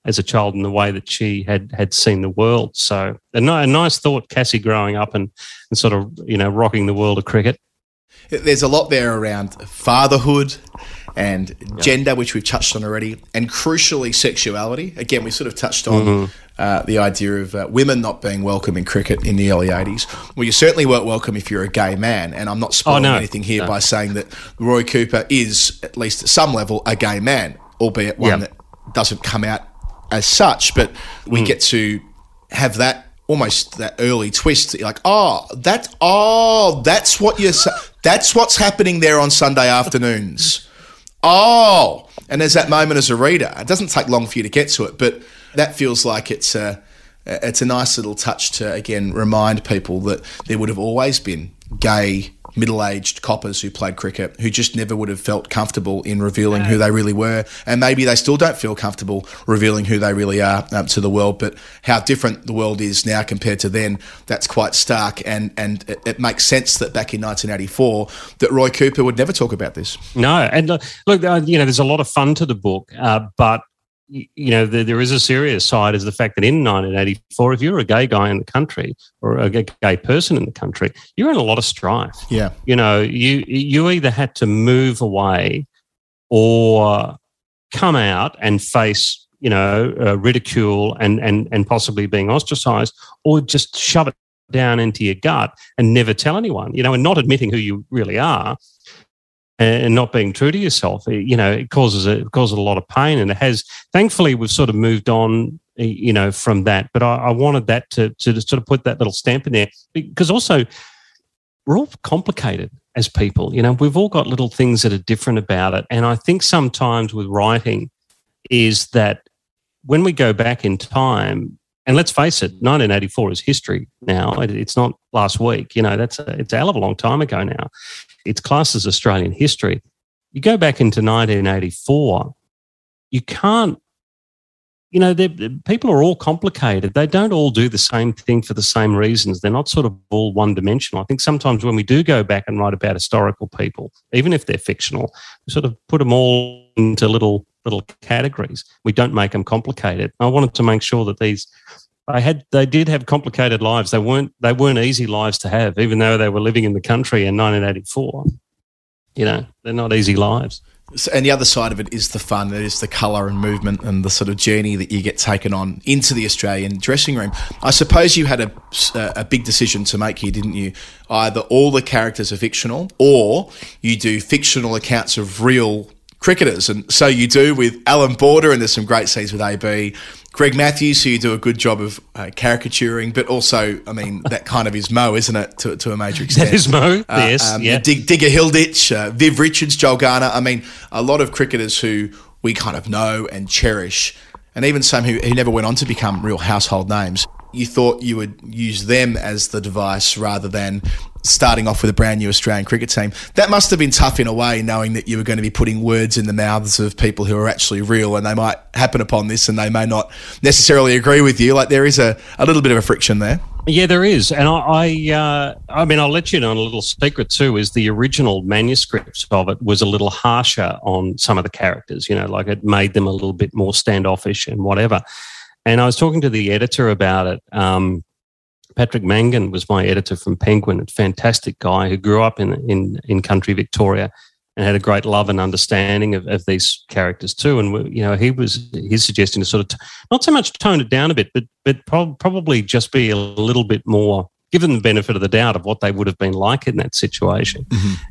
as a child and the way that she had had seen the world. So a, a nice thought, Cassie growing up and, and sort of you know rocking the world of cricket. There's a lot there around fatherhood and gender, which we've touched on already, and crucially sexuality. Again, we sort of touched on uh, the idea of uh, women not being welcome in cricket in the early 80s. Well, you certainly weren't welcome if you're a gay man, and I'm not spoiling no. anything here No. by saying that Roy Cooper is, at least at some level, a gay man, albeit one Yeah. that doesn't come out as such. But we get to have that almost that early twist. that You're like, oh, that, oh, that's what you're. That's what's happening there on Sunday afternoons. Oh, and there's that moment as a reader. It doesn't take long for you to get to it, but that feels like it's a it's a nice little touch to again remind people that there would have always been gay middle-aged coppers who played cricket who just never would have felt comfortable in revealing who they really were. And maybe they still don't feel comfortable revealing who they really are um, to the world. But how different the world is now compared to then that's quite stark. And and it, it makes sense that back in 1984 that Roy Cooper would never talk about this. No, and look, look uh, you know, there's a lot of fun to the book, uh, but y- you know, there, there is a serious side is the fact that in 1984, if you're a gay guy in the country or a gay person in the country, you're in a lot of strife. yeah You know, you you either had to move away or come out and face, you know, uh, ridicule and and and possibly being ostracized, or just shove it down into your gut and never tell anyone. You know, and not admitting who you really are and not being true to yourself, you know, it causes a, it causes a lot of pain. And it has, thankfully, we've sort of moved on, you know, from that. But I, I wanted that to, to sort of put that little stamp in there because also we're all complicated as people. You know, we've all got little things that are different about it. And I think sometimes with writing is that when we go back in time, And let's face it, 1984 is history now. It's not last week. You know, that's a, it's a hell of a long time ago now. It's classed as Australian history. You go back into 1984, you can't you know, people are all complicated. They don't all do the same thing for the same reasons. They're not sort of all one dimensional. I think sometimes when we do go back and write about historical people, even if they're fictional, we sort of put them all into little little categories. We don't make them complicated. I wanted to make sure that these they had they did have complicated lives. They weren't they weren't easy lives to have, even though they were living in the country in 1984. You know, they're not easy lives. So- and the other side of it is the fun. It is the colour and movement and the sort of journey that you get taken on into the Australian dressing room. I suppose you had a, a big decision to make here, didn't you? Either all the characters are fictional or you do fictional accounts of real cricketers. And so you do with Alan Border, and there's some great scenes with AB. Greg Matthews, who you do a good job of uh, caricaturing, but also, I mean, (laughs) that kind of is Mo, isn't it, to, to a major extent? That is Mo, Uh, yes, um, yeah. Dig, Digger Hilditch, uh, Viv Richards, Joel Garner. I mean, a lot of cricketers who we kind of know and cherish, and even some who, who never went on to become real household names. You thought you would use them as the device rather than starting off with a brand new Australian cricket team. That must have been tough in a way, knowing that you were going to be putting words in the mouths of people who are actually real and they might happen upon this and they may not necessarily agree with you. Like there is a, a little bit of a friction there. Yeah, there is, and I, I, uh, I mean, I'll let you know a little secret too. Is the original manuscript of it was a little harsher on some of the characters. You know, like it made them a little bit more standoffish and whatever. And I was talking to the editor about it. Um, Patrick Mangan was my editor from Penguin, a fantastic guy who grew up in in in country Victoria and had a great love and understanding of, of these characters too. And you know, he was his suggestion to sort of t- not so much tone it down a bit, but but prob- probably just be a little bit more. given the benefit of the doubt of what they would have been like in that situation.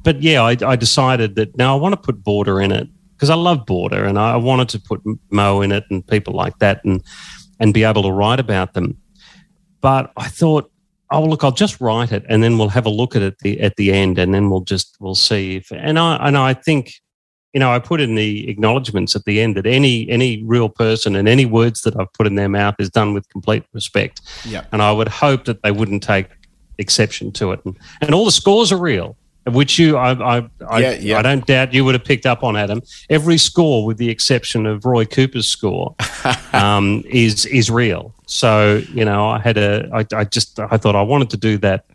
But yeah, I, I decided that now I want to put Border in it because I love Border and I wanted to put Mo in it and people like that and and be able to write about them. But I thought, oh look, I'll just write it and then we'll have a look at it the, at the end and then we'll just we'll see if and I and I think you know I put in the acknowledgements at the end that any any real person and any words that I've put in their mouth is done with complete respect. Yeah. And I would hope that they wouldn't take exception to it. And, and all the scores are real. Which you, I, I, I, Yeah, yeah. I don't doubt you would have picked up on, Adam. Every score, with the exception of Roy Cooper's score, (laughs) um, is is real. So you know, I had a, I, I just, I thought I wanted to do that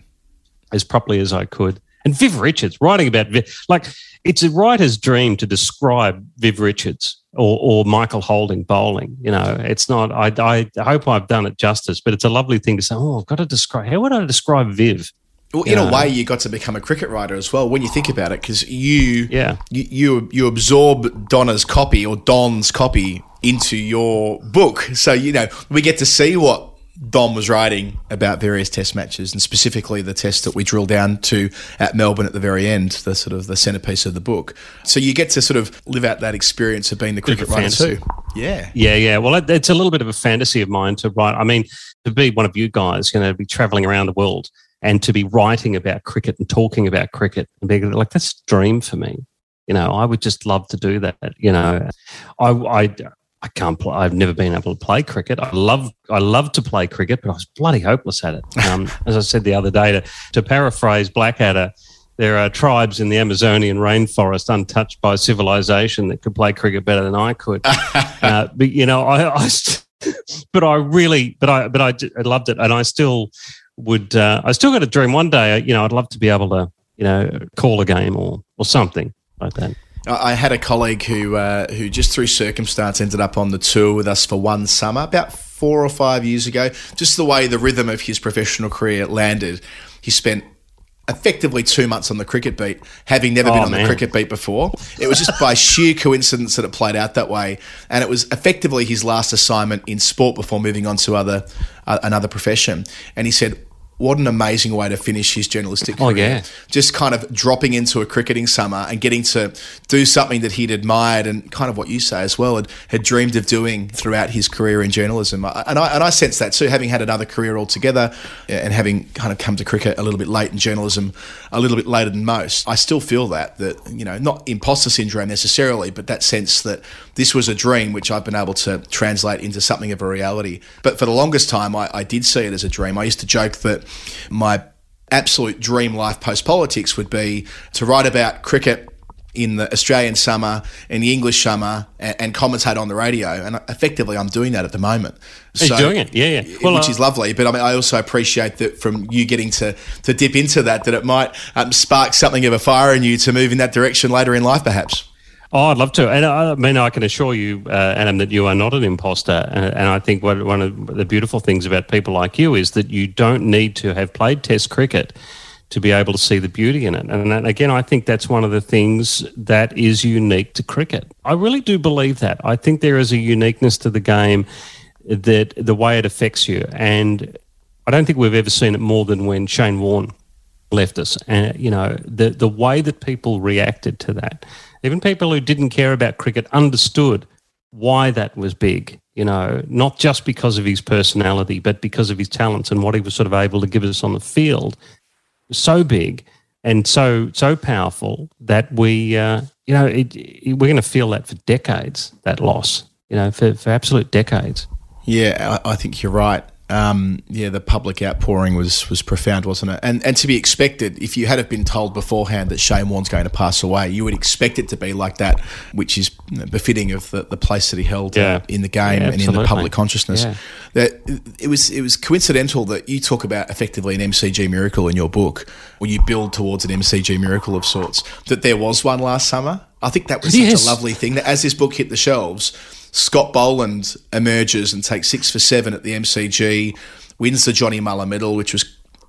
as properly as I could. And Viv Richards writing about Viv, like it's a writer's dream to describe Viv Richards or, or Michael Holding bowling. You know, it's not. I, I hope I've done it justice, but it's a lovely thing to say. Oh, I've got to describe. How would I describe Viv? Well, in a way, you got to become a cricket writer as well when you think about it, because you, Yeah. you, you you absorb Donna's copy or Don's copy into your book. So you know we get to see what Don was writing about various Test matches, and specifically the test that we drill down to at Melbourne at the very end, the sort of the centerpiece of the book. So you get to sort of live out that experience of being the cricket writer fantasy. too. Yeah. Yeah, yeah. Well, it's a little bit of a fantasy of mine to write. I mean, to be one of you guys, you know, be traveling around the world and to be writing about cricket and talking about cricket and being like, that's a dream for me. You know, I would just love to do that. You know, I, I, I can't play. I've never been able to play cricket. I love, I love to play cricket, but I was bloody hopeless at it. Um, (laughs) as I said the other day, to, to paraphrase Blackadder, there are tribes in the Amazonian rainforest untouched by civilization that could play cricket better than I could. (laughs) uh, but you know, I, I st- (laughs) but I really, but I, but I, loved it, and I still would. Uh, I still got a dream one day. You know, I'd love to be able to, you know, call a game or or something like that. I had a colleague who uh, who just through circumstance ended up on the tour with us for one summer about four or five years ago. Just the way the rhythm of his professional career landed, he spent effectively two months on the cricket beat, having never been Oh, on the cricket beat before. It was just by (laughs) sheer coincidence that it played out that way, and it was effectively his last assignment in sport before moving on to other uh, another profession. And he said. What an amazing way to finish his journalistic career. Oh, yeah. Just kind of dropping into a cricketing summer and getting to do something that he'd admired and kind of what you say as well, had, had dreamed of doing throughout his career in journalism. And I, and I sense that too, having had another career altogether and having kind of come to cricket a little bit late in journalism, a little bit later than most. I still feel that, that, you know, not imposter syndrome necessarily, but that sense that this was a dream which I've been able to translate into something of a reality. But for the longest time, I, I did see it as a dream. I used to joke that my absolute dream life post politics would be to write about cricket in the Australian summer and the English summer and, and commentate on the radio. And effectively, I'm doing that at the moment. He's doing it, yeah, yeah. Well, which uh, is lovely. But I mean, I also appreciate that from you getting to, to dip into that, that it might um, spark something of a fire in you to move in that direction later in life, perhaps. Oh, I'd love to. And I, mean, I can assure you, uh, Adam, that you are not an imposter. And, and I think what, one of the beautiful things about people like you is that you don't need to have played Test cricket to be able to see the beauty in it. And, and again, I think that's one of the things that is unique to cricket. I really do believe that. I think there is a uniqueness to the game that the way it affects you. And I don't think we've ever seen it more than when Shane Warne left us. And you know, the the way that people reacted to that, even people who didn't care about cricket understood why that was big. You know, not just because of his personality, but because of his talents and what he was sort of able to give us on the field. So big and so so powerful that we, uh, you know, it, it, we're going to feel that for decades. That loss, you know, for, for absolute decades. Yeah, I, I think you're right. Um, yeah, the public outpouring was was profound, wasn't it? And and to be expected, if you had have been told beforehand that Shane Warne's going to pass away, you would expect it to be like that, which is befitting of the, the place that he held Yeah. in the game Yeah, and in the public consciousness. Yeah. That it was it was coincidental that you talk about effectively an MCG miracle in your book, or you build towards an MCG miracle of sorts. That there was one last summer. I think that was such Yes. a lovely thing that as this book hit the shelves, Scott Boland emerges and takes six for seven at the MCG, wins the Johnny Mullagh medal, which was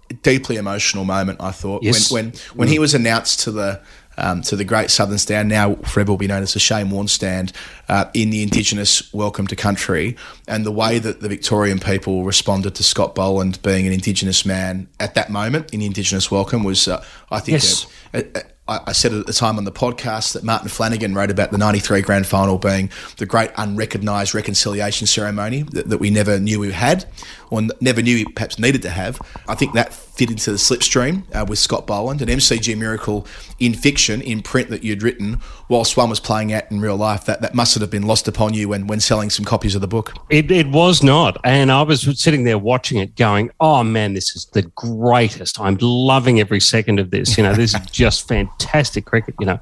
a deeply emotional moment. I thought Yes. when when when he was announced to the um, to the Great Southern Stand, now forever will be known as the Shane Warne Stand, uh, in the Indigenous Welcome to Country, and the way that the Victorian people responded to Scott Boland being an Indigenous man at that moment in the Indigenous Welcome was, uh, I think, Yes. a, a, I said at the time on the podcast that Martin Flanagan wrote about the 93 grand final being the great unrecognised reconciliation ceremony that, that we never knew we had or never knew we perhaps needed to have. I think that fit into the slipstream uh, with Scott Boland, an MCG miracle in fiction, in print that you'd written, whilst one was playing out in real life. That, that must have been lost upon you when, when selling some copies of the book. It, it was not. And I was sitting there watching it going, oh man, this is the greatest. I'm loving every second of this. You know, this is (laughs) just fantastic cricket, you know.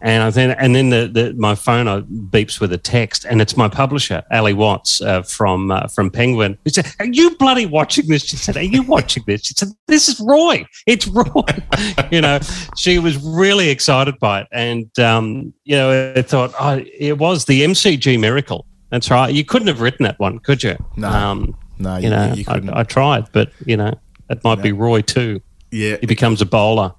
And I then, and then the, the my phone beeps with a text, and it's my publisher, Ali Watts uh, from uh, from Penguin. He said, "Are you bloody watching this?" She said, "Are you watching this?" She said, "This is Roy. It's Roy." (laughs) you know, she was really excited by it, and um, you know, I thought, oh, it was the MCG miracle. That's right. You couldn't have written that one, could you? No. Um, No, you you- know, you couldn't. I, I tried, but you know, it might be Roy too. Yeah. He becomes a bowler.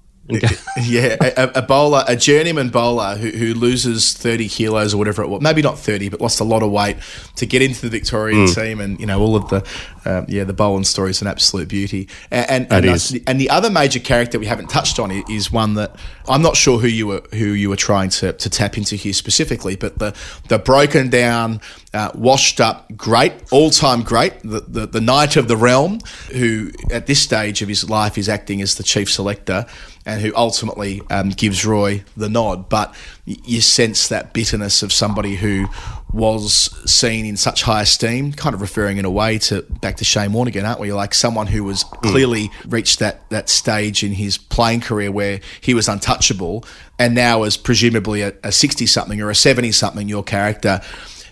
Yeah, (laughs) a, a bowler, a journeyman bowler who, who loses 30 kilos or whatever it was, maybe not 30, but lost a lot of weight to get into the Victorian Hmm. team. And, you know, all of the, um, yeah, the Boland story is an absolute beauty. And, and, and, and the other major character we haven't touched on is one that I'm not sure who you were, who you were trying to, to tap into here specifically, but the, the broken down, uh, washed up, great, all time great, the, the, the knight of the realm, who at this stage of his life is acting as the chief selector and who ultimately um, gives Roy the nod. But you sense that bitterness of somebody who was seen in such high esteem, kind of referring in a way to back to Shane Warne again, aren't we? Like someone who was clearly reached that that stage in his playing career where he was untouchable, and now as presumably a sixty something or a seventy something, your character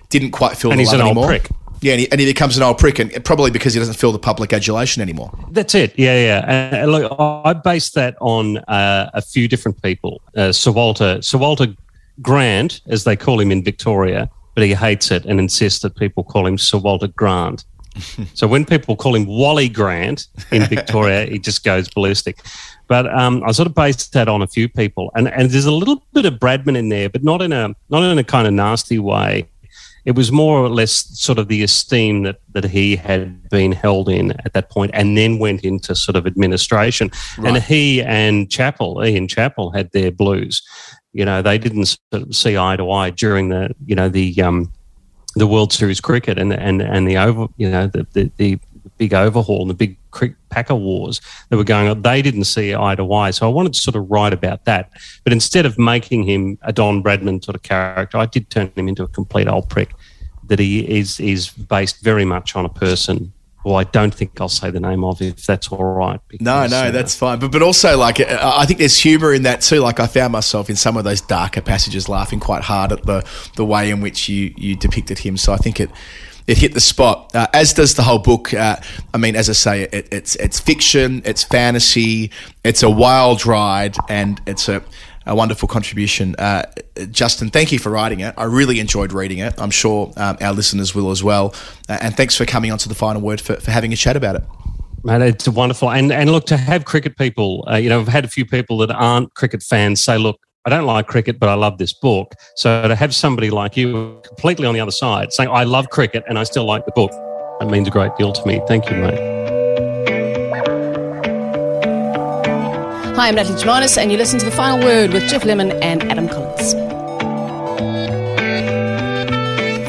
didn't quite feel And the he's love an old anymore. prick. Yeah, and he, and he becomes an old prick, and probably because he doesn't feel the public adulation anymore. That's it. Yeah, yeah. And, and look, I based that on uh, a few different people. Uh, Sir Walter, Sir Walter Grant, as they call him in Victoria, but he hates it and insists that people call him Sir Walter Grant. (laughs) so when people call him Wally Grant in Victoria, (laughs) he just goes ballistic. But um, I sort of based that on a few people, and and there's a little bit of Bradman in there, but not in a not in a kind of nasty way. It was more or less sort of the esteem that, that he had been held in at that point and then went into sort of administration. And he and Chappell, Ian Chappell, had their blues. You know, they didn't sort of see eye to eye during the, you know, the, um, the World Series cricket and and and the over you know the the, the big overhaul and the big crick Packer wars that were going on. They didn't see eye to eye, so I wanted to sort of write about that. But instead of making him a Don Bradman sort of character, I did turn him into a complete old prick. That he is is based very much on a person. Well, I don't think I'll say the name of if that's all right. No, because, no, uh, that's fine. But but also like uh, I think there's humour in that too. Like I found myself in some of those darker passages laughing quite hard at the the way in which you you depicted him. So I think it it hit the spot. Uh, as does the whole book. Uh, I mean, as I say, it, it's it's fiction, it's fantasy, it's a wild ride, and it's a a wonderful contribution. Uh, Justin, thank you for writing it. I really enjoyed reading it. I'm sure um, our listeners will as well. Uh, and thanks for coming on to the final word for, for having a chat about it. Man, it's wonderful. And and look, to have cricket people, uh, you know, I've had a few people that aren't cricket fans say, look, I don't like cricket, but I love this book. So to have somebody like you completely on the other side saying, I love cricket and I still like the book, that means a great deal to me. Thank you, mate. Hi, I'm Natalie Jamanis, and you listen to The Final Word with Geoff Lemon and Adam Collins.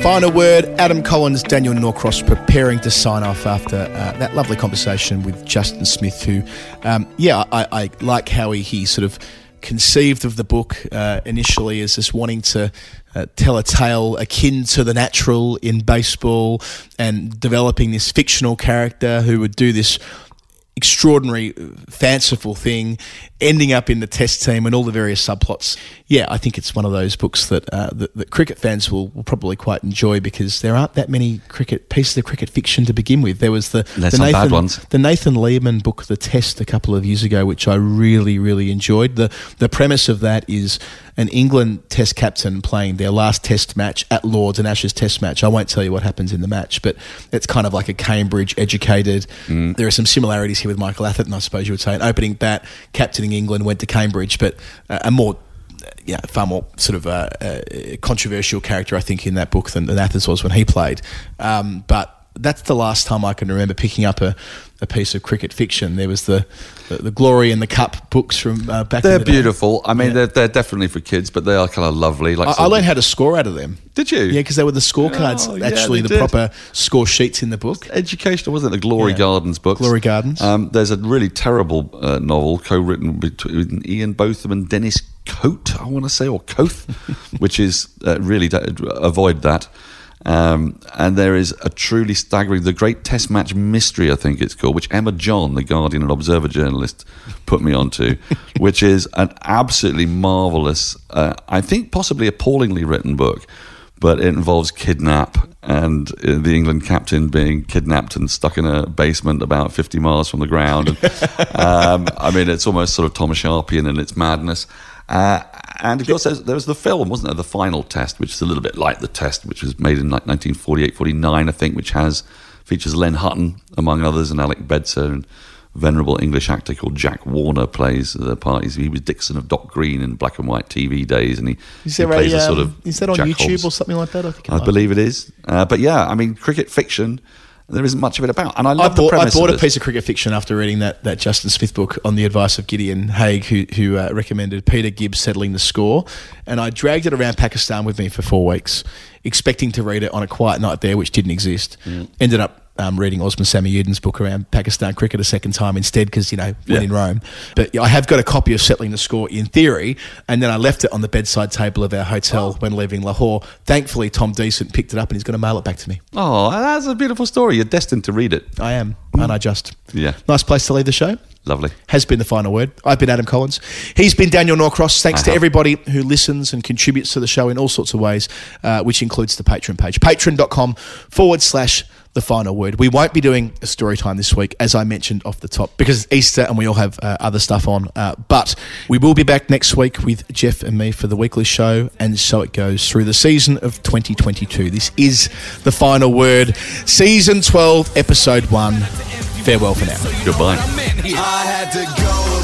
Final word Adam Collins, Daniel Norcross preparing to sign off after uh, that lovely conversation with Justin Smith, who, um, yeah, I, I like how he, he sort of conceived of the book uh, initially as just wanting to uh, tell a tale akin to the natural in baseball and developing this fictional character who would do this extraordinary, fanciful thing, ending up in the test team and all the various subplots. Yeah, I think it's one of those books that uh, that, that cricket fans will, will probably quite enjoy because there aren't that many cricket pieces of cricket fiction to begin with. There was the, the Nathan the Nathan Leamon book, The Test, a couple of years ago, which I really, really enjoyed. The the premise of that is an England Test captain playing their last Test match at Lords, an Ashes Test match. I won't tell you what happens in the match, but it's kind of like a Cambridge educated. There are some similarities here with Michael Atherton, I suppose you would say. An opening bat, captaining England, went to Cambridge, but a more yeah, far more sort of uh, uh, controversial character, I think, in that book than, than Athers was when he played. Um, but that's the last time I can remember picking up a, a piece of cricket fiction. There was the the, the Glory and the Cup books from uh, back. They're in the beautiful. I mean, Yeah. they're, they're definitely for kids, but they are kind of lovely. Like I, I learned how to score out of them. Did you? Yeah, because they were the scorecards. Oh, actually, they the did. proper score sheets in the book. educational, wasn't it? The Glory Yeah. Gardens books. Glory Gardens. Um, there's a really terrible uh, novel co-written between Ian Botham and Dennis Coate, I want to say, or Coath, (laughs) which is uh, really avoid that. Um, and there is a truly staggering, the Great Test Match Mystery, I think it's called, which Emma John, the Guardian and Observer journalist, put me onto, (laughs) which is an absolutely marvelous, uh, I think possibly appallingly written book, but it involves kidnap and uh, the England captain being kidnapped and stuck in a basement about 50 miles from the ground. And, (laughs) um, I mean, it's almost sort of Thomas Sharpian in its madness. Uh, and of course, there was the film, wasn't there? The Final Test, which is a little bit like the test, which was made in like 1948, 49, I think, which has features Len Hutton among others, and Alec Bedser, and venerable English actor called Jack Warner plays the part. He's- He was Dixon of Dock Green in black and white TV days, and he, Is he plays a, a, sort um, of is that on Jack YouTube Hobbs. or something like that? I think I believe it is. Uh, but yeah, I mean, cricket fiction. There isn't much of it about, and I I love the bought, I bought a piece of cricket fiction after reading that, that Justin Smith book on the advice of Gideon Haigh, who, who uh, recommended Peter Gibbs settling the score. And I dragged it around Pakistan with me for four weeks, expecting to read it on a quiet night there, which didn't exist. Mm. Ended up um, reading Osman Samiuddin's book around Pakistan cricket a second time instead because, you know, when Yeah. in Rome. But I have got a copy of Settling the Score in theory, and then I left it on the bedside table of our hotel when leaving Lahore. Thankfully, Tom Decent picked it up and he's going to mail it back to me. Oh, that's a beautiful story. You're destined to read it. I am, aren't I just? Yeah. Nice place to leave the show. Lovely. Has been the final word. I've been Adam Collins. He's been Daniel Norcross. Thanks I to have. everybody who listens and contributes to the show in all sorts of ways, uh, which includes the Patreon page. Patreon.com forward slash the final word. We won't be doing a story time this week, as I mentioned off the top, because it's Easter and we all have uh, other stuff on. Uh, but we will be back next week with Geoff and me for the weekly show, and so it goes through the season of 2022. This is the final word, season 12, episode 1. Farewell for now. Goodbye. I had to go